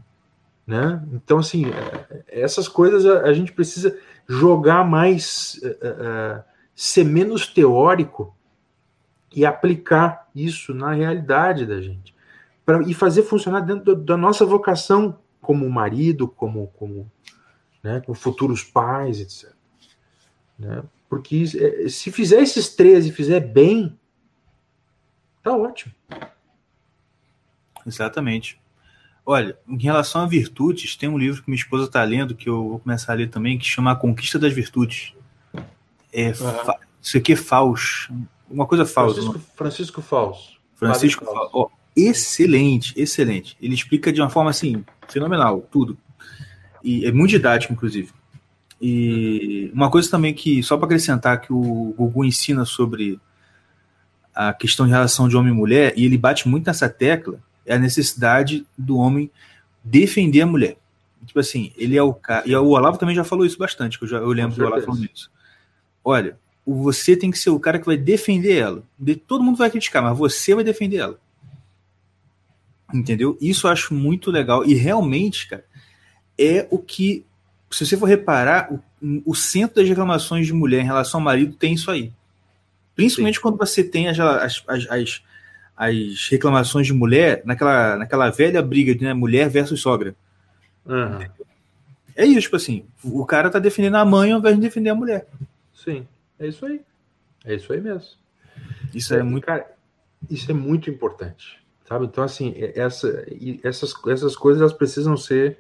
Né? Então, assim, é, essas coisas a, gente precisa jogar mais, uh, uh, ser menos teórico e aplicar isso na realidade da gente. Pra, e fazer funcionar dentro da nossa vocação como marido, como, como né, com futuros pais, etc. Né? Porque é, se fizer esses três e fizer bem, tá ótimo. Exatamente. Olha, em relação a virtudes, tem um livro que minha esposa está lendo, que eu vou começar a ler também, que chama A Conquista das Virtudes. É, uhum. Isso aqui é Faust. Uma coisa falsa. Francisco, Francisco Faust. Francisco Faust. Oh, excelente, excelente. Ele explica de uma forma assim, fenomenal, tudo. E é muito didático, inclusive. E uma coisa também que, só para acrescentar, que o Gugu ensina sobre a questão de relação de homem e mulher, e ele bate muito nessa tecla, é a necessidade do homem defender a mulher. Tipo assim, ele é o cara. E o Olavo também já falou isso bastante, que eu, já, eu lembro do Olavo falando isso. Olha, você tem que ser o cara que vai defender ela. Todo mundo vai criticar, mas você vai defender ela. Entendeu? Isso eu acho muito legal. E realmente, cara, é o que, se você for reparar, o, o centro das reclamações de mulher em relação ao marido tem isso aí. Principalmente Sim. quando você tem as, as, as, as, reclamações de mulher naquela, naquela velha briga de né, mulher versus sogra. Uhum. É isso, tipo assim, o cara tá defendendo a mãe ao invés de defender a mulher. Sim, é isso aí. É isso aí mesmo. Isso é, é muito. Cara, isso é muito importante. Sabe? Então, assim, essa, essas, essas coisas elas precisam ser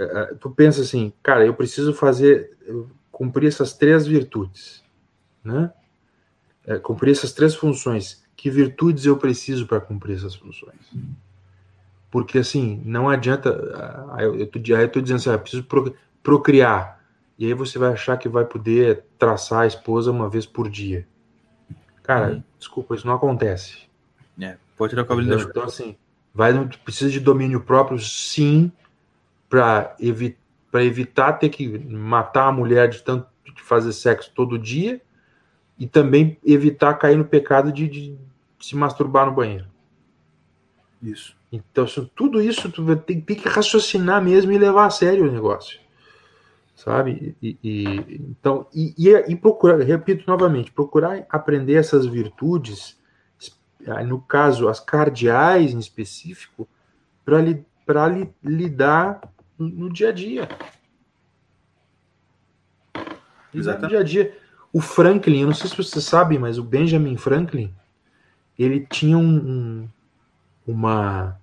é, é, tu pensa assim, cara, eu preciso fazer, cumprir essas três virtudes, né? É, cumprir essas três funções. Que virtudes eu preciso para cumprir essas funções? Porque assim, não adianta. Eu estou dizendo assim, ah, eu preciso procriar. E aí você vai achar que vai poder traçar a esposa uma vez por dia. Cara, uhum. desculpa, isso não acontece. É, pode tirar o cabelo da Então, assim, vai, precisa de domínio próprio, sim, para evi evitar ter que matar a mulher de tanto de fazer sexo todo dia e também evitar cair no pecado de, de se masturbar no banheiro. Isso. Então, tudo isso tu tem, tem, que raciocinar mesmo e levar a sério o negócio. Sabe? E, e então, e, e, procurar, repito novamente, procurar aprender essas virtudes, no caso, as cardeais em específico, para li, li, lidar no dia a dia. Exato. No dia a dia. O Franklin, eu não sei se você sabe, mas o Benjamin Franklin, ele tinha um, um uma.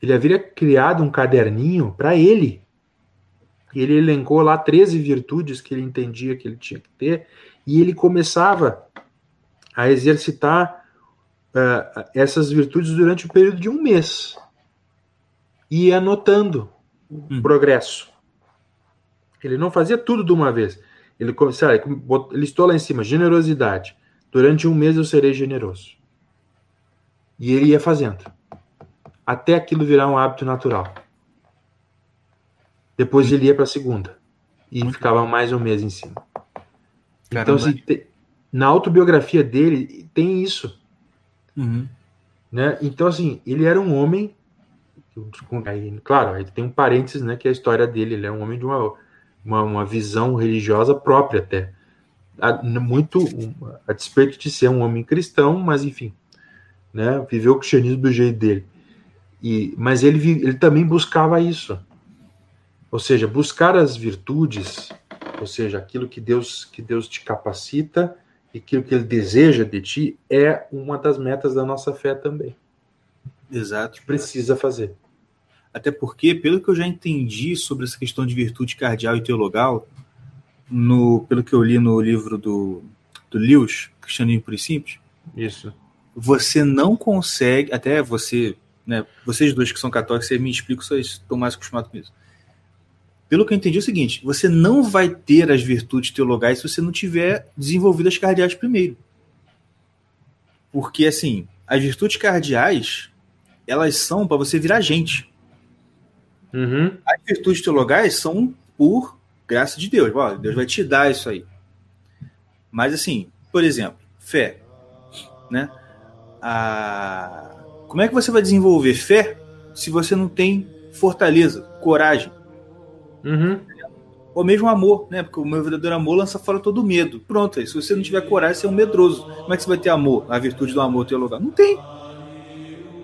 Ele havia criado um caderninho para ele. Ele elencou lá 13 virtudes que ele entendia que ele tinha que ter, e ele começava a exercitar uh, essas virtudes durante o período de um mês. E anotando hum. progresso. Ele não fazia tudo de uma vez. Ele, sabe, ele listou lá em cima, generosidade. Durante um mês eu serei generoso. E ele ia fazendo. Até aquilo virar um hábito natural. Depois ele ia para a segunda. E ficava mais um mês em cima. Então, Caramba. Então, assim, te, na autobiografia dele, tem isso. Uhum. Né? Então, assim, ele era um homem. Claro, aí tem um parênteses, né? Que é a história dele. Ele é um homem de uma, uma, uma visão religiosa própria, até. A, muito a despeito de ser um homem cristão, mas enfim, né? Viveu o cristianismo do jeito dele. E, mas ele, ele também buscava isso. Ou seja, buscar as virtudes, ou seja, aquilo que Deus que Deus te capacita e aquilo que ele deseja de ti é uma das metas da nossa fé também. Exato. Precisa fazer. Até porque, pelo que eu já entendi sobre essa questão de virtude cardial e teologal, no, pelo que eu li no livro do, do Lewis, Cristianismo Por Simples, isso. Você não consegue, até você, né, vocês dois que são católicos, vocês me explicam, vocês estão mais acostumados com isso pelo que eu entendi, é o seguinte: você não vai ter as virtudes teologais se você não tiver desenvolvido as cardeais primeiro. Porque, assim, as virtudes cardeais, elas são para você virar gente. Uhum. As virtudes teologais são por graça de Deus. Ó, Deus vai te dar isso aí. Mas, assim, por exemplo, fé. Né? A... Como é que você vai desenvolver fé se você não tem fortaleza, coragem? Uhum. Ou mesmo amor, né? Porque o meu verdadeiro amor lança fora todo medo. Pronto, aí, se você não tiver coragem, você é um medroso. Como é que você vai ter amor? A virtude do amor ter lugar? Não tem.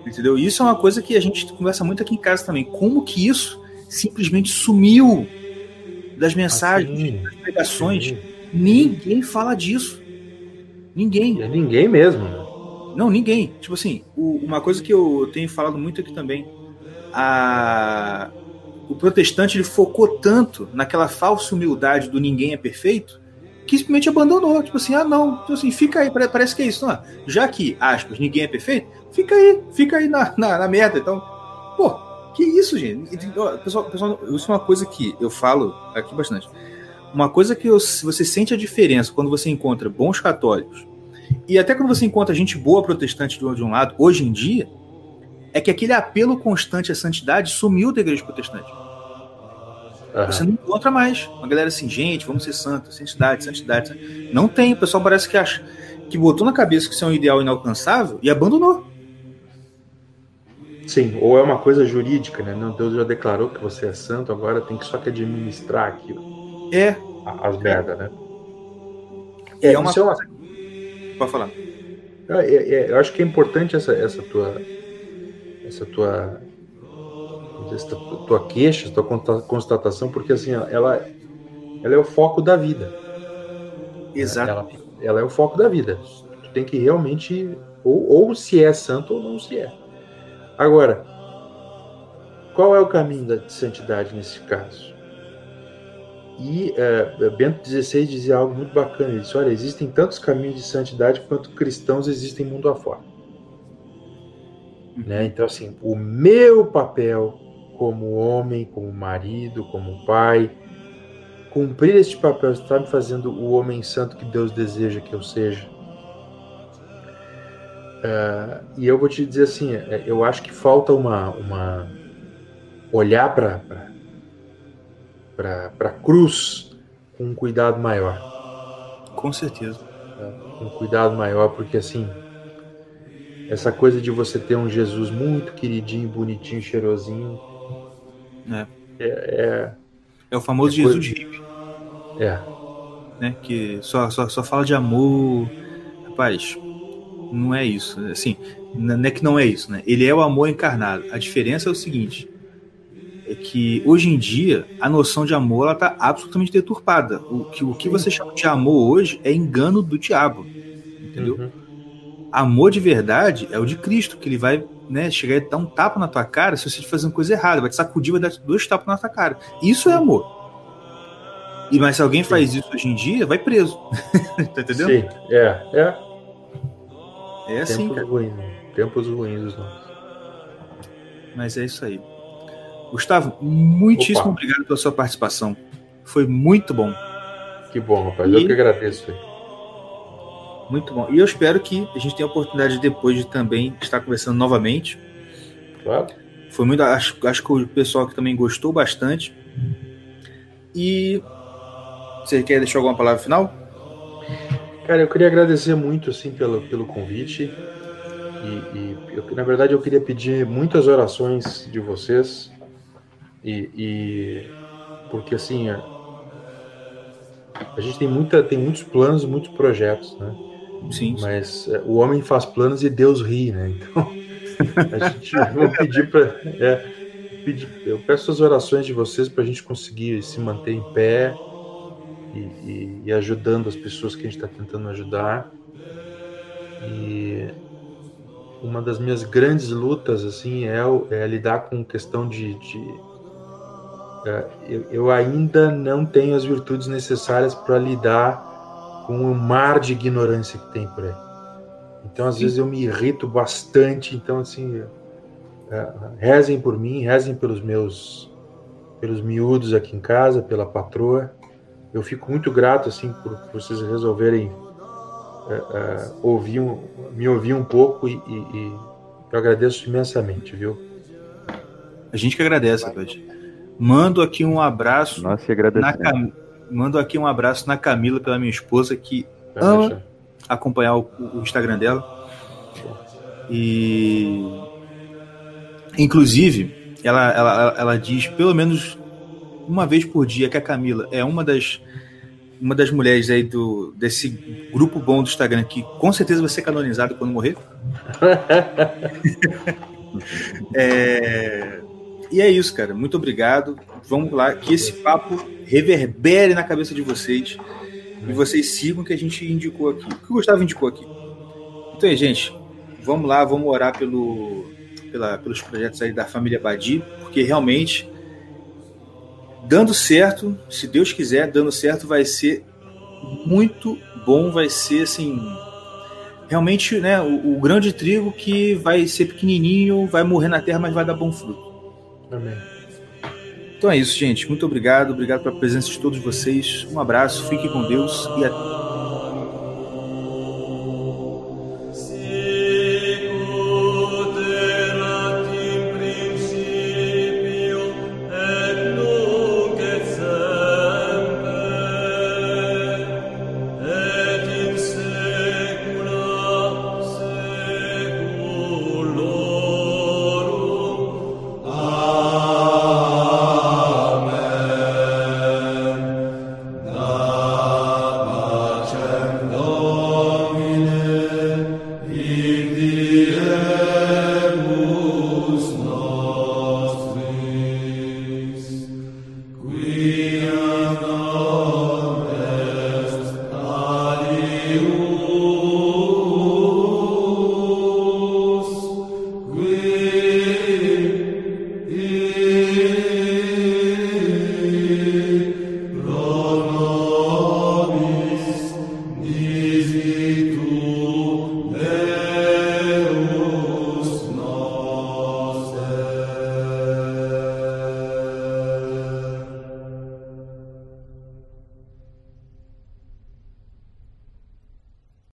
Entendeu? Isso é uma coisa que a gente conversa muito aqui em casa também. Como que isso simplesmente sumiu das mensagens, assim, das pregações? Ninguém fala disso. Ninguém. É ninguém mesmo. Não, ninguém. Tipo assim, o, uma coisa que eu tenho falado muito aqui também. A, o protestante ele focou tanto naquela falsa humildade do ninguém é perfeito que simplesmente abandonou. Tipo assim, ah, não, tipo assim, fica aí, parece que é isso. Não, já que, aspas, ninguém é perfeito, fica aí, fica aí na, na, na merda. Então, pô, que isso, gente? Pessoal, pessoal, isso é uma coisa que eu falo aqui bastante. Uma coisa que eu, você sente a diferença quando você encontra bons católicos e até quando você encontra gente boa protestante de um lado, hoje em dia, é que aquele apelo constante à santidade sumiu da igreja protestante. Uhum. Você não encontra mais. Uma galera assim, gente, vamos ser santos, santidade, santidade. Não tem. O pessoal parece que acha que botou na cabeça que isso é um ideal inalcançável e abandonou. Sim, ou é uma coisa jurídica, né? Não, Deus já declarou que você é santo, agora tem que só que administrar aquilo. É. As merdas, né? É, é uma coisa... Pode falar. É, é, é, eu acho que é importante essa, essa tua essa tua essa tua queixa, tua constatação, porque assim, ela, ela é o foco da vida. Exato. Ela, ela é o foco da vida. Tu tem que realmente ou, ou se é santo ou não se é. Agora, qual é o caminho da santidade nesse caso? E é, Bento XVI dizia algo muito bacana. Ele disse: Olha, existem tantos caminhos de santidade quanto cristãos existem mundo afora. Né? Então, assim, o meu papel como homem, como marido, como pai, cumprir este papel está me fazendo o homem santo que Deus deseja que eu seja. Uh, e eu vou te dizer assim, é, eu acho que falta uma, uma olhar para para a cruz com um cuidado maior. Com certeza. Com um cuidado maior, porque assim, essa coisa de você ter um Jesus muito queridinho, bonitinho, cheirosinho. É. É, é, é o famoso é Jesus coisa... hippie. É. Né? Que só, só, só fala de amor. Rapaz, não é isso. Assim, não é que não é isso, né? Ele é o amor encarnado. A diferença é o seguinte: é que hoje em dia a noção de amor ela tá absolutamente deturpada. O que, o que você chama de amor hoje é engano do diabo. Entendeu? Uhum. Amor de verdade é o de Cristo, que ele vai né, chegar e dar um tapa na tua cara se você estiver fazendo coisa errada, vai te sacudir, vai dar dois tapas na tua cara. Isso é amor. E mas se alguém Sim. faz isso hoje em dia, vai preso. *laughs* tá entendendo? Sim, é, é. É assim, Tempos cara. Ruins, Tempos ruins os nossos. Mas é isso aí. Gustavo, muitíssimo Opa. obrigado pela sua participação. Foi muito bom. Que bom, rapaz. E... Eu que agradeço. Muito bom. E eu espero que a gente tenha a oportunidade depois de também estar conversando novamente. Claro. Foi muito. Acho, acho que o pessoal que também gostou bastante. E você quer deixar alguma palavra final? Cara, eu queria agradecer muito assim pelo, pelo convite. E, e eu, na verdade eu queria pedir muitas orações de vocês. E, e porque assim a, a gente tem muita tem muitos planos, muitos projetos, né? Sim. Mas é, o homem faz planos e Deus ri, né? *laughs* Então a gente vai pedir para é, pedir, eu peço as orações de vocês para a gente conseguir se manter em pé e, e, e ajudando as pessoas que a gente está tentando ajudar. E uma das minhas grandes lutas assim é, é lidar com questão de, de é, eu, eu, ainda não tenho as virtudes necessárias para lidar com o mar de ignorância que tem por aí. Então, às Sim. vezes, eu me irrito bastante. Então, assim, é, rezem por mim, rezem pelos meus, pelos miúdos aqui em casa, pela patroa. Eu fico muito grato, assim, por, por vocês resolverem é, é, ouvir um, me ouvir um pouco e, e, e, eu agradeço imensamente, viu? A gente que agradece, Cláudio. Mando aqui um abraço. Agradecemos. Na Cam... Mando aqui um abraço na Camila, pela minha esposa, que ama acompanhar o, o Instagram dela. E. Inclusive, ela, ela, ela diz pelo menos uma vez por dia que a Camila é uma das uma das mulheres aí do desse grupo bom do Instagram que com certeza vai ser canonizado quando morrer. *laughs* é, e é isso, cara. Muito obrigado. Vamos lá, que esse papo reverbere na cabeça de vocês e vocês sigam o que a gente indicou aqui. O que o Gustavo indicou aqui. Então, gente, vamos lá, vamos orar pelo, pela, pelos projetos aí da família Badi, porque realmente, dando certo, se Deus quiser, dando certo, vai ser muito bom, vai ser assim. Realmente, né, o, o grande trigo que vai ser pequenininho, vai morrer na terra, mas vai dar bom fruto. Amém. Então é isso, gente. Muito obrigado. Obrigado pela presença de todos vocês. Um abraço, fique com Deus e até.